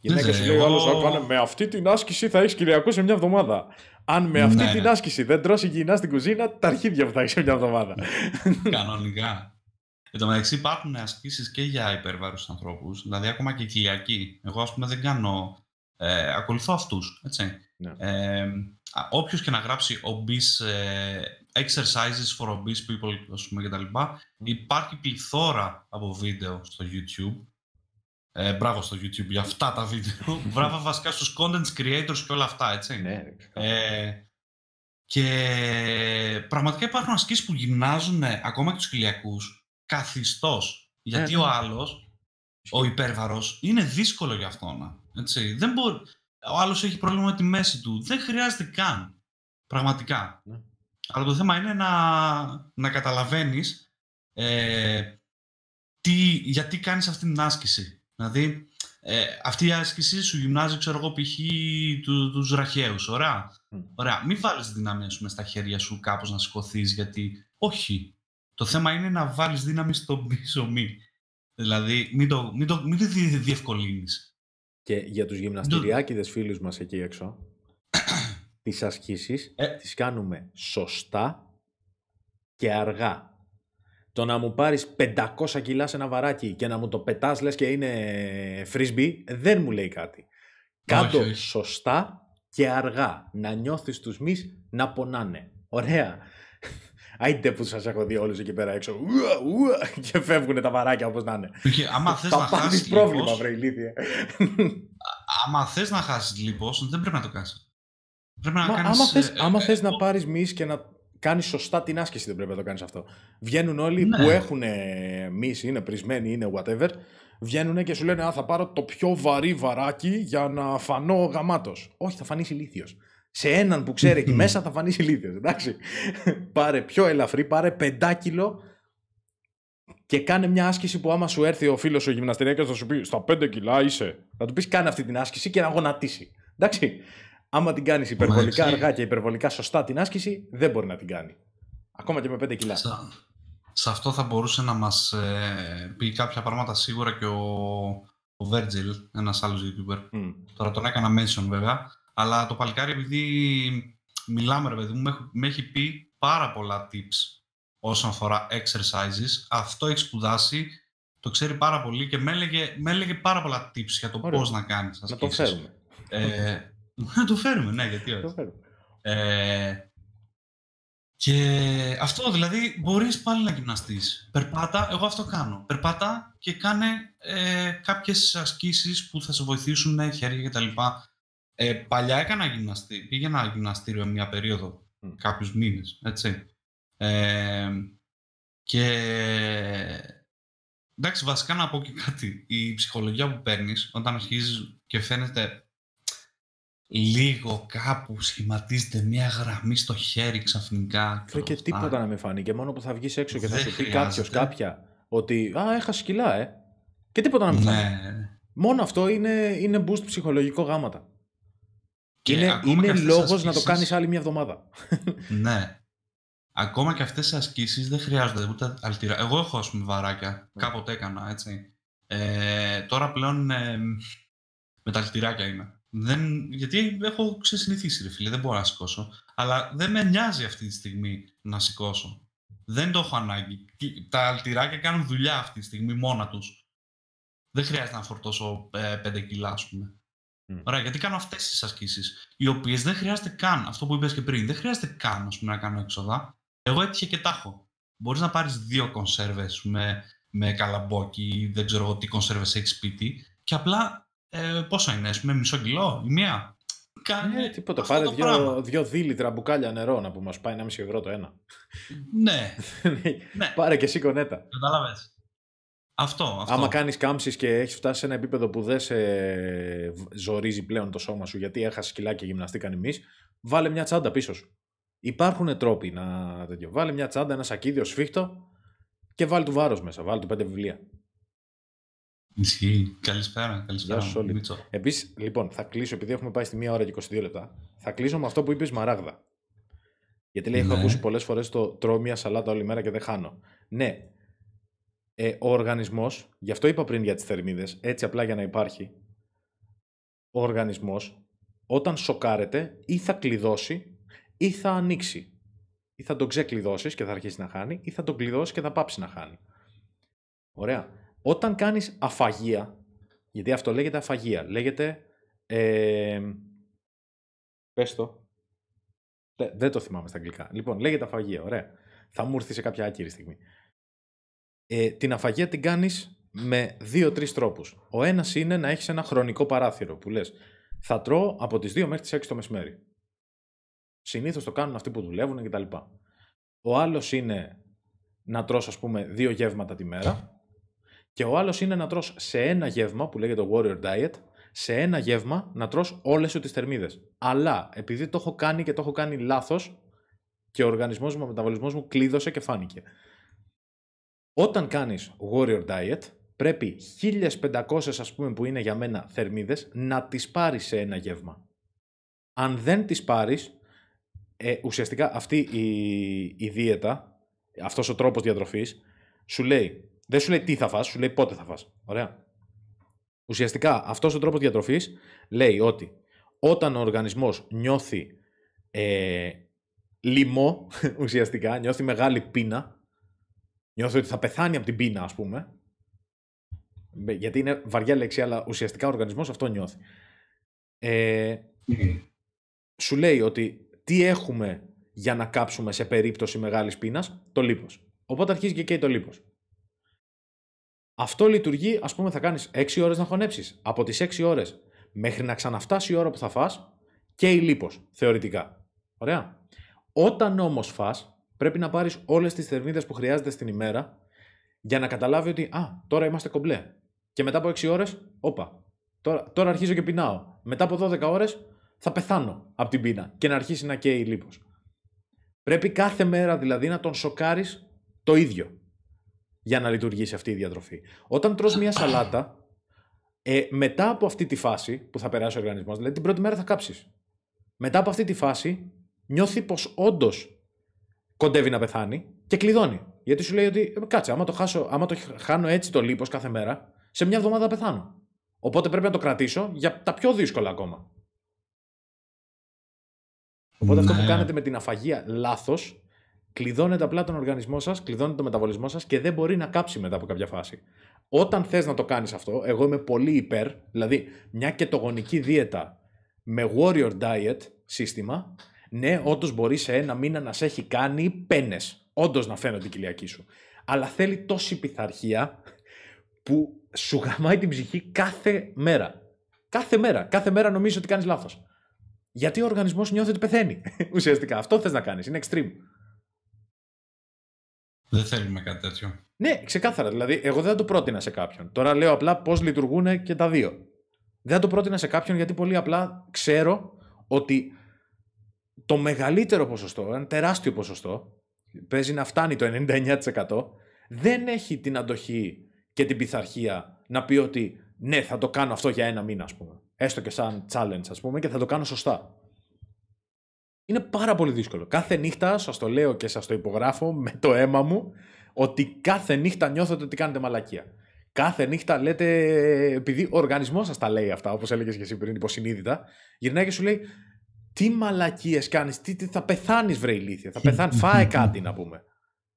Γυναίκα σου λέει άλλος, με αυτή την άσκηση θα έχεις Κυριακό σε μια εβδομάδα. Αν με αυτή ναι, την ναι. άσκηση δεν τρώσει υγιεινά στην κουζίνα, τα αρχίδια που θα έχεις μια εβδομάδα. *laughs*
Κανονικά. Εν τω μεταξύ υπάρχουν ασκήσεις και για υπέρβαρου ανθρώπους, δηλαδή ακόμα και κοιλιακοί. Εγώ, ας πούμε, δεν κάνω. Ε, ακολουθώ αυτούς. Ναι. Ε, Όποιος και να γράψει obese ε, exercises for obese people, ας πούμε, κτλ. Υπάρχει πληθώρα από βίντεο στο YouTube ε, μπράβο στο YouTube για αυτά τα βίντεο. *laughs* μπράβο βασικά στους content creators και όλα αυτά, έτσι.
Ναι,
ε, και πραγματικά υπάρχουν ασκήσεις που γυμνάζουν ακόμα και τους χιλιακούς καθιστός. Γιατί ναι, ο ναι. άλλος, ο υπέρβαρος, είναι δύσκολο για αυτόν. Έτσι. Δεν μπορεί... Ο άλλος έχει πρόβλημα με τη μέση του. Δεν χρειάζεται καν. Πραγματικά. Ναι. Αλλά το θέμα είναι να, να καταλαβαίνεις ε, τι, γιατί κάνεις αυτή την άσκηση. Δηλαδή, ε, αυτή η άσκηση σου γυμνάζει, ξέρω εγώ, π.χ. Του, τους ραχαίους, ωραία. Ωραία. Μην βάλεις δύναμη, ας πούμε, στα χέρια σου κάπως να σηκωθείς, γιατί όχι. Το θέμα είναι να βάλεις δύναμη στον πίσω μη. Δηλαδή, μην το, μην το, μην το διευκολύνεις.
Και για τους γυμναστηριάκιδες φίλους μας εκεί έξω, *coughs* τις ασκήσεις ε. τις κάνουμε σωστά και αργά. Το να μου πάρεις 500 κιλά σε ένα βαράκι και να μου το πετάς λες και είναι frisbee, δεν μου λέει κάτι. Κάτω σωστά και αργά. Να νιώθεις τους μυς να πονάνε. Ωραία. *laughs* Άιντε που σας έχω δει όλους εκεί πέρα έξω. Ουα, ουα, και φεύγουν τα βαράκια όπως να είναι.
άμα θες να χάσεις
πρόβλημα, βρε ηλίθεια.
άμα θες να χάσεις λίπος, δεν πρέπει να το κάνεις. Πρέπει να
Μα,
κάνεις...
άμα θες,
ε,
άμα
ε,
θες να πάρεις μυς και να κάνεις σωστά την άσκηση, δεν πρέπει να το κάνεις αυτό. Βγαίνουν όλοι
Ναι.
που έχουν μυς, είναι πρισμένοι, είναι whatever, βγαίνουν και σου λένε «Α, θα πάρω το πιο βαρύ βαράκι για να φανώ γαμάτος». Όχι, θα φανείς ηλίθιος. Σε έναν που ξέρει εκεί μέσα θα φανείς ηλίθιος, εντάξει. πάρε πιο ελαφρύ, πάρε πεντάκιλο και κάνε μια άσκηση που άμα σου έρθει ο φίλος ο γυμναστηριακός θα σου πει «Στα 5 κιλά είσαι». Θα του πεις «Κάνε αυτή την άσκηση και να γονατίσει». Εντάξει. Άμα την κάνεις υπερβολικά
έτσι.
αργά και υπερβολικά σωστά την άσκηση, δεν μπορεί να την κάνει. Ακόμα και με 5 κιλά.
Σε, σε αυτό θα μπορούσε να μας ε, πει κάποια πράγματα σίγουρα και ο, ο Virgil, ένας άλλος YouTuber.
Μμ.
Τώρα τον έκανα mention βέβαια, αλλά το παλικάρι επειδή μιλάμε ρε παιδί μου, με, έχει- με έχει πει πάρα πολλά tips όσον αφορά exercises. Αυτό έχει σπουδάσει, το ξέρει πάρα πολύ και με έλεγε, με έλεγε πάρα πολλά tips για το
Ωραία.
πώς να κάνεις
Να το
ασκήσεις.
φέρουμε.
Ε, να το φέρουμε, ναι, γιατί
Να το
όχι.
φέρουμε.
Ε, και αυτό δηλαδή μπορείς πάλι να γυμναστείς. Περπάτα, εγώ αυτό κάνω. Περπάτα και κάνε ε, κάποιες ασκήσεις που θα σε βοηθήσουν ε, χέρια κτλ. Ε, παλιά έκανα γυμναστή, πήγαινα γυμναστήριο μια περίοδο,
Μμ.
κάποιους μήνες, έτσι. Ε, και εντάξει, βασικά να πω και κάτι. Η ψυχολογία που παίρνεις όταν αρχίζεις και φαίνεται λίγο κάπου σχηματίζεται μια γραμμή στο χέρι ξαφνικά.
Φρέ και
αυτά.
τίποτα να με φάνει. Και μόνο που θα βγεις έξω και θα
Δεν
σου πει κάποιος
χρειάζεται.
κάποια ότι Α, έχασε κιλά, ε. Και τίποτα να με φάνει.
Ναι.
Μόνο αυτό είναι, είναι boost ψυχολογικό γάματα.
Και
είναι
ακόμα και
είναι
αυτές
λόγος
τις
να το
ασκήσεις-
κάνεις άλλη μια εβδομάδα. *laughs*
Ναι. Ακόμα και αυτές οι ασκήσεις δεν χρειάζονται ούτε αλτήρα. Εγώ έχω ας πούμε βαράκια. Κάποτε έκανα, έτσι. Ε, τώρα πλέον ε, με τα αλτηράκια είμαι. Δεν, γιατί έχω ξεσυνηθίσει ρε φίλε, δεν μπορώ να σηκώσω. Αλλά δεν με νοιάζει αυτή τη στιγμή να σηκώσω. Δεν το έχω ανάγκη. Τι- Τα αλτηράκια κάνουν δουλειά αυτή τη στιγμή μόνα τους. Δεν χρειάζεται να φορτώσω ε, 5 κιλά, ας πούμε.
Μμ.
Ωραία, γιατί κάνω αυτές τις ασκήσεις, οι οποίες δεν χρειάζεται καν, αυτό που είπες και πριν, δεν χρειάζεται καν ας πούμε, να κάνω έξοδα. Εγώ έτυχε και τα έχω. Μπορείς να πάρεις δύο κονσέρβες με, με καλαμπόκι ή δεν ξέρω εγώ τι κονσέρβες έχεις σπίτι και απλά ε, πόσο είναι, ας πούμε, μισό κιλό η μία; Κάνε
Ε, τίποτα.
αυτό
Πάρε
το
δύο,
πράγμα.
δύο δίλητρα μπουκάλια νερό να που μας πάει 1,5 ευρώ το ένα.
Ναι, *laughs* ναι,
Πάρε και εσύ κονέτα.
κατάλαβες. Αυτό, αυτό.
Άμα κάνεις κάμψεις και έχεις φτάσει σε ένα επίπεδο που δεν σε β- ζορίζει πλέον το σώμα σου γιατί έχασες κιλά και γυμναστήκαν εμείς, βάλε μια τσάντα πίσω σου. Υπάρχουν τρόποι να τέτοιο. Βάλε μια τσάντα, ένα σακίδιο σφίχτο και βάλει του βάρος μέσα. Βάλει του πέντε βιβλία.
Ισχύει. Καλησπέρα, καλησπέρα.
Γεια σου όλοι.
Μίτσο.
Επίσης, λοιπόν, θα κλείσω επειδή έχουμε πάει στη 1 ώρα και 22 λεπτά. Θα κλείσω με αυτό που είπες Μαράγδα. Γιατί λέει: Έχω
Ναι.
ακούσει πολλές φορές το τρώω μια σαλάτα όλη μέρα και δεν χάνω. Ναι. Ε, ο οργανισμός, γι' αυτό είπα πριν για τις θερμίδες, έτσι απλά για να υπάρχει. Ο οργανισμός, όταν σοκάρεται, ή θα κλειδώσει ή θα ανοίξει. Ή θα τον ξεκλειδώσεις και θα αρχίσει να χάνει, ή θα τον κλειδώσει και θα πάψει να χάνει. Ωραία. Όταν κάνεις αφαγία, γιατί αυτό λέγεται αφαγία, λέγεται... Ε, πες το. Δε- δεν το θυμάμαι στα αγγλικά. Λοιπόν, λέγεται αφαγία, ωραία. Θα μου έρθει σε κάποια άκυρη στιγμή. Ε, την αφαγία την κάνεις με δύο-τρεις τρόπους. Ο ένας είναι να έχεις ένα χρονικό παράθυρο που λες θα τρώω από τις 2 μέχρι τις 6 το μεσημέρι. Συνήθως το κάνουν αυτοί που δουλεύουν κτλ. Ο άλλος είναι να τρως ας πούμε δύο γεύματα τη μέρα και ο άλλος είναι να τρως σε ένα γεύμα που λέγεται Warrior Diet, σε ένα γεύμα να τρως όλες σου τις θερμίδες. Αλλά επειδή το έχω κάνει και το έχω κάνει λάθος και ο οργανισμός μου, ο μεταβολισμός μου κλείδωσε και φάνηκε. Όταν κάνεις Warrior Diet, πρέπει 1500 ας πούμε που είναι για μένα θερμίδες να τις πάρεις σε ένα γεύμα. Αν δεν τις πάρεις, ε, ουσιαστικά αυτή η, η δίαιτα, αυτός ο τρόπος διατροφής, σου λέει, δεν σου λέει τι θα φας, σου λέει πότε θα φας. Ωραία. Ουσιαστικά αυτός ο τρόπος διατροφής λέει ότι όταν ο οργανισμός νιώθει ε, λοιμό, *laughs* ουσιαστικά, νιώθει μεγάλη πείνα, νιώθει ότι θα πεθάνει από την πείνα ας πούμε, Μπε- γιατί είναι βαριά λέξη, αλλά ουσιαστικά ο οργανισμός αυτό νιώθει. Ε, σου λέει ότι τι έχουμε για να κάψουμε σε περίπτωση μεγάλης πείνας, το λίπος. Οπότε αρχίζει και καίει το λίπος. Αυτό λειτουργεί, ας πούμε, θα κάνεις 6 ώρες να χωνέψεις. Από τις 6 ώρες, μέχρι να ξαναφτάσει η ώρα που θα φας και η λίπος, θεωρητικά. Ωραία. Όταν όμως φας, πρέπει να πάρεις όλες τις θερμίδες που χρειάζεται στην ημέρα για να καταλάβει ότι «Α, τώρα είμαστε κομπλέ». Και μετά από 6 ώρες, όπα, τώρα, τώρα αρχίζω και πεινάω. Μετά από 12 ώρες θα πεθάνω από την πείνα και να αρχίσει να καίει η λίπος. Πρέπει κάθε μέρα δηλαδή να τον σοκάρεις το ίδιο για να λειτουργήσει αυτή η διατροφή. Όταν τρως μια σαλάτα, ε, μετά από αυτή τη φάση που θα περάσει ο οργανισμός, δηλαδή την πρώτη μέρα θα κάψεις. Μετά από αυτή τη φάση νιώθει πως όντως κοντεύει να πεθάνει και κλειδώνει. Γιατί σου λέει ότι «Ε, κάτσε, άμα το, χάσω, άμα το χάνω έτσι το λίπος κάθε μέρα, σε μια εβδομάδα πεθάνω. Οπότε πρέπει να το κρατήσω για τα πιο δύσκολα ακόμα. Οπότε αυτό που
Ναι.
κάνετε με την αφαγία λάθος, κλειδώνεται απλά τον οργανισμό σας, κλειδώνεται το μεταβολισμό σας και δεν μπορεί να κάψει μετά από κάποια φάση. Όταν θες να το κάνεις αυτό, εγώ είμαι πολύ υπέρ, δηλαδή μια κετογονική δίαιτα με warrior diet σύστημα, ναι, όντως μπορεί σε ένα μήνα να σε έχει κάνει πένες. Όντως να φαίνονται η κοιλιακή σου. Αλλά θέλει τόση πειθαρχία που σου γαμάει την ψυχή κάθε μέρα. Κάθε μέρα. Κάθε μέρα νομίζεις ότι κάνεις λάθος. Γιατί ο οργανισμός νιώθει ότι πεθαίνει. *laughs* Ουσιαστικά αυτό θες να κάνεις. Είναι extreme.
Δεν θέλουμε κάτι τέτοιο.
Ναι, ξεκάθαρα. Δηλαδή, εγώ δεν θα το πρότεινα σε κάποιον. Τώρα λέω απλά πώς λειτουργούν και τα δύο. Δεν θα το πρότεινα σε κάποιον γιατί πολύ απλά ξέρω ότι το μεγαλύτερο ποσοστό, ένα τεράστιο ποσοστό, παίζει να φτάνει το 99%, δεν έχει την αντοχή και την πειθαρχία να πει ότι ναι, θα το κάνω αυτό για ένα μήνα, ας πούμε. Έστω και σαν challenge, ας πούμε, και θα το κάνω σωστά. Είναι πάρα πολύ δύσκολο. Κάθε νύχτα, σας το λέω και σας το υπογράφω με το αίμα μου, ότι κάθε νύχτα νιώθετε ότι κάνετε μαλακία. Κάθε νύχτα λέτε, επειδή ο οργανισμός σας τα λέει αυτά, όπως έλεγες και εσύ πριν, υποσυνείδητα, γυρνάει και σου λέει, τι μαλακίες κάνεις, τι, τι, θα πεθάνεις βρε ηλίθεια, θα πεθάνεις, *laughs* φάε κάτι να πούμε.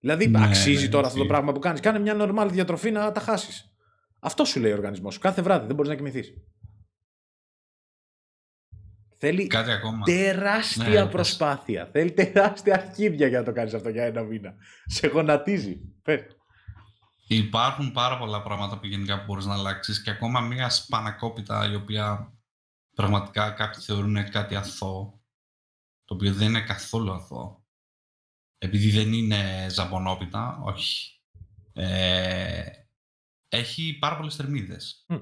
Δηλαδή,
Ναι,
αξίζει
ναι,
τώρα αυτό το
ισχύει.
πράγμα που κάνεις. Κάνε μια νορμάλ διατροφή να τα χάσεις. Αυτό σου λέει ο οργανισμός σου. Κάθε βράδυ δεν μπορείς να κοιμηθείς. Θέλει
Κάτι ακόμα.
τεράστια
Ναι, πες.
προσπάθεια. Θέλει τεράστια αρχίδια για να το κάνεις αυτό για ένα μήνα. Σε γονατίζει. Πες.
Υπάρχουν πάρα πολλά πράγματα που γενικά μπορείς να αλλάξεις και ακόμα μια σπανακόπιτα η οποία πραγματικά κάποιοι θεωρούν κάτι αθώο, το οποίο δεν είναι καθόλου αθώο. Επειδή δεν είναι ζαμπονόπιτα, όχι. Ε, έχει πάρα πολλές θερμίδες.
Μμ.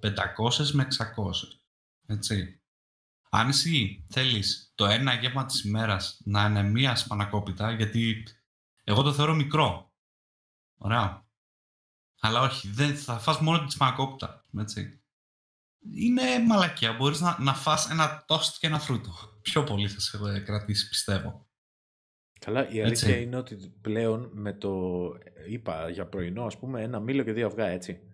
500 με 600. Έτσι. Αν εσύ θέλεις το ένα γεύμα της ημέρας να είναι μία σπανακόπιτα, γιατί εγώ το θεωρώ μικρό. Ωραία. Αλλά όχι, δεν θα φας μόνο τη σπανακόπιτα. Έτσι. Είναι μαλακία. Μπορείς να, να φας ένα τόστ και ένα φρούτο. Πιο πολύ θα σε ε, κρατήσει, πιστεύω.
Καλά, η
Έτσι.
αλήθεια είναι ότι πλέον με το. είπα για πρωινό, ας πούμε, ένα μήλο και δύο αυγά, έτσι.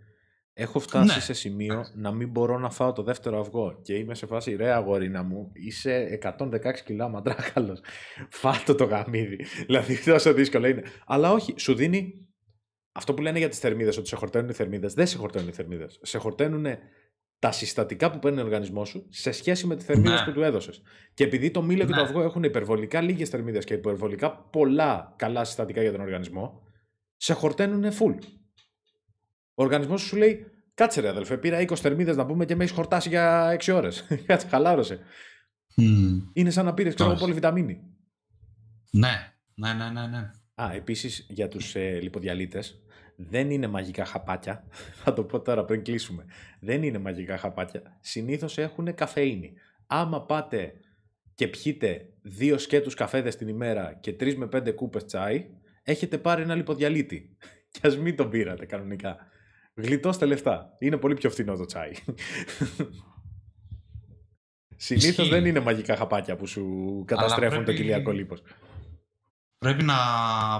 Έχω φτάσει
Ναι.
σε σημείο να μην μπορώ να φάω το δεύτερο αυγό. Και είμαι σε φάση, ρε αγορίνα μου, είσαι 116 κιλά μαντράχαλος. Φάτο το γαμίδι. δηλαδή, τόσο δύσκολο είναι. Αλλά όχι, σου δίνει. Αυτό που λένε για τις θερμίδες, ότι σε χορταίνουν οι θερμίδες, δεν σε χορταίνουν οι θερμίδες. Σε χορταίνουν τα συστατικά που παίρνει ο οργανισμός σου σε σχέση με τις θερμίδες
Ναι.
που του έδωσες. Και επειδή το μήλο και το
Ναι.
αυγό έχουν υπερβολικά λίγες θερμίδες και υπερβολικά πολλά καλά συστατικά για τον οργανισμό, σε χορταίνουν full. Ο οργανισμός σου λέει: Κάτσε ρε αδελφέ, πήρα 20 θερμίδες να πούμε και με έχεις χορτάσει για 6 ώρες. *laughs* Κάτσε, χαλάρωσε.
Μμμ.
Είναι σαν να πήρες, ξέρω εγώ,
Όχι.
πολύ βιταμίνη.
Ναι, ναι, ναι, ναι, ναι.
Α, επίσης για τους ε, λιποδιαλίτες, δεν είναι μαγικά χαπάκια. *laughs* Θα το πω τώρα πριν κλείσουμε. Δεν είναι μαγικά χαπάκια. Συνήθως έχουν καφεΐνη. Άμα πάτε και πιείτε δύο σκέτους καφέδες την ημέρα και τρεις με πέντε κούπες τσάι, έχετε πάρει ένα λιποδιαλίτη. *laughs* Και ας μην τον πήρατε κανονικά. Γλιτώστε λεφτά. Είναι πολύ πιο φθηνό το τσάι. *laughs* Συνήθως
Ισχύει.
δεν είναι μαγικά χαπάκια που σου καταστρέφουν το
πρέπει-
κοιλιακό λίπος.
Πρέπει να,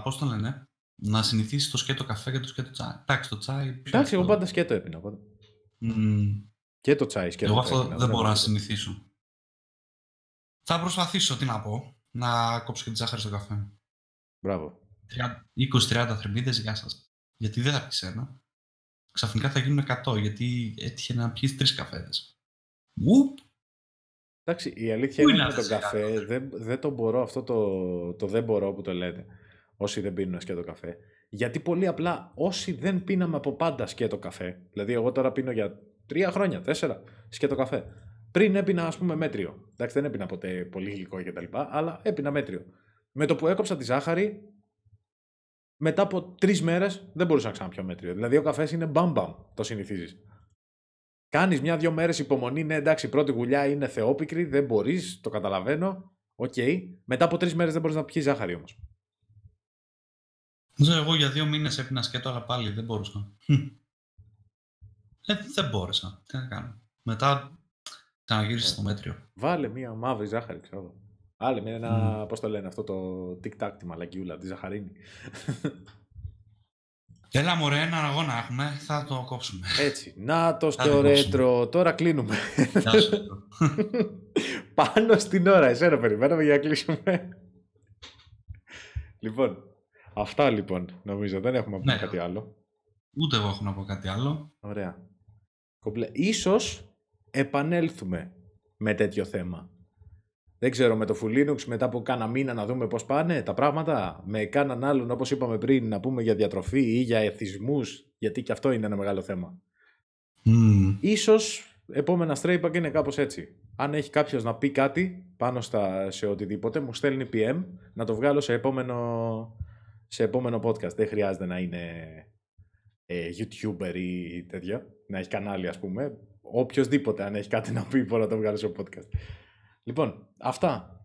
πώς το λένε, να συνηθίσεις το σκέτο καφέ και το σκέτο τσάι. Εντάξει, το τσάι... πιο
Εντάξει, εγώ
εύκολο.
πάντα σκέτο έπινα. οπότε.
Μμμ.
Και το τσάι σκέτο.
Εγώ
το
αυτό
έπινα,
δεν μπορώ να
είναι
συνηθίσω. Θα προσπαθήσω, τι να πω, να κόψω και τη ζάχαρη στο καφέ.
Μπράβο.
20-30 θερμίδες, γεια σας. Γιατί δεν θα πεις ένα. Ξαφνικά θα γίνουν 100, γιατί έτυχε να πιείς τρεις καφέδες. Ουπ!
Εντάξει, η αλήθεια
Πού
είναι
είναι
με τον
αυτές οι
καφέ.
κάρτες;
Δεν, δεν το μπορώ αυτό το, το δεν μπορώ που το λέτε. Όσοι δεν πίνουν σκέτο καφέ. Γιατί πολύ απλά όσοι δεν πίναμε από πάντα σκέτο καφέ. Δηλαδή, εγώ τώρα πίνω για τρία χρόνια, τέσσερα σκέτο καφέ. Πριν έπινα, ας πούμε, μέτριο. Εντάξει, δεν έπινα ποτέ πολύ γλυκό και τα λοιπά, αλλά έπινα μέτριο. Με το που έκοψα τη ζάχαρη, μετά από τρεις μέρες δεν μπορούσα να ξαναπιω μέτριο. Δηλαδή, ο καφές είναι μπαμ μπαμ, το συνηθίζεις. Κάνεις μια-δυο μέρες υπομονή, ναι, εντάξει, η πρώτη γουλιά είναι θεόπικρη, δεν μπορείς, το καταλαβαίνω. Οκ. Μετά από τρεις μέρες δεν μπορείς να πιεις ζάχαρη όμως.
Δεν εγώ για δύο μήνες έπινα σκέτο, αλλά πάλι δεν μπορούσα. Ε, δεν μπόρεσα. Τι να κάνω. Μετά ξαναγύρισε στο μέτριο.
Βάλε μία μαύρη ζάχαρη, ξέρω. Βάλε μία ένα, mm. πώς το λένε αυτό το tic-tac τη μαλακιούλα, τη ζαχαρίνη.
Έλα μωρέ, ένα αγώνα έχουμε, θα το κόψουμε.
Έτσι, να το στο ρέτρο, τώρα κλείνουμε. *laughs* Πάνω στην ώρα, εσένα περιμέναμε για να κλείσουμε. λοιπόν, αυτά λοιπόν, νομίζω, δεν έχουμε να ναι. κάτι άλλο.
Ούτε εγώ έχω να πω κάτι άλλο.
Ωραία. Ίσως επανέλθουμε με τέτοιο θέμα. Δεν ξέρω, με το Full Linux μετά από κάνα μήνα να δούμε πώς πάνε τα πράγματα. Με κάναν άλλον, όπως είπαμε πριν, να πούμε για διατροφή ή για εθισμούς, γιατί και αυτό είναι ένα μεγάλο θέμα. Mm. Ίσως επόμενα Straypack είναι κάπως έτσι. Αν έχει κάποιος να πει κάτι πάνω στα, σε οτιδήποτε, μου στέλνει PM να το βγάλω σε επόμενο, σε επόμενο podcast. Δεν χρειάζεται να είναι ε, YouTuber ή τέτοια, να έχει κανάλι ας πούμε. Οποιοςδήποτε αν έχει κάτι να πει μπορεί να το βγάλει στο podcast. Λοιπόν, αυτά.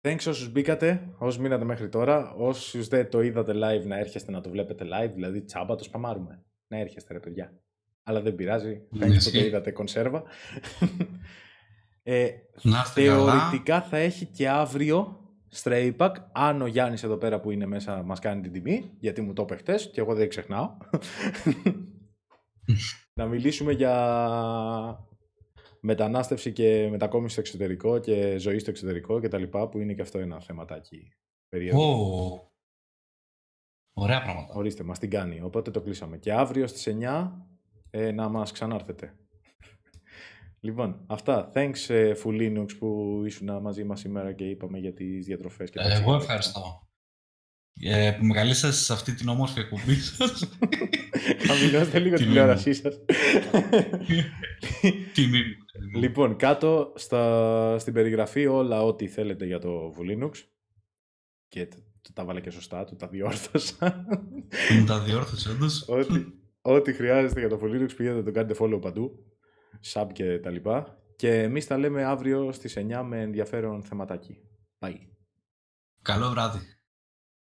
Thanks όσους μπήκατε, όσους μείνατε μέχρι τώρα. Όσους δεν το είδατε live να έρχεστε να το βλέπετε live, δηλαδή τσάμπα το σπαμάρουμε. Να έρχεστε ρε παιδιά. Αλλά δεν πειράζει, θα ναι, το είδατε κονσέρβα. *laughs* ε, θεωρητικά θα έχει και αύριο Stray Pack. Αν ο Γιάννης εδώ πέρα που είναι μέσα μας κάνει την τιμή, γιατί μου το είπε χτες και εγώ δεν ξεχνάω. *laughs* να μιλήσουμε για μετανάστευση και μετακόμιση στο εξωτερικό και ζωή στο εξωτερικό και τα λοιπά, που είναι και αυτό ένα θεματάκι περίεργο.
Oh. Ωραία πράγματα.
Ορίστε, μας την κάνει. Οπότε το κλείσαμε. Και αύριο στις 9 ε, να μας ξανάρθετε. λοιπόν, αυτά. Thanks, ε, Full που ήσουν μαζί μας σήμερα και είπαμε για τις διατροφές. Και
τα ε, εγώ ευχαριστώ. Ε, που με καλέσατε σε αυτή την όμορφη εκπομπή σας.
Χαμηλώστε λίγο την τηλεόρασή σας.
Τιμή
Λοιπόν, κάτω στα, στην περιγραφή όλα ό,τι θέλετε για το Linux. Και τα βάλε και σωστά, του τα διόρθωσα.
Μου τα διόρθωσα, όντως.
ό,τι, ό,τι χρειάζεστε για το Linux πηγαίνετε το κάνετε follow παντού. Sub και τα λοιπά. Και εμείς τα λέμε αύριο στις 9 με ενδιαφέρον θεματάκι. Bye.
Καλό βράδυ.